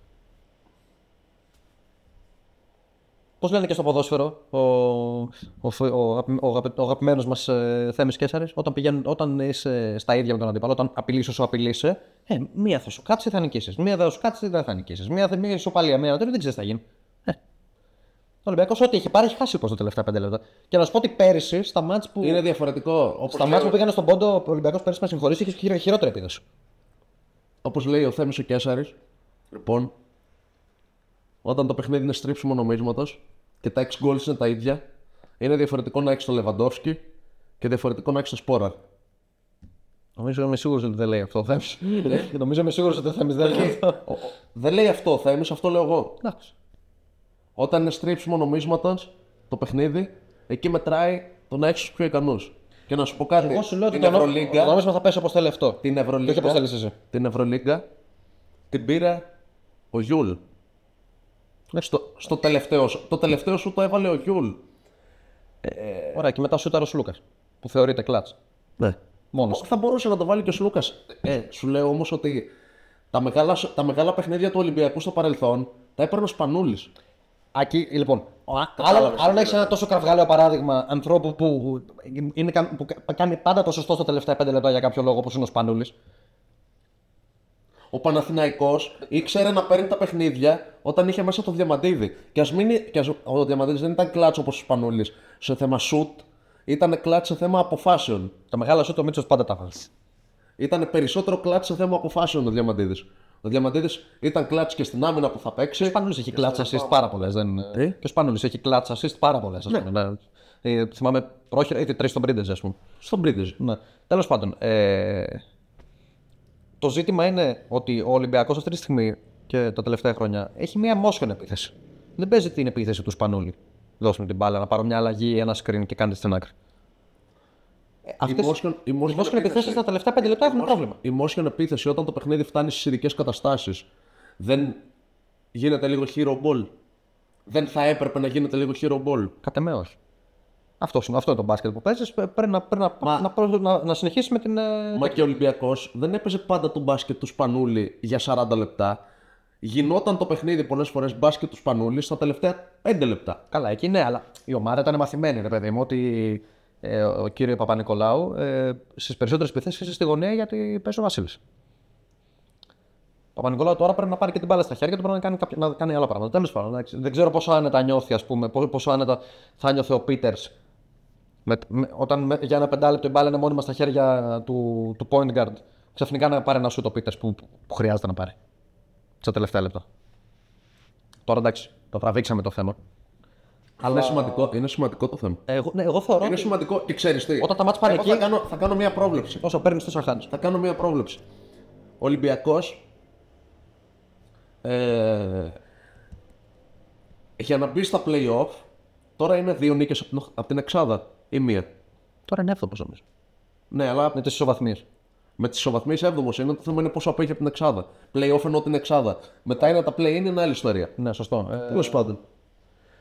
Πώς λένε και στο ποδόσφαιρο ο, ο, ο, ο, αγαπη- ο αγαπημένος μας ε, Θέμης Κέσσαρη, όταν, πηγαίνουν- όταν είσαι στα ίδια με τον αντίπαλο, όταν απειλείς όσο απειλείσαι, ε, μία θα σου κάτσει, θα νικήσεις. Μία θα σου κάτσει, δεν θα νικήσεις. Μία, θα- μία ισοπαλία, μία δεν ξέρεις τι θα γίνει. Ε. Ο Ολυμπιακός ό,τι έχει πάρει έχει χάσει πώ τα τελευταία πέντε λεπτά. Και να σου πω ότι πέρυσι στα μάτς που. Είναι διαφορετικό. Όπως Στα λέει- μάτια που πήγανε στον πόντο, ο Ολυμπιακός πέρυσι με συγχωρήσει είχε χειρο- χειρότερη επίδοση. Όπως λέει ο Θέμης ο Κέσσαρη, λοιπόν, όταν το παιχνίδι είναι στρίψιμο νομίσματο και τα 6 γκολ είναι τα ίδια, είναι διαφορετικό να έχεις το Λεβαντόφσκι και διαφορετικό να έχεις το Σπόραρ. Νομίζω είμαι σίγουρος ότι δεν λέει αυτό ο Θέμης. Νομίζω είμαι σίγουρος ότι ο Θέμης δεν λέει αυτό. Ο- ο- Δεν λέει αυτό ο Θέμης, αυτό λέω εγώ. Εντάξει. Όταν είναι στρίψιμο νομίσματο το παιχνίδι, εκεί μετράει το να έχεις τους πιο ικανούς. Και να σου πω κάτι. Εγώ σου λέω ότι την το, νο- Ευρωλίγκα, το νόμισμα θα πέσει όπως θέλει αυτό. την Και όχι όπως Ευρωλίγκα, θέλεις εσύ. την Ευρωλίγκα την πήρε ο Γιούλ. Στο, στο τελευταίο, σου- το τελευταίο σου το έβαλε ο Γιούλ. Ωραία, και μετά σούταρε ο Λούκα. Που θεωρείται clutch. Ναι. Μόνος. Θα μπορούσε να το βάλει και ο Σλούκας. Ε, σου λέω όμως ότι τα μεγάλα, τα μεγάλα παιχνίδια του Ολυμπιακού στο παρελθόν τα έπαιρνε ο Σπανούλης. Ακή, λοιπόν, ο- άλλο, άλλο να έχεις ένα τόσο κραυγαλέο παράδειγμα ανθρώπου που, είναι, κα- που κα- κάνει πάντα το σωστό στα τελευταία 5 λεπτά για κάποιο λόγο όπως είναι ο Σπανούλης. Ο Παναθηναϊκός ήξερε να παίρνει τα παιχνίδια όταν είχε μέσα το Διαμαντίδη. Και ας μην, και ας, ο Διαμαντίδης δεν ήταν κλάτς όπως ο Σπανούλης σε θέμα shoot, ήταν κλάτς σε θέμα αποφάσεων. Το μεγάλο σου το Μίτσος πάντα τα βάλει. Ήταν περισσότερο κλάτς σε θέμα αποφάσεων ο Διαμαντίδης. Ο Διαμαντίδης ήταν κλάτς και στην άμυνα που θα παίξει. Ο Σπανούλη έχει κλάτσα assist πάρα πολλές. Δεν... Τι; Και ο Σπανούλη έχει κλάτσα assist πάρα πολλές. Ναι. Ε, θυμάμαι πρόχειρα, είχε τρεις στον Πρίντεζ, ας πούμε. Στον Πρίτεζ. Ναι. Τέλος πάντων, ε, το ζήτημα είναι ότι ο Ολυμπιακός αυτή τη στιγμή και τα τελευταία χρόνια έχει μία motion επίθεση. Δεν παίζει την επίθεση τους Σπανούλη. Δώσουμε την μπάλα, να πάρω μια αλλαγή, ένα screen και κάνετε στην άκρη. Ε, Αυτές, motion- η οι motion motion επίθεση- επιθέσει τα τελευταία 5 λεπτά έχουν πρόβλημα. Η motion επίθεση όταν το παιχνίδι φτάνει στις ειδικές καταστάσεις δεν γίνεται λίγο hero ball. Δεν θα έπρεπε να γίνεται λίγο hero ball. Κατ' εμέ όχι. Αυτός, είναι, αυτό είναι το μπάσκετ που παίζεις. Πρέπει να, πρέπει να, Μα- να, προ- να, να συνεχίσεις με την. ε, Μα και ο Ολυμπιακός δεν έπαιζε πάντα το μπάσκετ του Σπανούλη για 40 λεπτά. Γινόταν το παιχνίδι πολλές φορές μπάσκετ του Σπανούλη στα τελευταία 5 λεπτά. Καλά, εκεί ναι, αλλά η ομάδα ήταν μαθημένη, ρε παιδί μου, ότι ε, ο κύριο Παπα-Νικολάου ε, στις περισσότερες επιθέσεις είσαι στη γωνία γιατί παίζει ο Βασίλης. Ο Παπα-Νικολάου τώρα πρέπει να πάρει και την μπάλα στα χέρια του, πρέπει να κάνει, κάποια, να κάνει άλλα πράγματα. Τέλος πάντων, εντάξει, δεν ξέρω πόσο άνετα νιώθει, ας πούμε, πόσο, πόσο άνετα θα νιώθει ο Πίτερς όταν με, για ένα πεντάλεπτο η μπάλα είναι μόνιμα στα χέρια του, του point guard. Ξαφνικά να πάρει ένα σου το Πίτερς που, που χρειάζεται να πάρει. Στα τελευταία λεπτά. Τώρα εντάξει, το τραβήξαμε το θέμα. Είναι, σημαντικό, είναι σημαντικό το θέμα. Εγώ, ναι, εγώ θεωρώ Είναι ότι σημαντικό και ξέρεις τι. Όταν τα μάτς πάνε Εγώ εκεί- Θα κάνω, θα κάνω μια πρόβλεψη. όσο παίρνεις τόσο χάνεις. Θα κάνω μια πρόβλεψη. Ο Ολυμπιακός. Ε, για να μπει στα playoff, τώρα είναι δύο νίκες από, την- από την Εξάδα ή μία. Τώρα είναι έβδομος νομίζω. Ναι, αλλά Με τι ισοβαθμίε. με τις ισοβαθμίε έβδομος είναι. Το θέμα είναι πόσο απέχει από την Εξάδα. Playoff εννοώ την Εξάδα. Μετά είναι τα play-in, είναι άλλη ιστορία. Ναι, σωστό. Ε, Τέλος πάντων.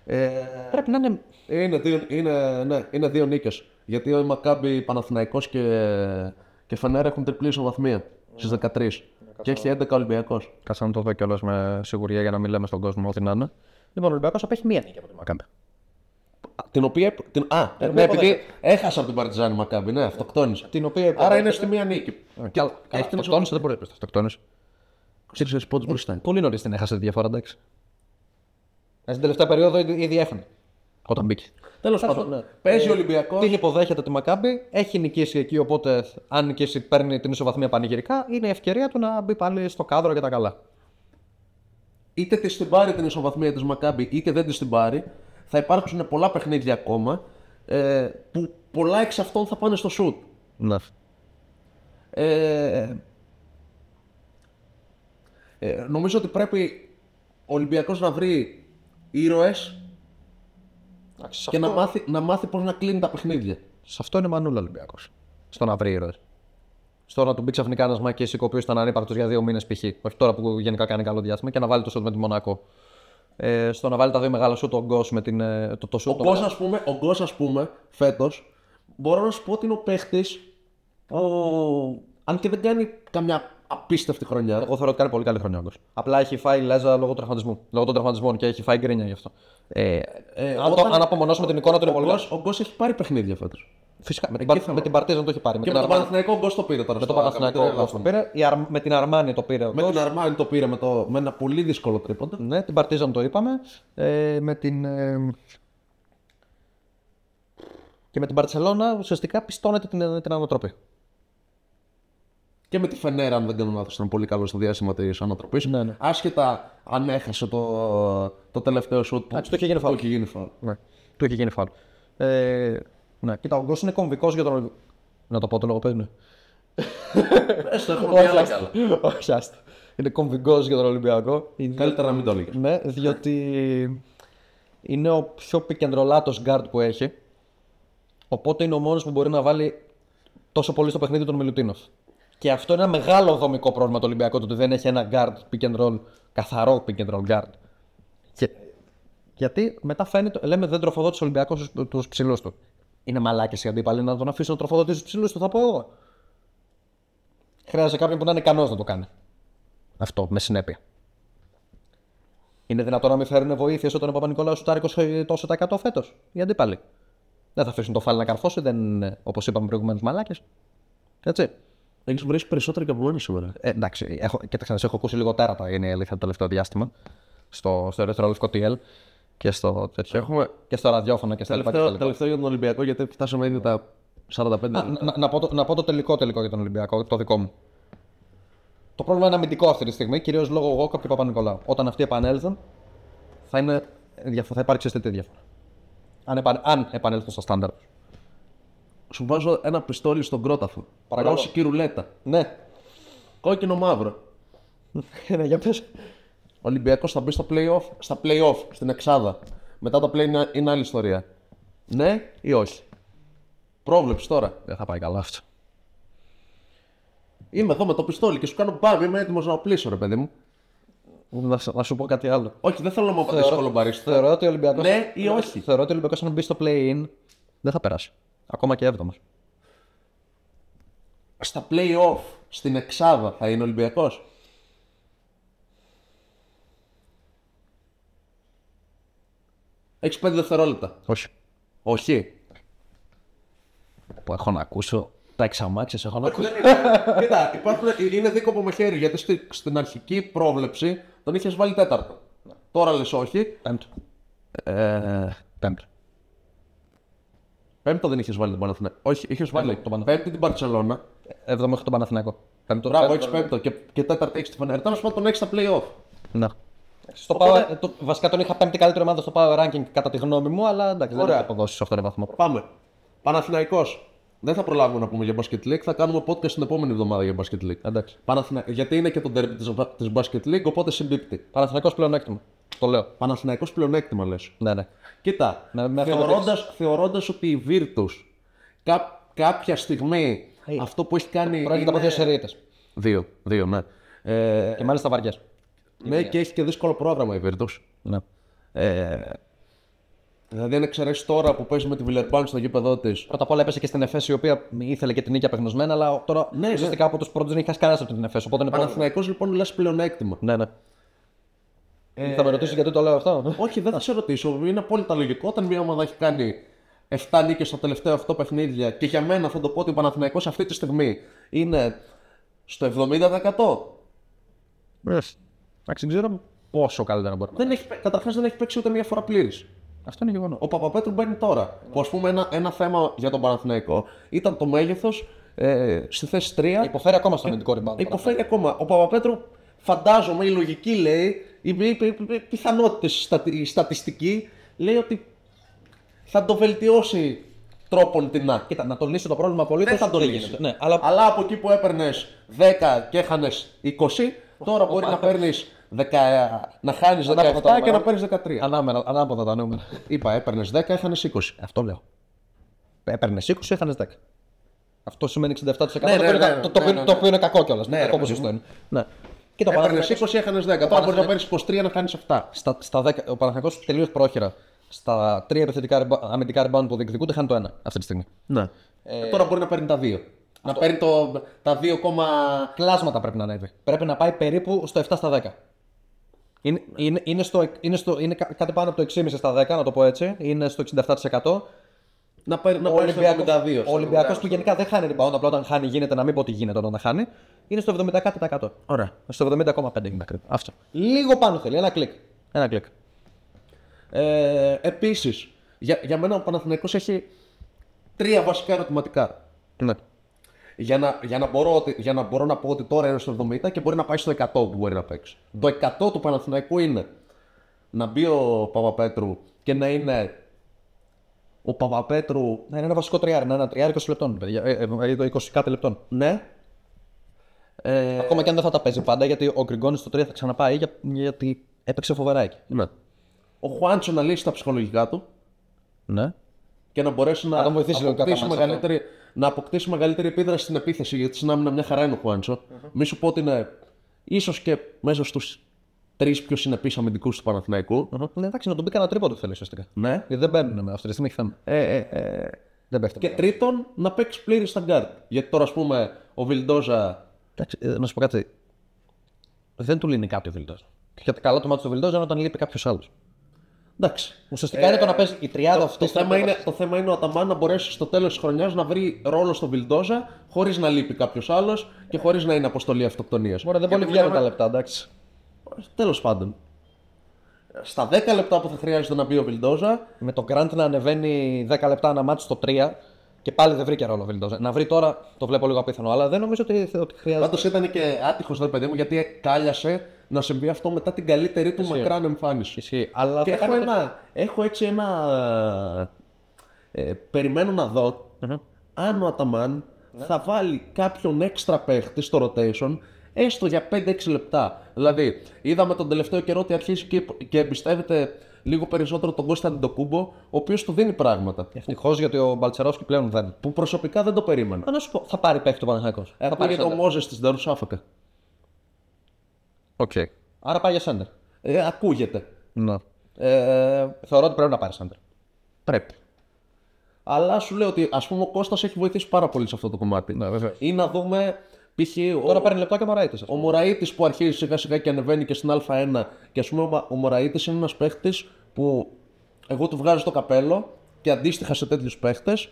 Ε, πρέπει να είναι. είναι, δύο, είναι, ναι, είναι δύο νίκες. Γιατί ο Μακάμπι, Παναθηναϊκός και, και Φενέρ έχουν τριπλή ισοβαθμία στις 13. Και έχει 11 Ολυμπιακός. Κάτσε να το δω κιόλας με σιγουριά για να μην λέμε στον κόσμο ό,τι να είναι. Λοιπόν, ο Ολυμπιακός απέχει μία νίκη από τη Μακάμπη. Την οποία. Την, α, ναι, επειδή έχασα από την Παρτιζάνη Μακάμπι, ναι, αυτοκτόνησε. Την οποία. Άρα είναι στη μία νίκη. Και άλλο. Έχει την Αυτοκτόνησε, δεν μπορεί να πει αυτοκτόνησε. Ξέρει πόντους μπροστά είναι. Πολύ νωρίς την έχασε τη διαφορά, εντάξει. Ε, Στην τελευταία περίοδο ήδη ήδη έφανε. Όταν μπήκε. Τέλος πάντων, παίζει ο Ολυμπιακός. Την υποδέχεται τη Μακάμπη, έχει νικήσει εκεί, οπότε αν νικήσει παίρνει την ισοβαθμία πανηγυρικά. Είναι η ευκαιρία του να μπει πάλι στο κάδρο και τα καλά. Είτε της την πάρει την ισοβαθμία της Μακάμπι, είτε δεν της την πάρει, θα υπάρξουν πολλά παιχνίδια ακόμα. Ε, που πολλά εξ αυτών θα πάνε στο σουτ. Ναι. Ε, ε, νομίζω ότι πρέπει ο Ολυμπιακός να βρει ήρωες και να μάθει, να μάθει πώς να κλείνει τα παιχνίδια. Σε αυτό είναι μανούλα Ολυμπιακός. Στο να βρει ήρωες. Στο να του μπει ξαφνικά ένας Μακέση ο οποίος ήταν ανύπαρκτος για δύο μήνες π.χ. Όχι τώρα που γενικά κάνει καλό διάστημα και να βάλει το σουτ με τη Μονακό. Ε, στο να βάλει τα δύο μεγάλα σουτ ο Γκος με την, ε, το, το Ο σουτ. το- Γκος, ας πούμε, ο Γκος, ας πούμε, φέτος, μπορώ να σου πω ότι είναι ο παίχτης, ο... αν και δεν κάνει καμιά απίστευτη χρονιά. Εγώ θεωρώ ότι κάνει πολύ καλή χρονιά ο Γκος. Απλά έχει φάει λέζα λόγω τραυματισμού. Λόγω των τραυματισμών και έχει φάει γκρίνια γι' αυτό. Ε, Ε, αν, όταν- το, αν απομονώσουμε την εικόνα του είναι ο, πολύ Γκος, ο Γκος έχει πάρει παιχνίδια φέτος. Φυσικά. Με την, Εκεί Παρ- θα με την Παρτίζαν το έχει πάρει. Με Και την με τον Αρμάνι- Παναθηναϊκό ο Γκος το πήρε τώρα. με τον στο Παναθηναϊκό αγαπητό ο Γκος το Γκος. πήρε. Η Αρ- Με την Αρμάνι το πήρε ο Με Γκος. την Αρμάνι το πήρε με, το, με ένα πολύ δύσκολο τρίποντο. Ναι, την Παρτίζαν το είπαμε. Ε, με την. ε, Και με την Παρσελώνα ουσιαστικά πιστώνεται την, την ανατροπή. Και με τη Φενέρα, αν δεν κάνω λάθος, ήταν πολύ καλό στο διάστημα της ανατροπής. Ναι, ναι. Άσχετα αν έχασε το, το τελευταίο σουτ που Εντάξει, το είχε γίνει φάουλ. το είχε γίνει φάουλ. Ναι. Του είχε γίνει φάουλ. Ε, ναι, κοίτα, ο Γκος είναι κομβικός για τον Ολυμπιακό. Να το πω το λογοπαίδι. ναι. Έστω, έχουμε πει άλλα κι άλλα. Όχι, άστα. Είναι κομβικός για τον Ολυμπιακό. Καλύτερα να μην το έλεγες. Ναι, διότι είναι ο πιο πικεντρολάτος guard που έχει. Οπότε είναι ο μόνος που μπορεί να βάλει τόσο πολύ στο παιχνίδι τον Μιλουτίνοφ. Και αυτό είναι ένα μεγάλο δομικό πρόβλημα του Ολυμπιακού, το ότι δεν έχει ένα guard pick and roll, καθαρό pick and roll guard. Και... Γιατί μετά φαίνεται, λέμε δεν τροφοδότησε ο Ολυμπιακός τους ψηλούς του. Είναι μαλάκες οι αντίπαλοι να τον αφήσουν να τροφοδοτήσει τους ψηλούς του, θα πω εγώ. Χρειάζεται κάποιον που να είναι ικανός να το κάνει. Αυτό, με συνέπεια. Είναι δυνατόν να μην φέρουν βοήθειες όταν ο Παπα-Νικολάου σου τάρει 20 τόσο τα 100 φέτος. Οι αντίπαλοι. Δεν θα αφήσουν το φάλι να καρφώσει, δεν είναι όπως είπαμε προηγουμένως μαλάκες. Έτσι. Έχεις βρει περισσότερο και από μένα σήμερα. Ε, εντάξει, έχω, κοίταξε, να σε έχω ακούσει λίγο τέρατα είναι η αλήθεια το τελευταίο διάστημα. Στο, στο ερυθρόλευκο TL και στο, τέτοιο, Έχουμε και στο ραδιόφωνο και στα λοιπά. και στα τελευταίο, λοιπά. τελευταίο για τον Ολυμπιακό γιατί φτάσαμε ήδη τα 45. Να, να, να, πω το, να πω το τελικό τελικό για τον Ολυμπιακό, το δικό μου. Το πρόβλημα είναι αμυντικό αυτή τη στιγμή, κυρίως λόγω Γόκαπ και Παπα-Νικολάου. Όταν αυτοί επανέλθουν, θα, είναι, διαφο- θα υπάρξει αισθητή διαφορά. Αν, επαν, αν επανέλθουν στα στάνταρ. Σου βάζω ένα πιστόλι στον κρόταφο. Παρακαλώ. Ρώσικη ρουλέτα. Ναι, Κόκκινο μαύρο. ναι, για πες. Ο Ολυμπιακός θα μπει στο playoff, στα playoff, στην Εξάδα. Μετά το play είναι, είναι άλλη ιστορία. Ναι ή όχι; Πρόβλεψη τώρα. Δεν θα πάει καλά αυτό. Είμαι εδώ με το πιστόλι και σου κάνω μπαμ. Είμαι έτοιμος να οπλίσω, ρε παιδί μου. Να, σου- να σου πω κάτι άλλο. Όχι, δεν θέλω να μου απαντήσει κολομπαρίστα. Θεωρώ ότι ο Ολυμπιακό. Ναι ή όχι; Θεωρώ ότι ο Ολυμπιακός αν μπει στο play-in δεν θα περάσει. Ακόμα και έβδομος. Στα playoff, στην Εξάδα θα είναι Ολυμπιακός; Έχει 5 δευτερόλεπτα. Όχι. Όχι. Που έχω να ακούσω τα εξαμάξια, έχω να ακούσω. Κοίτα, υπάρχουν, είναι δίκοπο με χέρι γιατί στη- στην αρχική πρόβλεψη τον είχες βάλει τέταρτο. Τώρα λες όχι. Πέμπτο. Ε, Πέμπτο. πέμπτο δεν είχες βάλει τον Παναθηναϊκό. Όχι, είχες βάλει τον τον Παναθηναϊκό. Πέμπτη την Παρσελώνα. Έβδομο έχω τον Παναθηναϊκό. Πέμπτο. Μπράβο, πέμπτο. έχεις πέμπτο και, και τέταρτη έχεις τη φανέρα. Τέλος πάντων τον έχεις στα playoff. Ναι. Στο power, το, βασικά τον είχα πέμπτη καλύτερη ομάδα στο power ranking κατά τη γνώμη μου, αλλά εντάξει, δεν Ωραία. θα αποδώσει σε αυτόν τον βαθμό. Πάμε. Παναθηναϊκός. Δεν θα προλάβουμε να πούμε για Basket League, θα κάνουμε podcast την επόμενη εβδομάδα για Basket League. Εντάξει. Παναθηνα... Γιατί είναι και το derby της, της Basket League, οπότε συμπίπτει. Παναθηναϊκός πλεονέκτημα. Το λέω. Παναθηναϊκός πλεονέκτημα λες. Ναι, ναι. Κοίτα, Ναι, με αυτό θεωρώντας, θεωρώντας ότι η Virtus κά, κάποια στιγμή αυτό που έχει κάνει Πρόκειται από δύο σερίτε. Δύο, δύο, ναι. Ε, Και μάλιστα βαριές. Ναι, και έχει και δύσκολο πρόγραμμα η Virtus. Ναι. Ε, δηλαδή, αν εξαιρέσεις τώρα που παίζεις με τη Βιλερμπάν στο γήπεδό τη, Πρώτα απ' όλα έπεσε και στην Εφέση η οποία ήθελε και την νίκη απεγνωσμένα, αλλά τώρα Ναι, ουσιαστικά από τους πρώτους δεν έχει χάσει κανένας από την Εφέση. Οπότε είναι πρόβλημα. Παναθηναϊκός λοιπόν λες πλεονέκτημα. Ναι, ναι. Θα με ρωτήσεις γιατί το λέω αυτό; Όχι, δεν θα σε ρωτήσω. Είναι απόλυτα λογικό όταν μια ομάδα έχει κάνει 7 νίκες στα τελευταία 8 παιχνίδια και για μένα θα το πω ότι ο Παναθηναϊκός αυτή τη στιγμή είναι στο 70%. Εντάξει, δεν ξέρω πόσο καλύτερα μπορεί να Δεν έχει, καταρχάς δεν έχει παίξει ούτε μία φορά πλήρης. Αυτό είναι γεγονός. Ο Παπαπέτρου μπαίνει τώρα. Που ας πούμε ένα, ένα θέμα για τον Παναθηναϊκό ήταν το μέγεθος ε, στη θέση 3. Υποφέρει ακόμα στο αμυντικό rebound. Υποφέρει ακόμα. Ο Παπαπέτρου, φαντάζομαι, η λογική λέει, η, η, η, η πιθανότητε, η στατιστική λέει ότι θα το βελτιώσει τρόπον την να. Κοίτα, να το λύσει το πρόβλημα πολύ Δεν θα το λύσει. γίνεται. Ναι, αλλά Αλλά από εκεί που έπαιρνες 10 και έχανες 20, τώρα μπορεί να παίρνεις να χάνεις 17 Ανάποδα τα και να νούμερα. παίρνεις 13. ανάμενα, ανάποδα τα νούμερα. Είπα, έπαιρνες 10, έχανες 20. Αυτό λέω. Έπαιρνες 20, έχανες 10. Αυτό σημαίνει 67%. Ναι, το, ναι, οποίο είναι, ναι, κα- το, το, ναι, οποίο- ναι, το οποίο είναι κακό κιόλας. Ναι, κακό ρε, παιδί ποσοστό μου. είναι. Ναι. Και το Έπαιρνες Παναθηναϊκός 20, έχανες 10. Τώρα μπορεί να παίρνεις 23 να κάνει 7. στα, στα 10, ο Παναθηναϊκός τελείως πρόχειρα. Στα τρία επιθετικά reba- αμυντικά rebound που διεκδικούνται, χάνει το ένα αυτή τη στιγμή. Ναι. τώρα μπορεί να παίρνει τα 2. Να παίρνει το, τα 2, Κλάσματα πρέπει να ανέβει. Πρέπει να πάει περίπου στο 7 στα 10. Είναι, είναι, είναι, στο, είναι, στο, είναι κα- κάτι πάνω από το 6,5 στα 10, να το πω έτσι. Είναι στο 67%. να παίρνει, να Ο παίρνει στο Ολυμπιακός, 72. ο Ολυμπιακός που γενικά δεν χάνει rebound, απλά όταν χάνει γίνεται να μην πω ότι γίνεται όταν χάνει, είναι στο 70%. Ωραία. Στο 70,5 είναι ακριβώς. Αυτό. Λίγο πάνω θέλει, ένα κλικ. Ένα κλικ. Ε, Επίσης, για, για μένα ο Παναθηναϊκός έχει τρία βασικά ερωτηματικά. Ναι. Για να, για, να μπορώ, ότι- για να μπορώ να πω ότι τώρα είναι στο 70 και μπορεί να πάει στο 100 που μπορεί να παίξει. Το 100 του Παναθηναϊκού είναι να μπει ο Παπαπέτρου και να είναι ο Παπαπέτρου, Ναι, είναι ένα βασικό τριάρι, είναι ένα τριάρι 20 λεπτών. Παιδιά. Ε, ε, ε, 20 κάτι λεπτών. ναι, ε, Ακόμα και αν δεν θα τα παίζει πάντα, γιατί ο Γκριγκόνης στο 3 θα ξαναπάει, για, γιατί έπαιξε φοβερά εκεί. ναι. ο Χουάντσο να λύσει τα ψυχολογικά του Ναι. και να μπορέσει να, τον βοηθήσει λίγο αποκτήσει κατά μάτσα μεγαλύτερη, να αποκτήσει μεγαλύτερη επίδραση στην επίθεση. Γιατί στην άμυνα μια χαρά είναι ο Χουάντσο Μη σου πω ότι είναι ίσως και μέσα στους τρεις πιο συνεπείς αμυντικούς του Παναθηναϊκού. Ναι, εντάξει, να τον πει κανένα τρίποντο θέλει ουσιαστικά. Ναι. Γιατί δεν μπαίνουν με αυτή τη στιγμή έχει θέμα. Ε, ε, ε, Δεν πέφτει. και τρίτον, να παίξει πλήρης στα γκαρντ. Γιατί τώρα, ας πούμε, ο Βιλντόζα. Εντάξει, ε, να σου πω κάτι. Δεν του λύνει κάτι ο Βιλντό. Και καλό το μάτι του Βιλντόζα είναι όταν λείπει κάποιος άλλος. Εντάξει. Ουσιαστικά είναι το να παίζει η τριάδα Το, αυτή. το, στην θέμα είναι, επέμβαση. το θέμα είναι ο Αταμάν να μπορέσει στο τέλος της χρονιάς να βρει ρόλο στο Βιλντόζα χωρίς να λείπει κάποιος άλλος και χωρίς να είναι αποστολή αυτοκτονίας. Μωρέ, δεν πολύ βγαίνουν τα λεπτά, εντάξει. Τέλος πάντων. Στα 10 λεπτά που θα χρειάζεται να μπει ο Βιλντόζα, Με τον Γκραντ να ανεβαίνει 10 λεπτά ένα μάτι στο 3 και πάλι δεν βρήκε ρόλο ο Βιλντόζα. Να βρει τώρα το βλέπω λίγο απίθανο, αλλά δεν νομίζω ότι, ότι χρειάζεται. πάντως ήταν και άτυχος ρε παιδί μου γιατί κάλιασε να συμβεί αυτό μετά την καλύτερη του μακράν εμφάνιση. Ισχύει. Αλλά Και θα έχω, κάνει- ένα, έχω έτσι ένα. Ε, περιμένω να δω αν ο Αταμάν θα βάλει κάποιον έξτρα παίχτη στο rotation έστω για 5-6 λεπτά. Δηλαδή, είδαμε τον τελευταίο καιρό ότι αρχίζει και, και εμπιστεύεται λίγο περισσότερο τον Κώστα Αντοκούμπο, ο οποίος του δίνει πράγματα. Ευτυχώς γιατί ο Μπαλτσερόφσκι πλέον δεν. Που προσωπικά δεν το περίμενα. Θα να σου πω, θα πάρει παίχτη ο Παναγιώτο. θα πάρει Ακούγεται ο σέντερ. Μόζες της Νταρουσάφακα. Οκ. Άρα πάει για σέντερ. Ε, ακούγεται. Ναι. Ε, Θεωρώ ότι πρέπει να πάρει σέντερ. πρέπει. Αλλά σου λέω ότι ας πούμε ο Κώστας έχει βοηθήσει πάρα πολύ σε αυτό το κομμάτι. Ναι, βέβαια. Ή να δούμε π.χ. Τώρα ο, παίρνει λεπτά και ο Μωραΐτης. ο Μωραΐτης που αρχίζει σιγά σιγά και ανεβαίνει και στην Α1 και ας πούμε ο, Μα- ο Μωραΐτης είναι ένας παίχτης που εγώ του βγάζω το καπέλο και αντίστοιχα σε τέτοιους παίχτες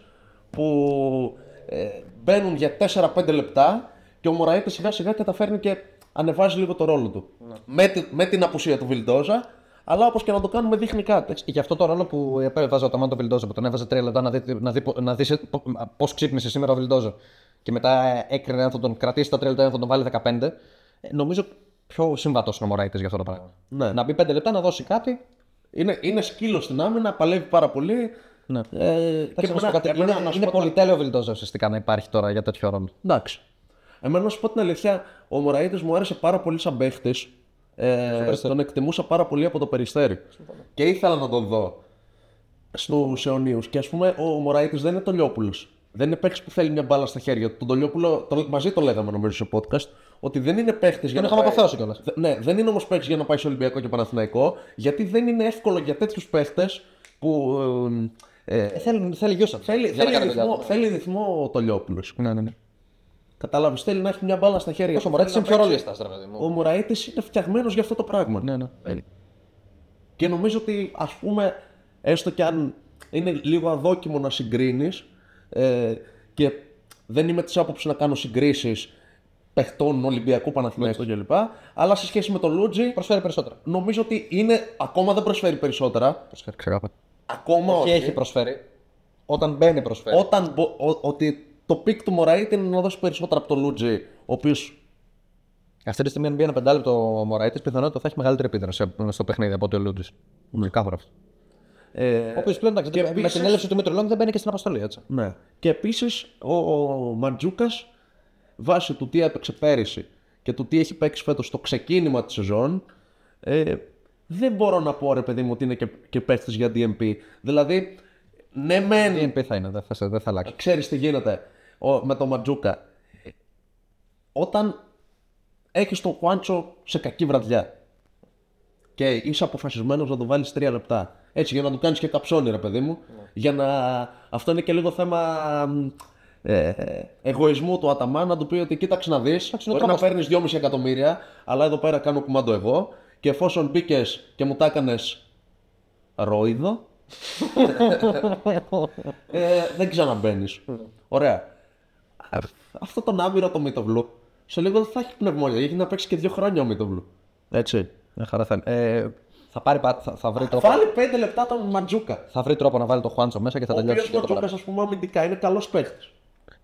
που ε, μπαίνουν για 4-5 λεπτά και ο Μωραήτη σιγά σιγά καταφέρνει και ανεβάζει λίγο το ρόλο του. Με, τη- με την απουσία του Βιλντόζα, αλλά όπως και να το κάνουμε δείχνει κάτι. Γι' αυτό το ρόλο που έβαζε ο Ταμάντο Βιλντόζο, που τον έβαζε τρία λεπτά να δει, να δει, να δεις πώς ξύπνησε σήμερα ο Βιλντόζο. Και μετά έκρινε αν θα τον κρατήσει τα τρία λεπτά ή αν θα τον βάλει 15. ε, Νομίζω πιο συμβατός είναι ο Μωράητη για αυτό το πράγμα. Ναι. Να μπει 5 λεπτά να δώσει κάτι. Είναι, είναι σκύλος στην άμυνα, παλεύει πάρα πολύ. Ναι. Ε, Και να σου πω εμένα- κάτι, εμένα, είναι, να σου είναι πω- πολυτέλειο ο Βιλντόζο ουσιαστικά να υπάρχει τώρα για τέτοιο ρόλο. Εντάξει. Εμένα να σου πω την αλήθεια, ο Μωραήτης μου άρεσε πάρα πολύ σαν παίχτης. Ε, τον εκτιμούσα πάρα πολύ από το περιστέρι. Και ήθελα να τον δω στους αιωνίους. Και ας πούμε, ο Μωραήτης δεν είναι το Λιόπουλο. Δεν είναι παίχτης που θέλει μια μπάλα στα χέρια του. Τον Τολιόπουλο, το, μαζί το λέγαμε νομίζω σε podcast, ότι δεν είναι παίχτης για Τον να. είχαμε πάει- αποθέωσει κιόλας. Δε- Ναι, δεν είναι όμως παίχτης για να πάει σε Ολυμπιακό και Παναθηναϊκό, γιατί δεν είναι εύκολο για τέτοιους παίχτες που. Ε, ε, Ε, θέλει, θέλει γιούσα. θέλει, Για να θέλει, κάνει δουλειά ρυθμό, του. θέλει ρυθμό ο Τολιόπουλος. Ναι, ναι, ναι. Κατάλαβες, θέλει να έχει μια μπάλα στα χέρια. Όσο ο του, Μωράητη θέλει είναι να πιο παίξει. ρολίστα, ρε παιδί μου. Ο Μωραήτη είναι φτιαγμένος για αυτό το πράγμα. Ναι, ναι. Και νομίζω ότι ας πούμε, έστω κι αν είναι λίγο αδόκιμο να συγκρίνεις ε, και δεν είμαι της άποψης να κάνω συγκρίσεις παιχτών Ολυμπιακού Παναθηναϊκού κλπ. Αλλά σε σχέση με τον Λούτζι, Προσφέρει περισσότερα. νομίζω ότι είναι, ακόμα δεν προσφέρει περισσότερα. Προσφέρει ξεκάθαρα. Ακόμα Και όχι. έχει προσφέρει. Όταν μπαίνει, προσφέρει. Όταν, μπο- ο- ότι το peak του Μωραΐτη είναι να δώσει περισσότερα από τον Λούντζη, ο οποίος Αυτή τη στιγμή, αν μπει ένα πεντάλεπτο ο Μωραΐτης, πιθανότητα θα έχει μεγαλύτερη επίδραση στο παιχνίδι από ότι ο Λούντζης. Είναι καθαρό αυτό. Ε, Ο οποίος πλέον εντάξει, και με επίσης- την έλευση του Μήτρου δεν μπαίνει και στην αποστολή, έτσι. Ναι. Και επίσης ο, ο Μαντζούκας, βάσει του τι έπαιξε πέρυσι και του τι έχει παίξει φέτος στο ξεκίνημα της σεζόν, ε, δεν μπορώ να πω ρε παιδί μου ότι είναι και, και παίχτης για DMP. Δηλαδή, ναι, μεν. DMP θα είναι, δεν θα, σε- δεν θα αλλάξει. Ξέρεις τι γίνεται ο, με τον Μαντζούκα. Όταν έχεις τον Χουάντσο σε κακή βραδιά και είσαι αποφασισμένος να το βάλεις τρία λεπτά. Έτσι, για να του κάνεις και καψόνι, ρε παιδί μου. Για να... Αυτό είναι και λίγο θέμα μ, ε, εγωισμού του Αταμά να του πει ότι κοίταξε να δεις. είναι Μπορεί να τρόπος. παίρνεις 2,5 εκατομμύρια, αλλά εδώ πέρα κάνω κουμάντο εγώ. Και εφόσον μπήκες και μου τα έκανες ρόιδο, ε, δεν ξαναμπαίνεις. Ωραία. Αυτό τον άμυρο το Μίτοβλου σε λίγο δεν θα έχει πνευμόνια. Έχει να παίξει και δύο χρόνια ο Μίτοβλου. Έτσι. Μια χαρά θα είναι. Ε, θα, πάρει, πα- θα, θα, βρει τρόπο, Βάλει πέντε λεπτά τον Μαντζούκα. θα βρει τρόπο να βάλει το Χουάντσο μέσα και θα Ο τελειώσει. οποίο και το Μαντζούκα, πράγμα. α πούμε, αμυντικά είναι καλό παίχτη.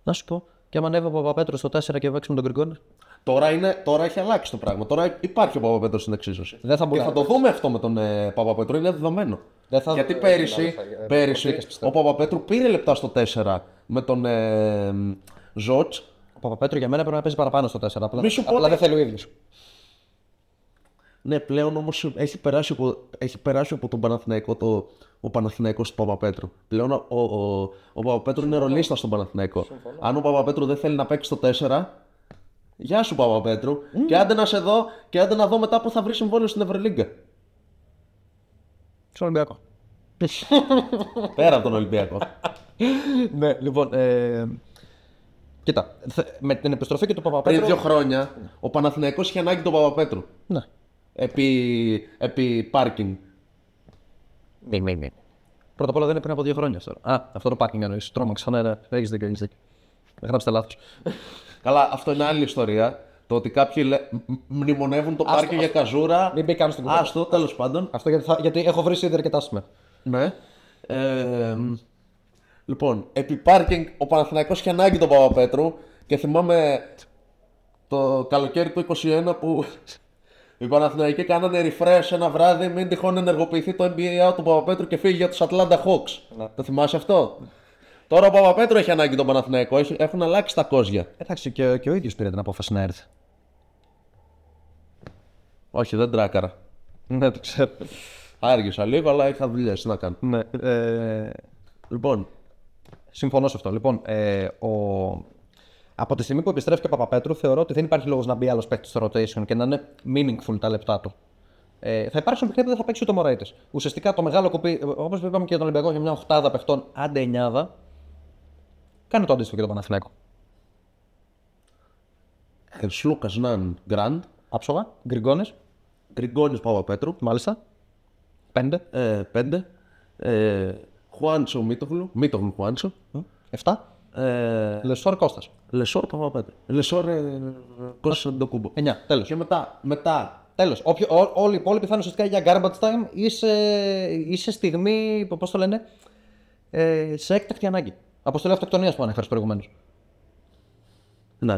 Να σου πω, και άμα ανέβει ο Παπαπέτρο στο 4 και παίξει με τον Γκριγκόνη. Τώρα, είναι, τώρα έχει αλλάξει το πράγμα. Τώρα υπάρχει ο Παπαπέτρο στην εξίσωση. Δεν θα και μπορεί θα να- το δούμε αυτό με τον ε, Παπαπέτρο, είναι δεδομένο. Δεν θα- Γιατί ε, πέρυσι, δηλαδή θα- ε, πέρυσι προσθήκες, πιστεύω. ο Παπαπέτρου πήρε λεπτά στο 4 με τον ε, Ζότ. Ο Παπαπέτρο για μένα πρέπει να παίζει παραπάνω στο 4. Απλά, Μη σου πω απλά ότι- δεν θέλει ο ίδιος. Ναι, πλέον όμως έχει περάσει από, έχει περάσει από τον Παναθηναϊκό το, ο Παναθηναϊκός του Παπαπέτρου. Πλέον ο, ο, ο, ο Παπαπέτρου είναι ρολίστα στον Παναθηναϊκό. Αν ο Παπαπέτρου δεν θέλει να παίξει το 4, γεια σου Παπαπέτρου. Και άντε να σε δω και άντε να δω μετά που θα βρει συμβόλαιο στην Ευρωλίγκα. Στον Ολυμπιακό. Πέρα από τον Ολυμπιακό. ναι, λοιπόν. Ε, κοίτα, θε- με την επιστροφή και του Πριν Παπαπέτρου. δύο χρόνια ο Παναθηναϊκός είχε ανάγκη τον Παπαπέτρου. Ναι. επί, επί πάρκινγκ. Μη, μη, μη. Πρώτα απ' όλα δεν είναι πριν από δύο χρόνια τώρα. Α, αυτό το πάρκινγκ εννοείς. Τρόμαξα, ναι, ναι. Έχεις δίκιο, έχεις δίκιο. Γράψτε λάθος. Καλά, αυτό είναι άλλη ιστορία. Το ότι κάποιοι λέ... μ- μνημονεύουν το πάρκινγκ για καζούρα. Μην μπει καν στην κουβέντα. Άστο, τέλος πάντων. Αυτό γιατί, θα, γιατί έχω βρει ήδη αρκετά σήμερα. Ναι. Ε, λοιπόν, επί πάρκινγκ ο Παναθηναϊκός είχε ανάγκη τον Παπαπέτρου και θυμάμαι το καλοκαίρι του 21 που οι Παναθηναϊκοί κάνανε refresh ένα βράδυ μην τυχόν ενεργοποιηθεί το NBA out του Παπαπέτρου και φύγει για τους Atlanta Hawks. Το θυμάσαι αυτό; Τώρα ο Παπαπέτρου έχει ανάγκη τον Παναθηναϊκό, έχει- έχουν αλλάξει τα κόζια. Εντάξει, και, και ο ίδιος πήρε την απόφαση να έρθει. Όχι, δεν τράκαρα. Ναι, το ξέρω. Άργησα λίγο, αλλά είχα δουλειές, τι να κάνω; ναι, ε, Λοιπόν, συμφωνώ σε αυτό. Λοιπόν, ε, ο... από τη στιγμή που επιστρέφει και ο Παπαπέτρου, θεωρώ ότι δεν υπάρχει λόγος να μπει άλλος παίκτης στο rotation και να είναι meaningful τα λεπτά του. Ε, θα υπάρξουν παιχνίδια που δεν θα παίξει ούτε ο Μωραήτη. Ουσιαστικά το μεγάλο κοπί, όπως είπαμε και για τον Ολυμπιακό, για μια οχτάδα παιχτών, άντε εννιάδα, κάνει το αντίστοιχο και το Παναθηναϊκό. ε, Σλούκας Ναν Γκραντ, Άψογα, γκριγκόνε, Γκριγκόνης Παπαπέτρου, μάλιστα. Πέντε, Ε, πέντε. Ε, Χουάντσο Μίτογλου. Μίτογλου Χουάντσο. εφτά. Ε, Λεσόρ Κώστας. Λεσόρ Παπαπέτρου. Λεσόρ ε, Κώστας Αντετοκούνμπο. Εννιά, τέλος. Και μετά, μετά Τέλος. Όλοι οι υπόλοιποι θα είναι ουσιαστικά για garbage time ή σε, ή σε στιγμή, πώς το λένε, ε, σε έκτακτη ανάγκη. Αποστολή αυτοκτονίας που ανέφερες προηγουμένως. ναι.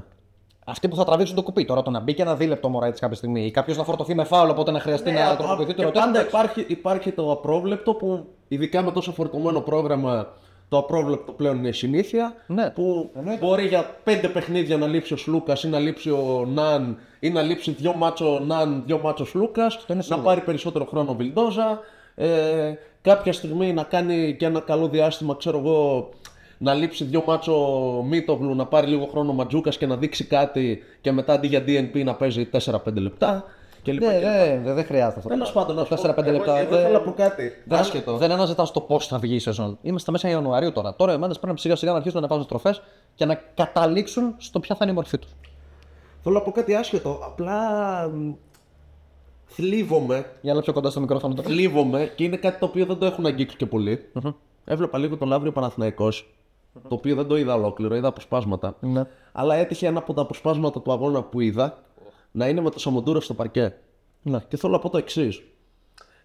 Αυτοί που θα τραβήξουν το κουπί. Τώρα το να μπει και ένα δίλεπτο Μωραΐτης κάποια στιγμή ή κάποιος να φορτωθεί με φάουλ οπότε να χρειαστεί Ναι, να α- τροποποιηθεί και το πάντα ρωτήριο. υπάρχει, υπάρχει το απρόβλεπτο που ειδικά με τόσο φορτωμένο πρόγραμμα το απρόβλεπτο πλέον είναι συνήθεια. Ναι, που εννοείται. μπορεί για πέντε παιχνίδια να λείψει ο Σλούκας ή να λείψει ο Ναν ή να λείψει δυο ματς ο Ναν, δυο ματς ο Σλούκας. είναι Να σίγουρο. πάρει περισσότερο χρόνο ο Βιλντόζα. Ε, κάποια στιγμή να κάνει και ένα καλό διάστημα, ξέρω εγώ, να λείψει δυο ματς ο Μίτογλου, να πάρει λίγο χρόνο ο Μαντζούκας και να δείξει κάτι και μετά αντί για DNP να παίζει 4-5 λεπτά. Και λοιπά Ναι, και ναι, δεν δεν χρειάζεται αυτό. Τέλος πάντων, να σου πω, 4-5 εγώ- λεπτά. Εγώ δεν- θέλω να πω κάτι. Δεν, Άσχετο. δεν αναζητάς το πώς θα βγει η σεζόν. Είμαστε στα μέσα Ιανουαρίου τώρα. Τώρα οι ομάδες πρέπει σιγά σιγά να αρχίσουν να ανεβάζουν στροφές και να καταλήξουν στο ποια θα είναι η μορφή τους. Θέλω να πω κάτι άσχετο. Απλά μ, θλίβομαι. Για να πιο κοντά στο μικρόφωνο τώρα. Θλίβομαι και είναι κάτι το οποίο δεν το έχουν αγγίξει και πολυ Έβλεπα λίγο τον αύριο Παναθηναϊκός, το οποίο δεν το είδα ολόκληρο, είδα αποσπάσματα. Ναι. Αλλά έτυχε ένα από τα αποσπάσματα του αγώνα που είδα να είναι με το Σαμοντούρας στο παρκέ. Ναι. Και θέλω να πω το εξής.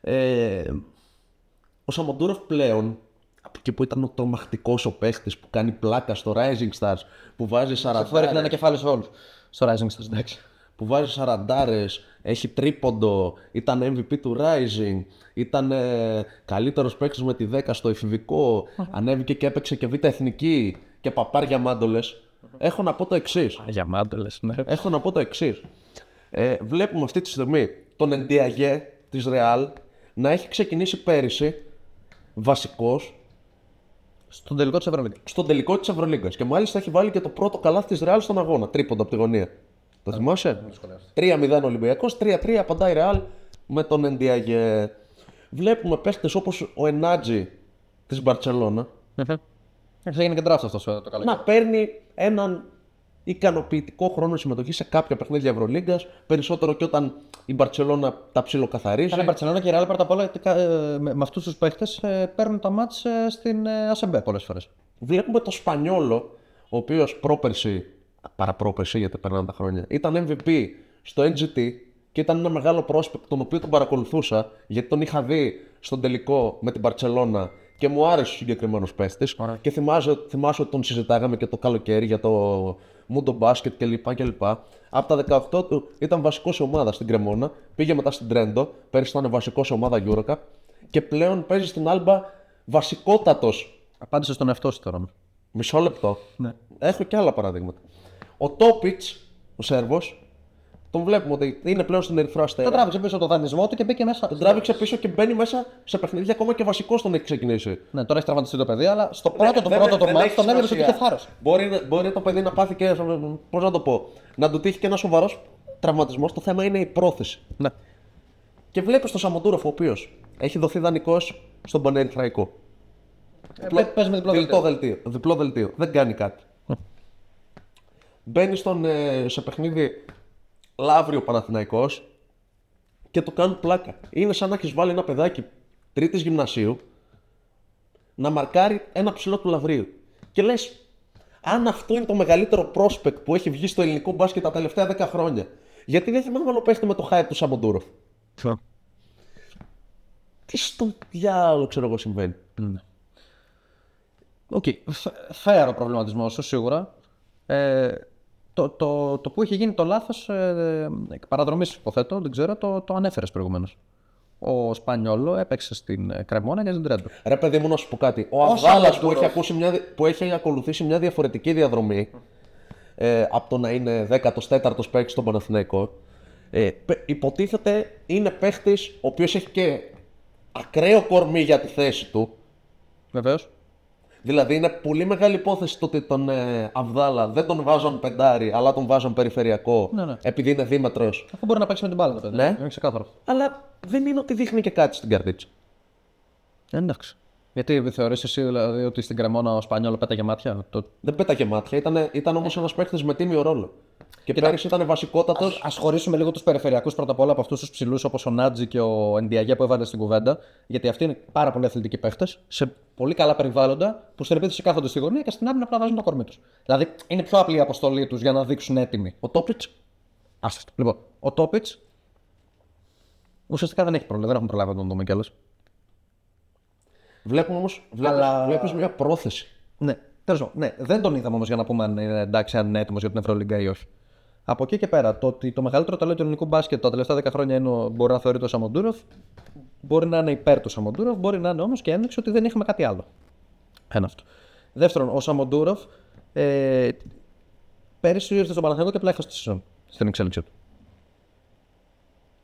Ε, ο Σαμοντούροφ πλέον, από εκεί που ήταν ο τρομακτικός ο παίχτης που κάνει πλάκα στο Rising Stars, που βάζει 40 Αφού έριχνε ένα κεφάλι σε όλους. Στο Rising Stars, εντάξει. Που βάζει σαραντάρες, έχει τρίποντο, ήταν MVP του Rising, ήταν ε, καλύτερος παίκτης με τη 10 στο εφηβικό, ανέβηκε και έπαιξε και β' εθνική και παπάρια μάντολες. Έχω να πω το εξής. Για μάντελε, ναι. Έχω να πω το εξής. Ε, βλέπουμε αυτή τη στιγμή τον Εντιαγέ της Real να έχει ξεκινήσει πέρυσι βασικός Στον τελικό της Ευρωλίγκα. στον τελικό της Ευρωλίγκας και μάλιστα έχει βάλει και το πρώτο καλάθι της Real στον αγώνα, τρίποντο από τη γωνία. Το θυμάσαι; 3-0 Ολυμπιακός, 3-3 απαντάει η Real με τον Εντιαγέ. Βλέπουμε παίχτες όπως ο Ενάτζι της Μπαρτσελώνα Έγινε και draft αυτός το καλοκαίρι. να παίρνει έναν ικανοποιητικό χρόνο συμμετοχής σε κάποια παιχνίδια Ευρωλίγκας, περισσότερο και όταν η Μπαρσελόνα τα ψιλοκαθαρίζει. Ήταν η Μπαρσελόνα και η Real πρώτα απ' όλα γιατί, ε, με, με αυτούς τους παίχτες παίρνουν τα μάτς ε, στην ε, Ασεμπέ πολλές φορές. Βλέπουμε το Σπανιόλο, ο οποίος πρόπερση, παραπρόπερση γιατί περνάνε τα χρόνια, ήταν MVP στο NGT και ήταν ένα μεγάλο πρόσπεκτ τον οποίο τον παρακολουθούσα γιατί τον είχα δει στον τελικό με την Μπαρσελόνα και μου άρεσε ο συγκεκριμένος παίχτη. Και θυμάσαι, θυμάσαι ότι τον συζητάγαμε και το καλοκαίρι για το Mundo Basket κλπ. κλπ. Από τα 18 του ήταν βασικός σε ομάδα στην Κρεμόνα, πήγε μετά στην Τρέντο, πέρυσι ήταν βασικός σε ομάδα Eurocup και πλέον παίζει στην Άλμπα βασικότατος Απάντησε στον εαυτό σου τώρα. Μισό λεπτό. Ναι. Έχω και άλλα παραδείγματα. Ο Τόπιτς, ο Σέρβος, τον βλέπουμε ότι είναι πλέον στην Ερυθρό Τον Αστέρα. τράβηξε πίσω το δανεισμό του και μπήκε μέσα. Τον τράβηξε πίσω και μπαίνει μέσα σε παιχνίδια ακόμα και βασικό τον έχει ξεκινήσει. Ναι, τώρα έχει τραυματιστεί το παιδί, αλλά στο πρώτο, το Δεν- πρώτο το δεν μάτι έχει τον έβλεπε ότι σημασία. είχε θάρρος. Μπορεί, να- μπορεί το παιδί να πάθει και. Πώς να το πω. Να του τύχει και ένας σοβαρός τραυματισμός. Το θέμα είναι η πρόθεση. Ναι. Και βλέπεις τον Σαμοντούροφ, ο οποίος έχει δοθεί δανεικός στον Πανερυθραϊκό. Ε, Παίζει με διπλό Διπλό δελτίο. δελτίο. Διπλό δελτίο. Δεν κάνει κάτι. Μπαίνει στον, ε, σε παιχνίδι Λαύριο Παναθηναϊκός και το κάνουν πλάκα. Είναι σαν να έχεις βάλει ένα παιδάκι τρίτης γυμνασίου να μαρκάρει ένα ψηλό του λαβρίου. Και λες, αν αυτό είναι το μεγαλύτερο prospect που έχει βγει στο ελληνικό μπάσκετ τα τελευταία 10 χρόνια, γιατί δεν θυμάμαι παίχτη με το hype του Σαμοντούροφ; Τι στο διάολο ξέρω εγώ συμβαίνει. OK. Okay. Fair ο προβληματισμός σου σίγουρα. Ε, το, το, το που είχε γίνει το λάθος ε, εκ παραδρομής, υποθέτω, δεν ξέρω, το, το ανέφερες προηγουμένως. Ο Σπανιόλο έπαιξε στην ε, Κρεμόνα για την Τρέντο. Ρε παιδί μου να σου πω κάτι. Ο Αβδάλας που, έχει ακούσει μια, δι- που έχει ακολουθήσει μια διαφορετική διαδρομή ε, από το να είναι 14ο παίκτης στον Παναθηναϊκό, ε, πε- υποτίθεται είναι παίχτη ο οποίος έχει και ακραίο κορμί για τη θέση του. Βεβαίως. Δηλαδή είναι πολύ μεγάλη υπόθεση το ότι τον ε, Αβδάλα δεν τον βάζαν πεντάρι, αλλά τον βάζαν περιφερειακό Ναι, ναι. επειδή είναι δίμετρος. Αφού μπορεί να παίξει με την μπάλα το παιδί. Ναι. Είναι ξεκάθαρο. Αλλά δεν είναι ότι δείχνει και κάτι στην καρδίτσα. Εντάξει. Γιατί θεωρείς εσύ δηλαδή ότι στην Κρεμόνα ο Σπανιόλο πέταγε μάτια. Το... Δεν πέταγε μάτια, ήταν, ήταν όμως ένας παίχτη με τίμιο ρόλο. Και πέρυσι ήταν βασικότατος. Α χωρίσουμε λίγο τους περιφερειακούς πρώτα απ' όλα από αυτούς τους ψηλούς όπως ο Νάτζι και ο Ενδιαγέ που έβαλε στην κουβέντα. Γιατί αυτοί είναι πάρα πολύ αθλητικοί παίχτες σε πολύ καλά περιβάλλοντα που στην επίθεση κάθονται στη γωνία και στην άμυνα απλά βάζουν το κορμί τους. Δηλαδή είναι πιο απλή η αποστολή τους για να δείξουν έτοιμοι. Ο Τόπιτς Άστο. Λοιπόν, ο Τόπιτς ουσιαστικά δεν έχει πρόβλημα, δεν έχουμε προλάβει να τον δούμε κιόλας. βλέπουμε όμως Αλλά- βλέπεις μια πρόθεση. Ναι, τέλος πάντων. Ναι, δεν τον είδαμε όμως για να πούμε αν είναι εντάξει, αν είναι έτοιμος για την Ευρωλίγκα ή όχι. Από εκεί και πέρα, το ότι το μεγαλύτερο ταλέντο του ελληνικού μπάσκετ τα τελευταία 10 χρόνια είναι, ο- μπορεί να θεωρείται ο Σαμοντούροφ, μπορεί να είναι υπέρ του Σαμοντούροφ, μπορεί να είναι όμως και ένδειξη ότι δεν είχαμε κάτι άλλο. Ένα αυτό. Δεύτερον, ο Σαμοντούροφ ε, πέρυσι ήρθε στον Παναθηναϊκό και απλά έχασε τη σεζόν στην εξέλιξή του.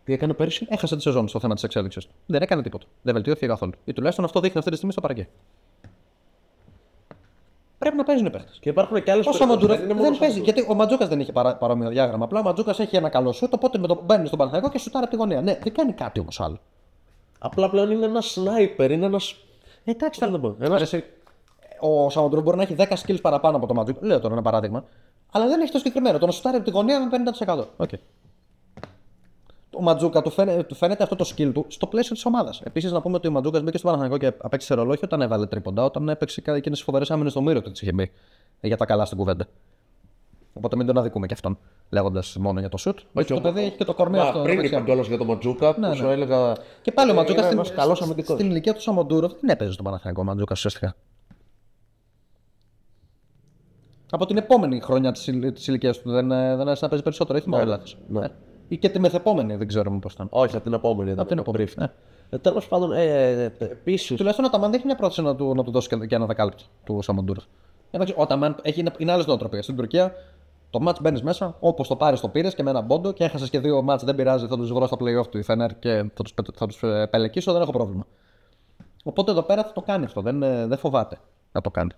Τι έκανε πέρυσι; Έχασε τη σεζόν στο θέμα της εξέλιξης του. Δεν έκανε τίποτα. Δεν βελτιώθηκε καθόλου. Ή τουλάχιστον αυτό δείχνει αυτή τη στιγμή στο παρκέ. Πρέπει να παίζουν οι παίχτες. Και υπάρχουν και άλλες Ο Σαμοντούροφ δεν, παίζει. Γιατί ο Μαντζούκας δεν είχε παρά, παρόμοιο διάγραμμα. Απλά ο Μαντζούκας έχει ένα καλό σουτ, οπότε με το που μπαίνει στον Παναθηναϊκό και σουτάρει από τη γωνία. Ναι, δεν κάνει κάτι όμως άλλο. Απλά πλέον είναι ένας sniper, είναι ένα. Εντάξει, Θέλω να πω. Ένας... Ο Σαμοντούροφ μπορεί να έχει 10 skills παραπάνω από το Μαντζούκα. Λέω τώρα ένα παράδειγμα. Αλλά δεν έχει το συγκεκριμένο. Το να σουτάρει από τη γωνία με 50%. Okay. Ο Μαντζούκα του, φαίνε, του φαίνεται αυτό το skill του στο πλαίσιο της ομάδας. Επίσης, να πούμε ότι ο Μαντζούκας μπήκε στο Παναθηναϊκό και απέκτησε ρόλο όχι όταν έβαλε τρίποντα, όταν έπαιξε και εκείνες τις φοβερές άμυνες στον Μίροτιτς είχε μπει. ε, Για τα καλά στην κουβέντα. Οπότε μην τον αδικούμε και αυτόν, λέγοντας μόνο για το σουτ. Όχι, το παιδί έχει και το κορμί Μα, αυτό. Πριν δεξιά. είπα κιόλας για τον Ματζούκα που Ναι, σου ναι. έλεγα. Και πάλι ο ε, Ματζούκας είναι στην, ένας καλός αμυντικός. στην ηλικία του Σαμοντούροφ δεν έπαιζε στον Παναθηναϊκό ο Ματζούκας ουσιαστικά. Από την επόμενη χρονιά της ηλικίας του δεν, ε, δεν άρχισε να παίζει περισσότερο, ή θυμάμαι λάθος. ναι. Ε, Ή και τη μεθεπόμενη, δεν ξέρουμε πώ ήταν. Όχι, από την επόμενη. ήταν Από την το επόμενη. brief. Ναι. Ε, Τέλος πάντων, ε, επίση. Τουλάχιστον ο Ταμάν δεν έχει μια πρόθεση να του, να του δώσει και, και ένα δεκάλεπτο του Σαμοντούροφ. Εντάξει, ο Ταμάν έχει, είναι άλλες νοοτροπίες. Στην Τουρκία το μάτ μπαίνεις μέσα, όπως το πάρεις το πήρες και με ένα πόντο και έχασες και δύο μάτ, δεν πειράζει, θα τους βρω στα playoff του η Φενέρ και θα τους θα τους, ε, πελεκίσω, δεν έχω πρόβλημα. Οπότε εδώ πέρα θα το κάνει αυτό, δεν, ε, δεν φοβάται να το κάνει.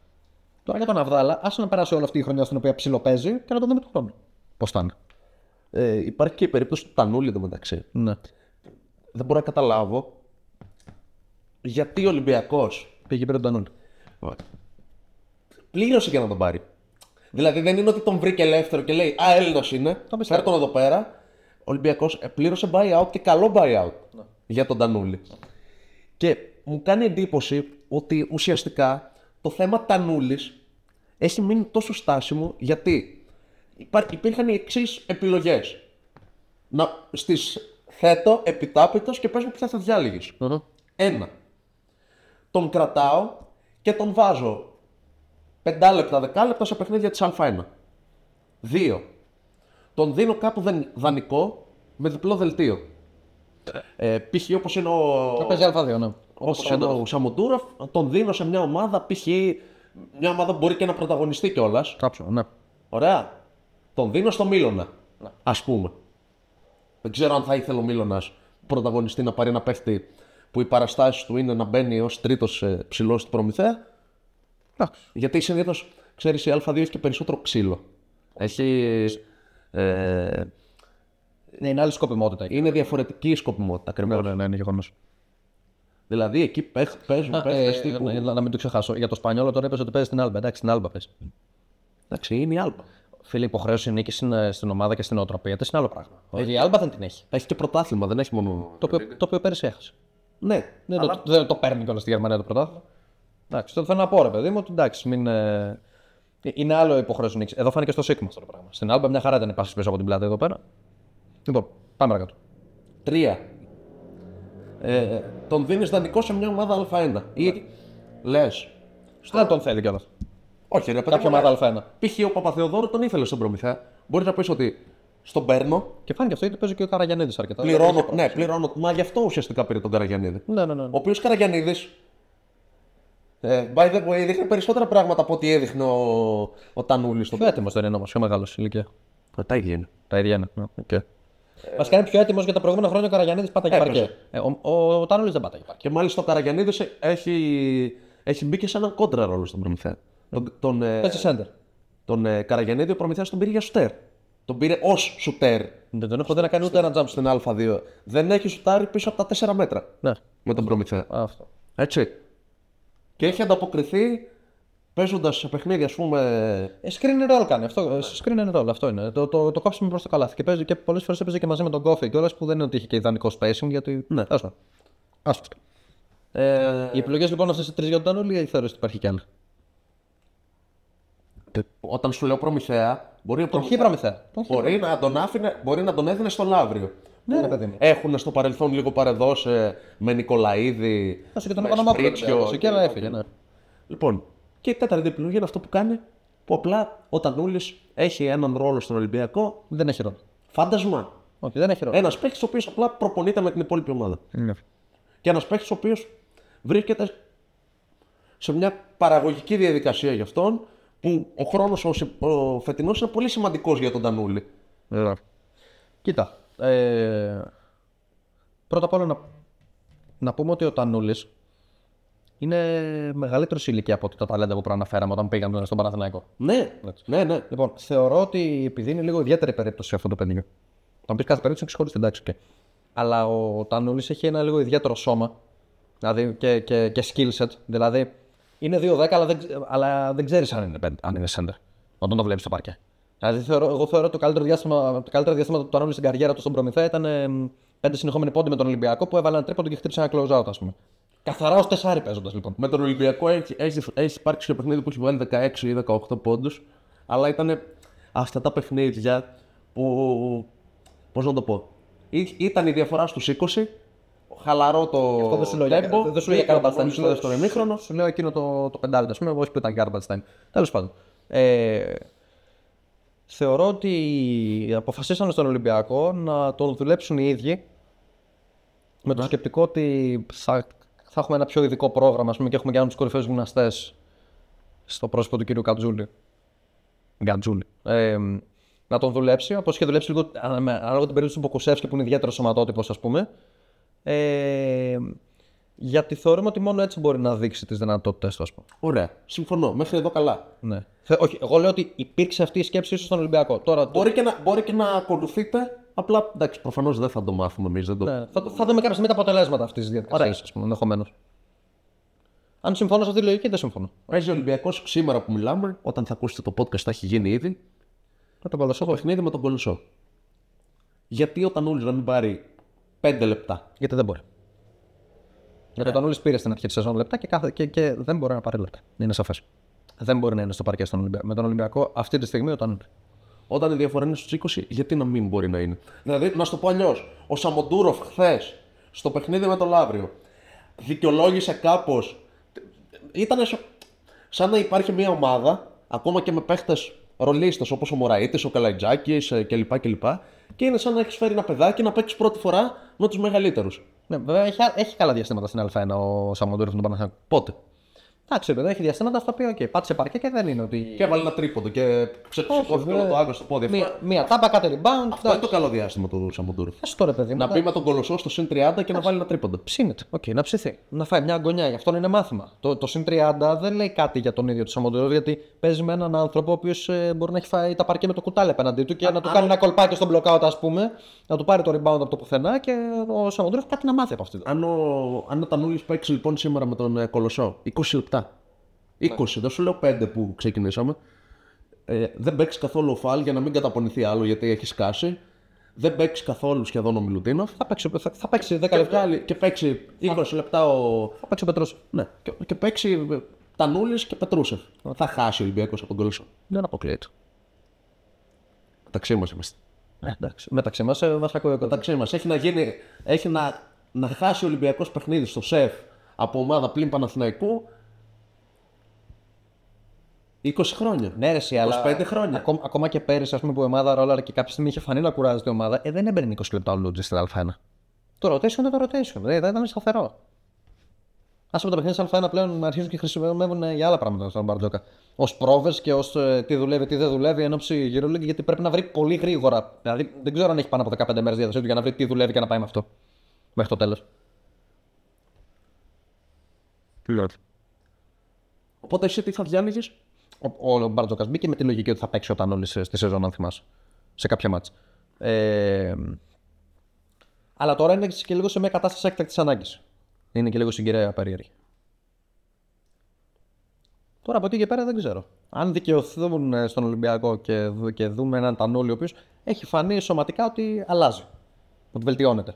Τώρα για τον Αβδάλα, άσε να περάσει όλη αυτή η χρονιά στην οποία ψιλοπαίζει και να το δούμε του χρόνου. Πώς θα είναι. Ε, υπάρχει και η περίπτωση του Τανούλη εδώ μεταξύ. Ναι. Δεν μπορώ να καταλάβω γιατί ο Ολυμπιακός Πήγε πήρε τον Τανούλη. πλήρωσε για να τον πάρει. Δηλαδή δεν είναι ότι τον βρήκε ελεύθερο και λέει Α, Έλληνα είναι, πιστεύω. φέρ τον εδώ πέρα. Ο Ολυμπιακός πλήρωσε buyout και καλό buyout για τον Τανούλη. Και μου κάνει εντύπωση ότι ουσιαστικά το θέμα Τανούλης έχει μείνει τόσο στάσιμο γιατί υπά- υπήρχαν οι εξής επιλογές. Να στις θέτω επιτάπητος και πες μου ποια θα διάλεγες. Ένα. Τον κρατάω και τον βάζω 5 λεπτά, 10 λεπτά σε παιχνίδια της Α1. Δύο. Τον δίνω κάπου δαν- δανεικό με διπλό δελτίο. Ε, π.χ. όπως είναι ο... Θα παίζει Α2, ναι. Όπως είναι ο Σαμοντούροφ, τον δίνω σε μια ομάδα, π.χ. μια ομάδα που μπορεί και να πρωταγωνιστεί κιόλας. Κάψω, ναι. Ωραία. Τον δίνω στο Μίλωνα. Α πούμε. Δεν ξέρω αν θα ήθελε ο Μίλωνας πρωταγωνιστή να πάρει ένα παίχτη που οι παραστάσεις του είναι να μπαίνει ως τρίτος ψηλός στην προμηθέα. Εντάξει. Γιατί συνήθως ξέρεις η Α2 έχει και περισσότερο ξύλο. Έχει. Ε, Ναι, είναι άλλη σκοπιμότητα. εκεί. είναι διαφορετική η σκοπιμότητα ακριβώς. Ναι, ναι, ναι, είναι γεγονός. Δηλαδή εκεί παίχ- παίζουν παίχτε τύπου. να, να μην το ξεχάσω. Για το Σπανιόλο τώρα έπαιζε ότι παίζει στην Άλμπα. Εντάξει, στην Άλμπα παίζει. Εντάξει, είναι η Άλμπα. Φίλε, υποχρέωση νίκη στην, στην ομάδα και στην οτροπία τη είναι άλλο πράγμα. Η Άλμπα δεν την έχει. Έχει και πρωτάθλημα, δεν έχει μόνο. Το οποίο, το οποίο πέρυσι έχασε. Ναι, Δεν, το, δεν το παίρνει κιόλας στη Γερμανία το πρωτάθλημα. Εντάξει, το θέλω να πω ρε παιδί μου ότι εντάξει, μην. ε, Είναι άλλο υποχρέωση νίκη. Εδώ φάνηκε στο Σίγμα αυτό το πράγμα. Στην Άλμπα μια χαρά ήταν πάσει πίσω από την πλάτη εδώ πέρα. Λοιπόν, πάμε παρακάτω. Τρία. Ε, τον δίνεις δανεικό σε μια ομάδα Α1. Ή λες. Δεν τον θέλει κιόλας. Όχι, ρε παιδί. Κάποια μου, ομάδα ναι. Α1. Π.χ. ο Παπαθεοδόρου τον ήθελε στον προμηθέα. Μπορεί να πει ότι στον παίρνω, Και φάνηκε αυτό γιατί παίζει και ο Καραγιανίδη αρκετά. πληρώνω. Ναι, πληρώνω. Μα γι' αυτό ουσιαστικά πήρε τον Καραγιανίδη. Ναι, ναι, ναι. Ο οποίο Καραγιανίδη. Ε, by the way, δείχνει περισσότερα πράγματα από ό,τι έδειχνε ο, ο Τανούλη στον Πιο έτοιμο δεν είναι όμω, πιο μεγάλο ηλικία. Ε, Τα ίδια είναι. Τα ίδια είναι. Ναι, okay. Βασικά είναι πιο έτοιμο για τα προηγούμενα χρόνια ο Καραγιανίδη πάταγε Έπαιζε. παρκέ. Ε, ο ο, ο Τάνολη δεν πάταγε παρκέ. Και μάλιστα ο Καραγιανίδη έχει, έχει μπει και σε έναν κόντρα ρόλο στον προμηθέα. Τον, τον, ε, Παίζει σέντερ. τον ε, Καραγιανίδη ο προμηθέα τον πήρε για σουτέρ. Τον πήρε ως σουτέρ Δεν τον έχω δει να κάνει ούτε ένα jump στην Α2. Δεν έχει σουτάρει πίσω από τα 4 μέτρα Ναι, με τον προμηθέα. αυτό. Έτσι. Και έχει ανταποκριθεί παίζοντας σε παιχνίδια, ας πούμε. Ε, screen roll κάνει αυτό. ε, Screen roll, αυτό είναι. Το, το, το κόψιμο προς το καλάθι. Και, παίζει, και πολλές φορές έπαιζε και μαζί με τον Κόφι κιόλα που δεν είναι ότι είχε και ιδανικό spacing γιατί. Ναι. Τέλος πάντων. Άσο. Ε, Οι επιλογές λοιπόν αυτές οι τρεις για τον Τάνολη ή θεωρείς ότι υπάρχει κι άλλη; Όταν σου λέω προμηθέα, μπορεί, ο Τον χει προμηθέα. Τον χει. μπορεί, να τον άφηνε, μπορεί να τον έδινε στο Λαύριο. Ναι, ρε παιδί μου. Έχουν στο παρελθόν λίγο παρεδώσει με Νικολαίδη. Θα σου και τον με όνομα Σπρίτσιο και αλλά έφυγε. Ναι. Λοιπόν, και η τέταρτη επιλογή είναι αυτό που κάνει που απλά ο Τανούλη έχει έναν ρόλο στον Ολυμπιακό. Δεν έχει ρόλο. Φάντασμα. Όχι, δεν έχει ρόλο. Ένας παίχτη ο οποίος απλά προπονείται με την υπόλοιπη ομάδα. Ναι. Και ένας παίχτη ο οποίος βρίσκεται σε μια παραγωγική διαδικασία για αυτόν που ο χρόνος ο, συ- ο φετινός είναι πολύ σημαντικός για τον Τανούλη. Βέβαια. Κοίτα. Ε, πρώτα απ' όλα να, να πούμε ότι ο Τανούλης είναι μεγαλύτερος σε ηλικία από ότι τα ταλέντα που προαναφέραμε όταν πήγαμε στον Παναθηναϊκό. Ναι, ναι, ναι. Λοιπόν, θεωρώ ότι επειδή είναι λίγο ιδιαίτερη περίπτωση αυτό το παιδί. Θα μου πεις κάθε περίπτωση είναι ξεχωριστή, εντάξει. Okay. Αλλά ο Τανούλης έχει ένα λίγο ιδιαίτερο σώμα δηλαδή και, και, και skill set. Δηλαδή είναι 2-10, αλλά δεν, ξε- αλλά δεν ξέρεις αν είναι, πεν- αν είναι center όταν το βλέπεις στο παρκέ. Δηλαδή θεωρώ, εγώ θεωρώ ότι το καλύτερο διάστημα, το καλύτερο διάστημα του Τανούλη στην καριέρα του στον Προμηθέα ήταν ε, πέντε συνεχόμενοι πόντι με τον Ολυμπιακό που έβαλε ένα τρίποντο και χτύπησε ένα close out, ας πούμε. Καθαρά ως τεσσάρι παίζοντας λοιπόν. Με τον Ολυμπιακό έχει, έχει, έχει υπάρξει και παιχνίδι που έχει βάλει 16 ή 18 πόντους. Αλλά ήταν αυτά τα παιχνίδια που. Πώς να το πω. Ή- Ήταν η διαφορά στους 20. Χαλαρό το. Αυτό δεν σου λέω για, tempo, δεν σου λέω για μπήκε ο Garbage Time. Παπαδόπουλος Σου λέω- στο ημίχρονο. Σου λέω εκείνο το, το πεντάλεπτο, ας πούμε, όχι που ήταν Garbage Time. Τέλος πάντων. Ε, θεωρώ ότι αποφασίσανε στον Ολυμπιακό να τον δουλέψουν οι ίδιοι με το σκεπτικό ότι θα, θα έχουμε ένα πιο ειδικό πρόγραμμα ας πούμε, και έχουμε και έναν από τους κορυφαίους γυμναστές στο πρόσωπο του κύριου Κατζούλη. Γκατζούλη. Ε, να τον δουλέψει, όπως είχε δουλέψει λίγο α, με- ανάλογα την περίπτωση του Μποκουσεύσκη που είναι ιδιαίτερος σωματότυπος, ας πούμε. Ε, γιατί θεωρούμε ότι μόνο έτσι μπορεί να δείξει τις δυνατότητέ του, ας πούμε. Ωραία. Συμφωνώ. Μέχρι εδώ καλά. Ναι. Θε- όχι, εγώ λέω ότι υπήρξε αυτή η σκέψη ίσως στον Ολυμπιακό. Τώρα, το- Μπορεί και, να, μπορεί και να ακολουθείτε. Απλά εντάξει, προφανώς δεν θα το μάθουμε εμείς. Δεν το... ναι, θα, το- θα δούμε κάποια στιγμή τα αποτελέσματα αυτής της διαδικασίας, Ωραία. ας πούμε, ενδεχομένως. Αν συμφωνώ σε αυτή τη λογική, δεν συμφωνώ. Παίζει ο Ολυμπιακός σήμερα που μιλάμε, όταν θα ακούσετε το podcast θα έχει γίνει ήδη. Να τον Το παιχνίδι με τον Κολοσσό. Γιατί ο Τανούλη να μην πάρει 5 λεπτά. Γιατί δεν μπορεί. Γιατί ο Τανούλης πήρε στην αρχή της σεζόν λεπτά και, κάθε, και, και δεν μπορεί να πάρει λεπτά. Είναι σαφές. Δεν μπορεί να είναι στο παρκέ στον Ολυμπιακό. Με τον Ολυμπιακό αυτή τη στιγμή ο Τανούλη. Όταν η διαφορά είναι στους 20, γιατί να μην μπορεί να είναι; Δηλαδή, να σου το πω αλλιώς. Ο Σαμοντούροφ χθες στο παιχνίδι με τον Λαύριο δικαιολόγησε κάπως. Ήταν σαν να υπάρχει μια ομάδα, ακόμα και με παίχτες ρολίστες όπως ο Μωραΐτης, ο Καλαϊτζάκης κλπ, κλπ. Και είναι σαν να έχεις φέρει ένα παιδάκι να παίξεις πρώτη φορά με τους μεγαλύτερους. Ναι, βέβαια έχει, έχει καλά διαστήματα στην Α1 ο Σαμοντούροφ τον Παναθηναϊκό. Πότε; Εντάξει, βέβαια έχει διαστήματα στα οποία okay, πάτησε παρκέ και δεν είναι ότι. Και έβαλε ένα τρίποντο και ξεσηκώθηκε όλο βέβαια. το ΟΑΚΑ στο πόδι. Αυτό, Μία, μία τάπα, κάτι rebound. αυτό είναι το καλό διάστημα του Σαμοντούροφ. Άσ' τώρα, παιδί μου. Να μπει με τον Κολοσσό στο συν 30 και να βάλει ένα τρίποντο. Ψήνεται. Οκ, να ψηθεί. Να φάει μια γωνιά. Γι' αυτό είναι μάθημα. Το, το συν 30 δεν λέει κάτι για τον ίδιο τον Σαμοντούροφ, γιατί παίζει με έναν άνθρωπο ο οποίος μπορεί να έχει φάει τα παρκέ με το κουτάλι απέναντί του και να του κάνει ένα κολπάκι στον blockout, ας πούμε, να του πάρει το rebound από το πουθενά και ο Σαμοντουρόβ κάτι να μάθει από αυτό. Αν ο, αν ο Τανούλης παίξει λοιπόν σήμερα με τον ε, Κολοσσό, 20 λεπτά. 20, δεν σου λέω 5 που ξεκινήσαμε. Ε, δεν παίξεις καθόλου ο Φαλ για να μην καταπονηθεί άλλο γιατί έχεις σκάσει. Δεν παίξεις καθόλου σχεδόν ο Μιλουτίνοφ. Θα παίξει, θα, θα παίξει 10 Και, λεπτά. βγάλει, και παίξει 20 λεπτά ο. Θα παίξει ο Πετρός. Ναι, και, και παίξει Τανούλης και Πετρούσεφ. Θα χάσει ο Ολυμπιακός από τον Κολοσσό. Δεν αποκλείεται. Μεταξύ μας είμαστε. Ε, εντάξει. Μεταξύ μας, ε, μας ακούει ο κοντά. Μεταξύ μας έχει να γίνει. Έχει να, να χάσει ο Ολυμπιακός παιχνίδι στο σεφ από ομάδα πλην Παναθηναϊκού 20 χρόνια. Ναι, ρε, εσύ, αλλά 25 χρόνια. Ακόμα, ακόμα και πέρυσι, ας πούμε, που η ομάδα ρόλαρε και κάποια στιγμή είχε φανεί να κουράζεται η ομάδα, ε, δεν έμπαινε 20 λεπτά ο Λούτζης στην Α1. Το rotation είναι το rotation. Δεν δεν ήταν σταθερό. Α πούμε, τα παιχνίδια στην Α1 πλέον αρχίζουν και χρησιμοποιούν για άλλα πράγματα στον Μπαρτζόκα. Ω πρόβες και ως τι δουλεύει, τι δεν δουλεύει εν ώψη EuroLeague, γιατί πρέπει να βρει πολύ γρήγορα. Δηλαδή, δεν ξέρω αν έχει πάνω από 15 μέρες διαδοσία του για να βρει τι δουλεύει και να πάει με αυτό. Μέχρι το τέλος. Οπότε εσύ τι θα διάνοιγε. Ο, ο Μπαρτζόκα μπήκε με τη λογική ότι θα παίξει όταν όλοι στη σεζόν, αν θυμάσαι. Σε κάποια μάτσα. Ε, αλλά τώρα είναι και λίγο σε μια κατάσταση έκτακτης ανάγκης. Είναι και λίγο συγκυρία περίεργη. Τώρα από εκεί και πέρα δεν ξέρω. Αν δικαιωθούν ε, στον Ολυμπιακό και, δου- και δούμε έναν Τανούλη ο οποίος έχει φανεί σωματικά ότι αλλάζει. Ότι βελτιώνεται.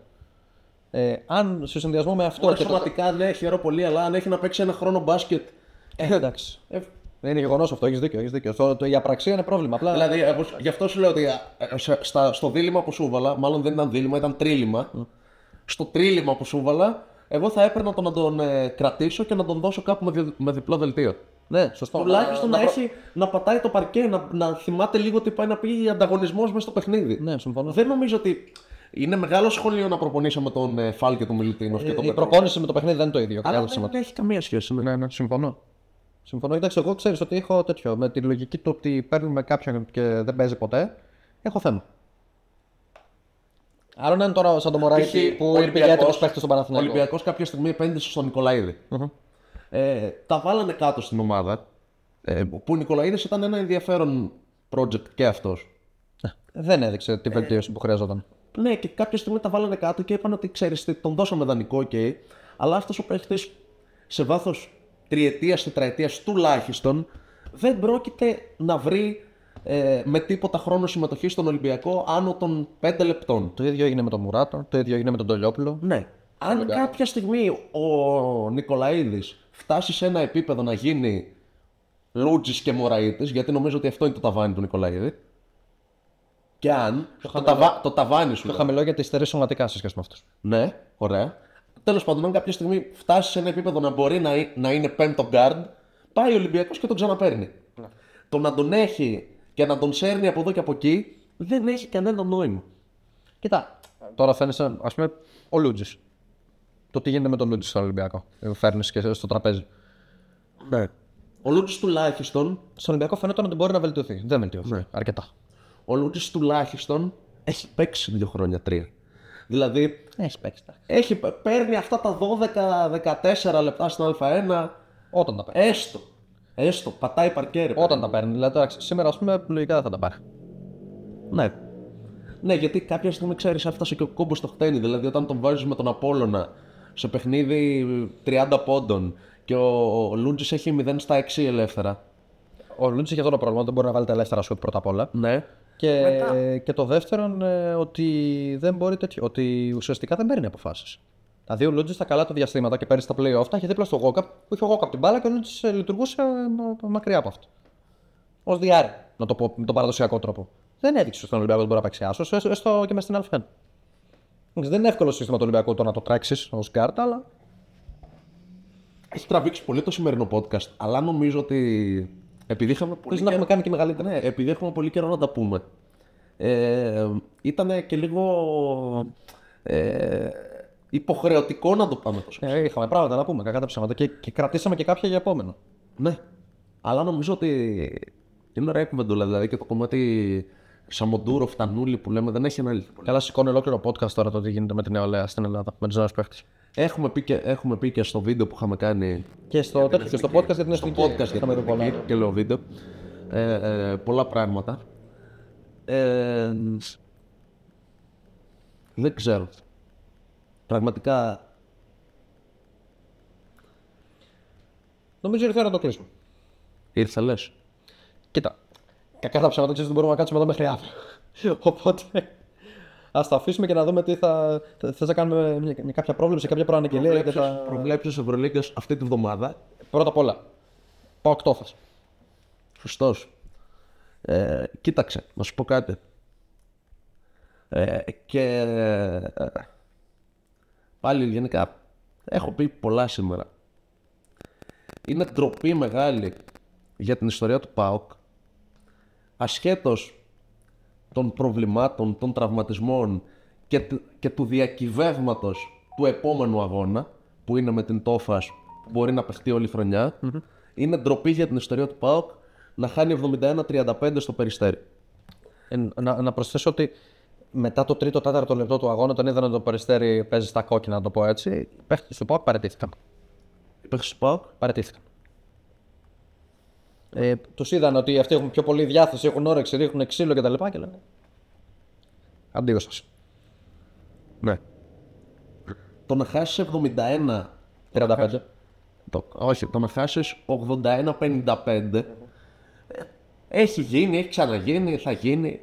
Ε, αν σε συνδυασμό με αυτό. Τώρα και το- σωματικά ναι, χαίρομαι πολύ, αλλά αν έχει να παίξει ένα χρόνο μπάσκετ. Ε, εντάξει. Ε, Δεν είναι γεγονός αυτό, έχεις δίκιο. Έχεις δίκιο. Το, το, η απραξία είναι πρόβλημα. Απλά δηλαδή, εγώ- γι' αυτό σου λέω ότι ε, σε- στα, στο δίλημα που σου έβαλα, μάλλον δεν ήταν δίλημα, ήταν τρίλημα. Στο τρίλημα που σου έβαλα, εγώ θα έπαιρνα το να τον ε, κρατήσω και να τον δώσω κάπου με, δι- με διπλό δελτίο. Ναι, σωστό. Τουλάχιστον Να- να, να- έχει, να πατάει το παρκέ, να, να θυμάται λίγο ότι πάει να πει ανταγωνισμός μέσα στο παιχνίδι. Ναι, συμφωνώ. Δεν νομίζω ότι. Είναι μεγάλο σχολείο να προπονήσει με τον ε, Φάλ και τον Μιλουτίνοφ και τον Η Πετρό. προπόνηση με το παιχνίδι δεν είναι το ίδιο. Αλλά κατάλαβες δεν σήματα. έχει καμία σχέση. Ναι. Ναι, ναι, συμφωνώ. Συμφωνώ. Εντάξει, εγώ ξέρεις ότι έχω τέτοιο. Με τη λογική του ότι παίρνουμε κάποιον και δεν παίζει ποτέ, έχω θέμα. Άρα να είναι τώρα σαν το Μωράιτη που ήρθε για έτοιμο παίχτη στον Ο Παναθηναϊκό. Ολυμπιακός κάποια στιγμή επένδυσε στον νικολαιδη Ε, τα βάλανε κάτω στην ομάδα. Ε, που ο Νικολαίδης ήταν ένα ενδιαφέρον project και αυτός. Δεν έδειξε τη βελτίωση που χρειαζόταν. Ναι, και κάποια στιγμή τα βάλανε κάτω και είπαν ότι ξέρεις τι, τον δώσαμε δανεικό, ok, αλλά αυτός ο παίχτης σε βάθος τριετίας, τετραετίας τουλάχιστον δεν πρόκειται να βρει ε, με τίποτα χρόνο συμμετοχή στον Ολυμπιακό άνω των 5 λεπτών. Το ίδιο έγινε με τον Μουράτο, το ίδιο έγινε με τον Τολιόπουλο. Ναι. Αν κάποια στιγμή ο Νικολαίδης φτάσει σε ένα επίπεδο να γίνει Λούτζης και Μωραΐτης, γιατί νομίζω ότι αυτό είναι το ταβάνι του Νικολαίδη, και αν το, ταβα... το ταβάνι σου Το λέω. χαμηλό γιατί στερεί σωματικά σε σχέση με αυτούς. Ναι, ωραία. Τέλος πάντων, αν κάποια στιγμή φτάσει σε ένα επίπεδο να μπορεί να, εί- να είναι πέμπτο guard, πάει ο Ολυμπιακός και τον ξαναπαίρνει. Το να τον έχει και να τον σέρνει από εδώ και από εκεί δεν έχει κανένα νόημα. Κοίτα, τώρα φαίνεσαι, ας πούμε, ο Λούτζης. Το τι γίνεται με τον Λούτζη στον Ολυμπιακό. Φέρνεις και στο τραπέζι. Ναι. Ο Λούτζης τουλάχιστον Στον Ολυμπιακό φαίνεται ότι μπορεί να βελτιωθεί. Δεν βελτιωθεί. Ναι. Αρκετά. Ο Λούτζης τουλάχιστον έχει παίξει δύο χρόνια, τρία. Δηλαδή, Έχει παίξει. έχει, παίρνει αυτά τα 12-14 λεπτά στην Α1, Όταν τα παίρνει. έστω. Έστω, πατάει παρκέρι. Όταν τα παίρνει. Δηλαδή, τώρα, σήμερα, ας πούμε, λογικά δεν θα τα πάρει. Ναι. Ναι, γιατί κάποια στιγμή ξέρεις, έφτασε και ο κόμπος στο χτένι. Δηλαδή, όταν τον βάζεις με τον Απόλωνα σε παιχνίδι 30 πόντων και ο, ο Λούντζης έχει 0 στα 6 ελεύθερα. Ο Λούτζη έχει αυτό το πρόβλημα. Δεν μπορεί να βάλει τα ελεύθερα σουτ πρώτα απ' όλα. Ναι. Και, και το δεύτερον, ε, ότι δεν μπορεί τέτοιο. Ότι ουσιαστικά δεν παίρνει αποφάσεις. Δηλαδή, ο Λούντζης στα καλά του διαστήματα και πέρυσι στα playoff τα είχε δίπλα στον Γουόκαπ που είχε ο Γουόκαπ την μπάλα και ο Λούντζης λειτουργούσε ε, μακριά από αυτό. Ως δυάρι, να το πω με τον παραδοσιακό τρόπο. Δεν έδειξε στον Ολυμπιακό ότι μπορεί να παίξει άσος, έστω- έστω και μες στην Α1. Δεν είναι εύκολο σύστημα του Ολυμπιακού το να το τρέξεις ως γκαρντ, αλλά Έχει τραβήξει πολύ το σημερινό podcast, αλλά νομίζω ότι επειδή είχαμε πολύ, Ίσως να έχουμε κάνει και μεγαλύτερα. ναι, επειδή έχουμε πολύ καιρό να τα πούμε, ε, ήταν και λίγο ε, υποχρεωτικό να το πάμε τόσο. Ε, είχαμε πράγματα να πούμε, κακά τα ψέματα. Και, και κρατήσαμε και κάποια για επόμενο. Ναι. Αλλά νομίζω ότι είναι ωραία κουβεντούλα. Δηλαδή και το κομμάτι Σαμοντούρο, Φτανούλη που λέμε δεν έχει αναλυθεί πολύ. Καλά, σηκώνει ολόκληρο podcast τώρα το τι γίνεται με την νεολαία στην Ελλάδα, με τους νέους παίχτες. Έχουμε πει, και, έχουμε πει και στο βίντεο που είχαμε κάνει. Και στο, τέτοιο, και στο podcast για την Στο εθνική. podcast για την Είχαμε δει πολλά. εθνική και λέω βίντεο. Ε, ε, πολλά πράγματα. Ε, δεν ξέρω. Πραγματικά Νομίζω ήρθε η ώρα να το κλείσουμε. ήρθε λες. Κοίτα. Κακά τα ψέματα ξέρεις ότι μπορούμε να κάτσουμε εδώ μέχρι αύριο. Οπότε. Α το αφήσουμε και να δούμε τι θα. Θες να κάνουμε μια, μια κάποια πρόβλεψη, κάποια προαναγγελία για τα. Προβλέψεις Ευρωλίγκας αυτή τη βδομάδα; Πρώτα απ' όλα. Πάω εκτόφα. Σωστός. Ε, κοίταξε, να σου πω κάτι. Ε, και ε, πάλι γενικά έχω πει πολλά σήμερα. Είναι ντροπή μεγάλη για την ιστορία του ΠΑΟΚ ασχέτως των προβλημάτων, των τραυματισμών και, του- και του διακυβεύματος του επόμενου αγώνα που είναι με την Τόφας που μπορεί να παιχτεί όλη η χρονια είναι ντροπή για την ιστορία του ΠΑΟΚ να χάνει 71-35 στο Περιστέρι. Ε, να, να προσθέσω ότι μετά το τρίτο τέταρτο λεπτό του αγώνα, όταν είδαν ότι το περιστέρι παίζει στα κόκκινα, να το πω έτσι, οι παίχτες του ΠΑΟΚ παραιτήθηκαν. Οι παίκτες του ΠΑΟΚ; Παραιτήθηκαν. Ε, τους είδαν ότι αυτοί έχουν πιο πολύ διάθεση, έχουν όρεξη, ρίχνουν ξύλο κτλ. Και, και λένε. Αντίο σας. Ναι. Το να χάσεις 71. 35. Το, όχι, το να χάσεις 81-55. ε, Έχει γίνει, έχει ξαναγίνει, θα γίνει.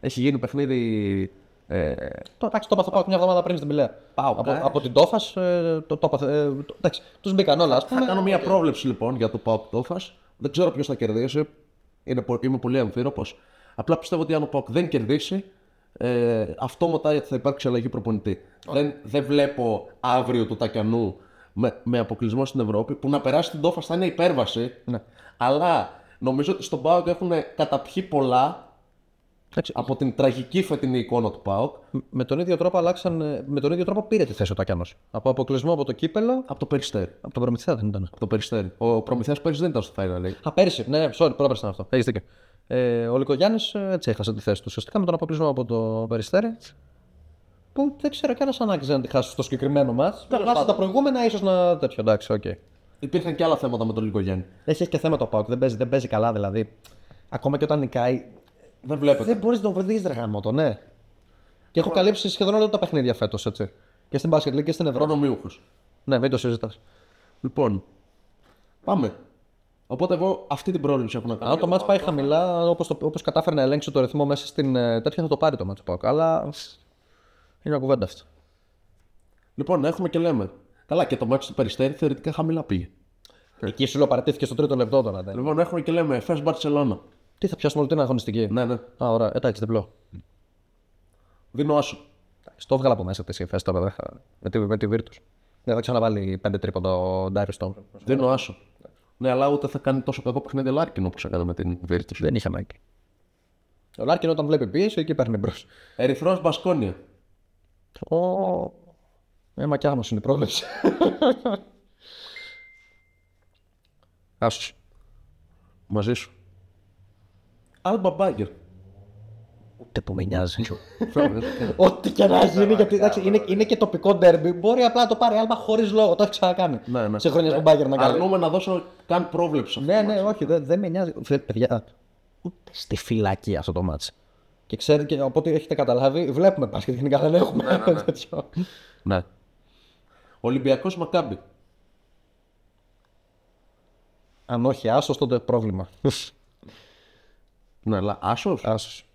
Έχει γίνει παιχνίδι. Ε, Το, εντάξει, το έπαθα πάω μια εβδομάδα πριν στην Πηλαία. Πάω, από, εντάξει. από την Τόφας, ε, το, το έπαθε, ε, το, εντάξει, τους μπήκαν όλα, ας πούμε. θα κάνω μια πρόβλεψη λοιπόν για το ΠΑΟΚ Τόφας. Δεν ξέρω ποιος θα κερδίσει. Είναι, πο- είμαι πολύ αμφίροπος. Απλά πιστεύω ότι αν ο ΠΑΟΚ δεν κερδίσει, ε, αυτόματα θα υπάρξει αλλαγή προπονητή. Δεν, δεν βλέπω αύριο του Τακιανού με, με αποκλεισμό στην Ευρώπη που να περάσει την Τόφα θα είναι υπέρβαση. Ναι. Αλλά νομίζω ότι στον ΠΑΟΚ έχουν καταπιεί πολλά Εντάξει, από την τραγική φετινή εικόνα του ΠΑΟΚ με τον ίδιο τρόπο αλλάξαν, ε, με τον ίδιο τρόπο πήρε τη θέση ο Τάκιανος. Από αποκλεισμό από το κύπελο, από το Περιστέρι. από τον Προμηθέα δεν ήταν. Από το Περιστέρι. Ο Προμηθέας πέρυσι δεν ήταν στο Final Eight. Α, πέρυσι, ναι, sorry, πρόπερσι ήταν αυτό. Έχει δίκιο. Ε, ο Λυκογιάννης έτσι έχασε τη θέση του. Ουσιαστικά με τον αποκλεισμό από το Περιστέρι. Που δεν ξέρω κι αν ανάγκη να τη χάσει στο συγκεκριμένο ματς. Βάσει τα προηγούμενα, ίσως να τέτοιο. Εντάξει, οκ. Υπήρχαν και άλλα θέματα με τον Λυκογιάννη. Έχει, έχεις και θέμα το ΠΑΟΚ. Δεν παίζει, δεν παίζει καλά δηλαδή. Ακόμα και όταν νικάει. Δεν βλέπετε. Δεν μπορείς να τον βρει ρε γαμώτο, ναι. Και έχω καλύψει σχεδόν όλα τα παιχνίδια φέτος, έτσι. Και στην Basket League και στην Ευρώπη. Προνομιούχους. Ναι, μην το συζητάς. Λοιπόν, πάμε. Οπότε εγώ αυτή την πρόβλεψη έχω να κάνω. Αν το μάτς πάει χαμηλά, όπως όπως κατάφερε να ελέγξει το ρυθμό μέσα στην ε, τέτοια, θα το πάρει το μάτς Πάουκ. Αλλά είναι μια κουβέντα αυτή. Λοιπόν, έχουμε και λέμε. Καλά, και το μάτι του Περιστέρι θεωρητικά χαμηλά πήγε. Εκεί σου λέω παρατήθηκε στο τρίτο λεπτό τώρα. Ναι. Λοιπόν, έχουμε και λέμε Φες Μπαρσελόνα. Τι θα πιάσουμε όλη την αγωνιστική; Ναι, ναι. Α, ωραία, εντάξει, διπλό. Δίνω άσο. Εντάξει, Το έβγαλα από μέσα τη εφέ τώρα. δεν θα- Με τη, με τη Virtus. Δεν θα ξαναβάλει πέντε τρίποντα ο Ντάριους Τόμ. Δίνω άσο. Ναι, αλλά ούτε θα κάνει τόσο κακό παιχνίδι ο Λάρκιν όπως έκανε με την Virtus. Δεν είχε ανάγκη. Ο Λάρκιν όταν βλέπει πίεση, εκεί παίρνει μπρος. Ερυθρός Μπασκόνια. Ο... Ε, μακιάνο είναι η πρόβλεψη. Άσος. Μαζί σου. Άλμπα Μπάγερν. Ούτε που με νοιάζει. Ό,τι και να γίνει, γιατί εντάξει, είναι, είναι και τοπικό ντέρμπι. Μπορεί απλά να το πάρει άλμα χωρίς λόγο. Το έχει ξανακάνει. Ναι, ναι. Σε χρόνια που μπάγκερ να κάνει. Αρνούμε να δώσω καν πρόβλεψη. σε αυτό Ναι, το ναι, μάτς. όχι, δεν, δεν με νοιάζει. Φε- Παιδιά, ούτε στη φυλακή αυτό το μάτς. Και ξέρετε, και οπότε έχετε καταλάβει, βλέπουμε μπάσκετ γενικά δεν έχουμε τέτοιο. Ναι. Ολυμπιακός Μακάμπι. Αν όχι άσος, τότε πρόβλημα. Ναι, αλλά άσος; Άσος.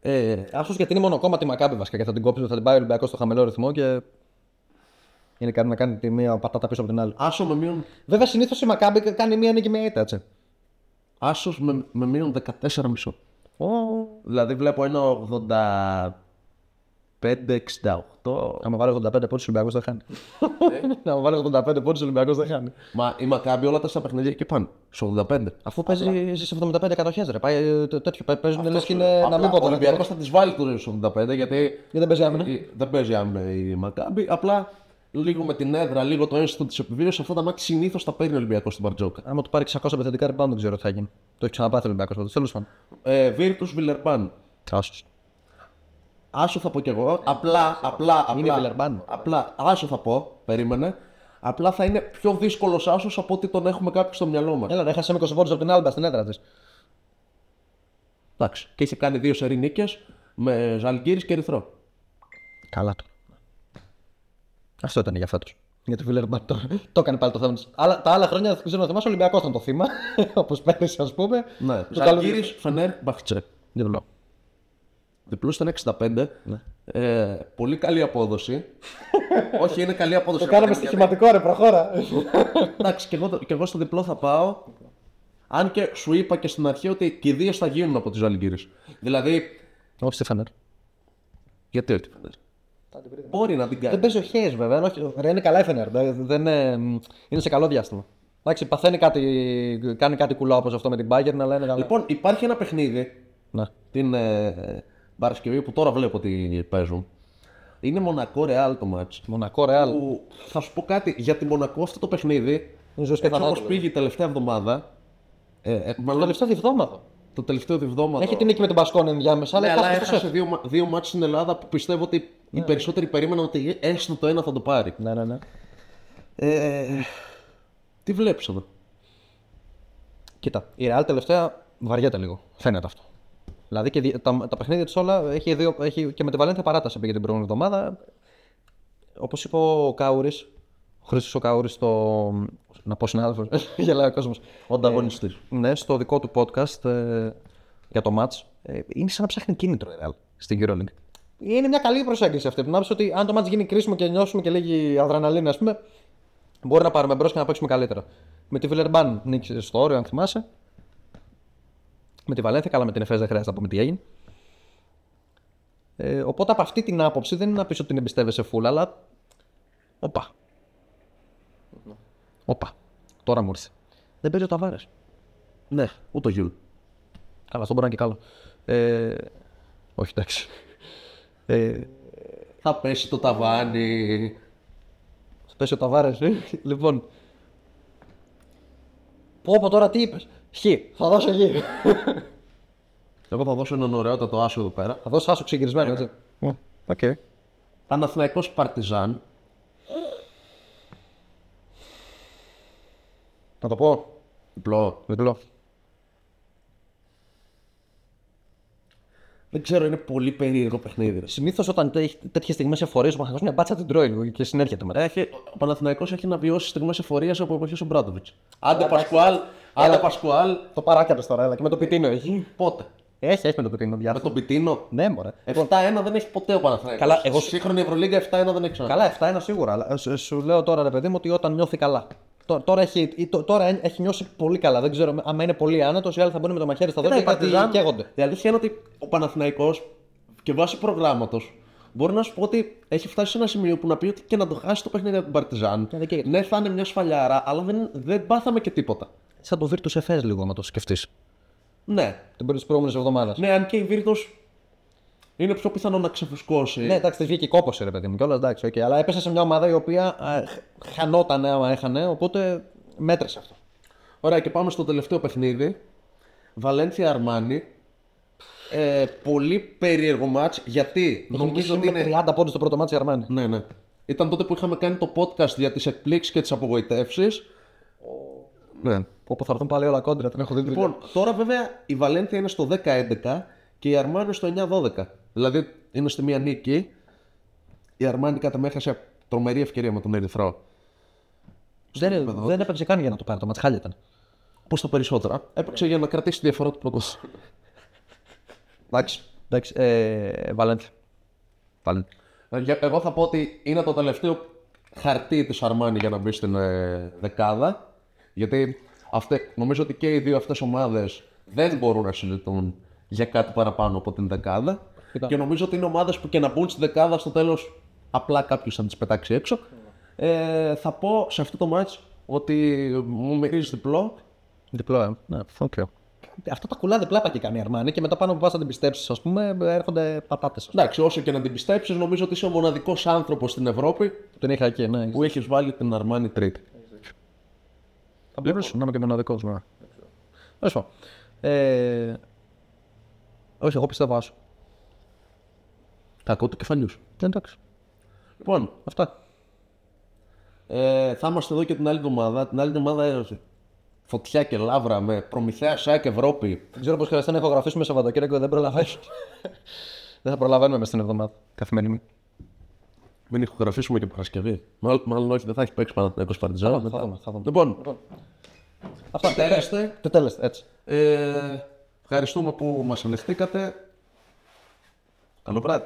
Ε, Άσος γιατί είναι μονοκόμματη μακάμπη βασικά και θα την κόψεις, θα την πάει ο Ολυμπιακός στο χαμηλό ρυθμό και. Είναι κάτι να κάνει τη μία πατάτα πίσω από την άλλη. άσο με μείον, Βέβαια συνήθως η Μακάμπη κάνει μία νίκη με ήττα, έτσι. άσος με, με μείον 14,5. Ω, Δηλαδή βλέπω ένα 85-68. Άμα βάλει 85 πόντους, ο Ολυμπιακός δεν χάνει. Άμα βάλει 85 πόντους, ο Ολυμπιακός δεν χάνει. Μα η Μακάμπι όλα τα στα παιχνίδια εκεί πάνε. Στο 85. Αφού παίζει στι 75 κατοχέ, ρε. Πάει ε, τ- τέτοιο. παι- Παίζουν λες και είναι να Απλά μην πω Ο τώρα. Ολυμπιακός θα τη βάλει το στο 85 γιατί Γιατί δεν παίζει άμυνα. η- δεν παίζει άμυνα η Μακάμπι. Απλά λίγο με την έδρα, λίγο το ένστικτο της επιβίωσης, αυτά τα μάτια συνήθως τα παίρνει ο Ολυμπιακός στην Μπαρτζόκα. Άμα του πάρει 600 επιθετικά rebound, δεν ξέρω τι θα γίνει. Το έχει ξαναπάθει ο Ολυμπιακός πάντω. Τέλος πάντων. Ε, Βίρτου Βιλερμπάν. Άσο. Άσο θα πω κι εγώ. Απλά, απλά, Είναι απλά. Βιλερμπάν. Απλά, άσο θα πω. Περίμενε. Απλά θα είναι πιο δύσκολος άσος από ότι τον έχουμε κάποιοι στο μυαλό μας. Έλα, ρε, έχασε με 20 πόντου από την Άλμπα στην έδρα της. Εντάξει. Και είχε κάνει δύο σερή νίκες με Ζαλγκύρης και Ερυθρό. Καλά του. Αυτό ήταν για φέτος. Για το Βιλερμπάν το, το έκανε πάλι το θέμα. της. Άλλα, τα άλλα χρόνια δεν ξέρω να θυμάσαι, ο Ολυμπιακός ήταν το θύμα. Όπως πέρυσι, ας πούμε. Ναι. Το καλό- Ζαλγκύρης, Φενέρ, Μπαχτσέ. Διπλό. Διπλό ήταν 65. Ε, πολύ καλή απόδοση. Όχι, είναι καλή απόδοση. Το κάναμε Γιατί- στοιχηματικό, ρε, προχώρα. Εντάξει, και εγώ, το- και εγώ στο διπλό θα πάω. Αν και σου είπα και στην αρχή ότι και οι δύο θα γίνουν από τη Ζαλγκύρη. Δηλαδή, Όχι στη Φενέρ. γιατί όχι. Φενέρ; Μπορεί να την κάνει. Δεν παίζει ο Χέις βέβαια. όχι- Ρε, είναι καλά η Φενέρ. Δεν, δεν είναι, είναι σε καλό διάστημα. Εντάξει, παθαίνει κάτι, κάνει κάτι κουλά όπως αυτό με την Bayern, αλλά είναι καλά. Λοιπόν, υπάρχει ένα παιχνίδι Ναι. την ε, Παρασκευή που τώρα βλέπω ότι παίζουν. Είναι Μονακό Ρεάλ το match. Μονακό, Ρεάλ. Που θα σου πω κάτι για τη Μονακό αυτό το παιχνίδι. Είναι ζωή και Έτσι θανάτου. όπω πήγε η τελευταία εβδομάδα. Ε, ε, Το μάλλον τελευταίο διβδόματο. το τελευταίο διβδόμαδο. Έχει την νίκη με τον Μπασκόνη ενδιάμεσα, αλλά Ναι, αλλά έχασε το έχασε σεφ. δύο, μα- δύο μάτς στην Ελλάδα που πιστεύω ότι οι περισσότεροι περίμεναν ότι έστω το ένα θα το πάρει. Ναι, ναι, ναι. Ε, τι βλέπεις εδώ; Κοίτα, η Real τελευταία βαριέται λίγο. Φαίνεται αυτό. Δηλαδή και δι- τα, τα παιχνίδια της όλα έχει, δύο, έχει και με τη Βαλένθια παράταση πήγε την προηγούμενη εβδομάδα. Όπως είπε ο Κάουρης, ο Χρήστος ο Κάουρης, στο. Να πω συνάδελφος, γελάει ο κόσμος. Ο ανταγωνιστής. Ναι, στο δικό του podcast ε, για το match. Ε, είναι σαν να ψάχνει κίνητρο η Real στην EuroLeague. Είναι μια καλή προσέγγιση αυτή. Να πεις ότι αν το match γίνει κρίσιμο και νιώσουμε και λίγη αδραναλίνη, ας πούμε, μπορεί να πάρουμε μπρος και να παίξουμε καλύτερα. Με τη Βιλερμπάν νίκησε στο όριο, αν θυμάσαι. Με τη Βαλένθια, καλά με την Εφές δεν χρειάζεται να πούμε τι έγινε. Ε, οπότε από αυτή την άποψη δεν είναι να πεις ότι την εμπιστεύεσαι full, αλλά. Όπα. Όπα. Τώρα μου ήρθε. Δεν παίζει ο Ταβάρες. Ναι, ούτε ο Γιούλ. Καλά, αυτό μπορεί να είναι και καλό. Ε, όχι, εντάξει. Ε, Θα πέσει το ταβάνι. θα πέσει ο Ταβάρες. λοιπόν. Πω, πω τώρα τι είπες. Χ. Θα δώσω χ. Εγώ θα δώσω έναν ωραιότατο άσο εδώ πέρα. θα δώσω άσο ξεγυρισμένο, έτσι. Οκ. Παναθηναϊκός Παρτιζάν. Να το πω. Διπλό. Διπλό. Δεν ξέρω, είναι πολύ περίεργο παιχνίδι. ρε. Συνήθως όταν έχει τέτοιες στιγμές εφορίε, ο Παναγιώ μια μπάτσα την τρώει λίγο και συνέρχεται μετά. Έχει, ο Παναθηναϊκός έχει να βιώσει στιγμές εφορίας από εποχή ο Μπράτοβιτ. Άντε Πασκουάλ, άντε Πασκουάλ. Το παράκια τώρα, έλα και με το πιτίνο έχει. Πότε; Έχεις, έχεις με το πιτίνο Με διάφορα. τον Πιτίνο; Ναι, μωρέ. 7-1 δεν έχεις ποτέ ο Παναθηναϊκός. Καλά, εγώ- Σύγχρονη Ευρωλίγκα 7-1 δεν έχεις ξανά. Καλά, 7-1 σίγουρα. Αλλά σου, σου λέω τώρα, ρε παιδί μου, ότι όταν νιώθει καλά. Τώρα, τώρα, έχει, ή το- τώρα έχει νιώσει πολύ καλά. Δεν ξέρω αν είναι πολύ άνετος, οι άλλοι θα μπουν με το μαχαίρι στα Κοίτα, δόντια η γιατί Παρτιζάν- καίγονται. Η αλήθεια είναι ότι ο Παναθηναϊκός και βάσει προγράμματος μπορεί να σου πω ότι έχει φτάσει σε ένα σημείο που να πει ότι και να το χάσει το παιχνίδι από την Παρτιζάν. δεν καίγεται. Ναι, θα είναι μια σφαλιάρα, αλλά δεν, δεν πάθαμε και τίποτα. Σαν το Virtus FS λίγο, να το σκεφτείς. Ναι. Την πρώτη προηγούμενη εβδομάδα. Ναι, αν και η Βίρτο είναι πιο πιθανό να ξεφουσκώσει. Ναι, εντάξει, της βγήκε κόπωση, ρε παιδί μου, κιόλας εντάξει, okay. αλλά έπεσε σε μια ομάδα η οποία α, χανόταν άμα έχανε, οπότε μέτρησε αυτό. Ωραία, και πάμε στο τελευταίο παιχνίδι. Βαλένθια Αρμάνι. Ε, πολύ περίεργο μάτς γιατί νομίζω ότι με είναι. 30 πόντους το πρώτο μάτι Αρμάνι. Ναι, ναι. Ήταν τότε που είχαμε κάνει το podcast για τις εκπλήξεις και τις απογοητεύσεις. Ναι. Όπου θα έρθουν πάλι όλα κόντρα, την έχω δει. Λοιπόν, τώρα βέβαια η Βαλένθια είναι στο 10-11 και η Αρμάνι στο 9-12. Δηλαδή είναι στη μία νίκη. Η Αρμάνι κατά με έχασε τρομερή ευκαιρία με τον Ερυθρό. δεν, δεν έπαιξε καν για να το πάρει το μάτι, χάλια ήταν. Πώς τα περισσότερα. Έπαιξε για να κρατήσει τη διαφορά του πρώτου. Εντάξει. Εντάξει, ε, Βαλένθια. Βαλένθια. Για- Εγώ θα πω ότι είναι το τελευταίο χαρτί της Αρμάνι για να μπει στην ε, δεκάδα. Γιατί αυτέ, νομίζω ότι και οι δύο αυτές ομάδες δεν μπορούν να συζητούν για κάτι παραπάνω από την δεκάδα. Κοίτα. Και νομίζω ότι είναι ομάδες που και να μπουν στη δεκάδα στο τέλος απλά κάποιος θα τις πετάξει έξω. Ε, θα πω σε αυτό το match ότι μου μυρίζει διπλό. Διπλό, ε. Ναι, οκ. Αυτά τα κουλά διπλά πάει κάνει η Αρμάνι και μετά πάνω που πας να την πιστέψεις, ας πούμε, έρχονται πατάτες. Εντάξει, όσο και να την πιστέψεις, νομίζω ότι είσαι ο μοναδικός άνθρωπος στην Ευρώπη Τον είχα εκεί, ναι. που έχεις βάλει την Αρμάνι τρίτη. Θα μπορούσε να είμαι και μοναδικό. Ναι. Τέλος πάντων. Ε, όχι, εγώ πιστεύω άσο. Τα ακούω του κεφαλιού σου. Ε, Εντάξει. Λοιπόν, Αυτά. ε, θα είμαστε εδώ και την άλλη εβδομάδα. Την άλλη εβδομάδα ε, φωτιά και λάβρα με προμηθέα ΣΑΚ Ευρώπη. Δεν ξέρω πώς χρειάζεται να ηχογραφήσουμε Σαββατοκύριακο, δεν προλαβαίνεις. δεν θα προλαβαίνουμε μέσα στην εβδομάδα. Καθημερινή. Μην ηχογραφήσουμε και Παρασκευή. Μάλλον, μάλλον όχι, δεν θα έχει παίξει Παναθηναϊκός Παρτιζάν. θα δούμε, θα δούμε. Λοιπόν, Αυτά. τέλεστε. Το τέλεστε, έτσι. Ε, ευχαριστούμε που μας ελεχθήκατε. Καλό βράδυ.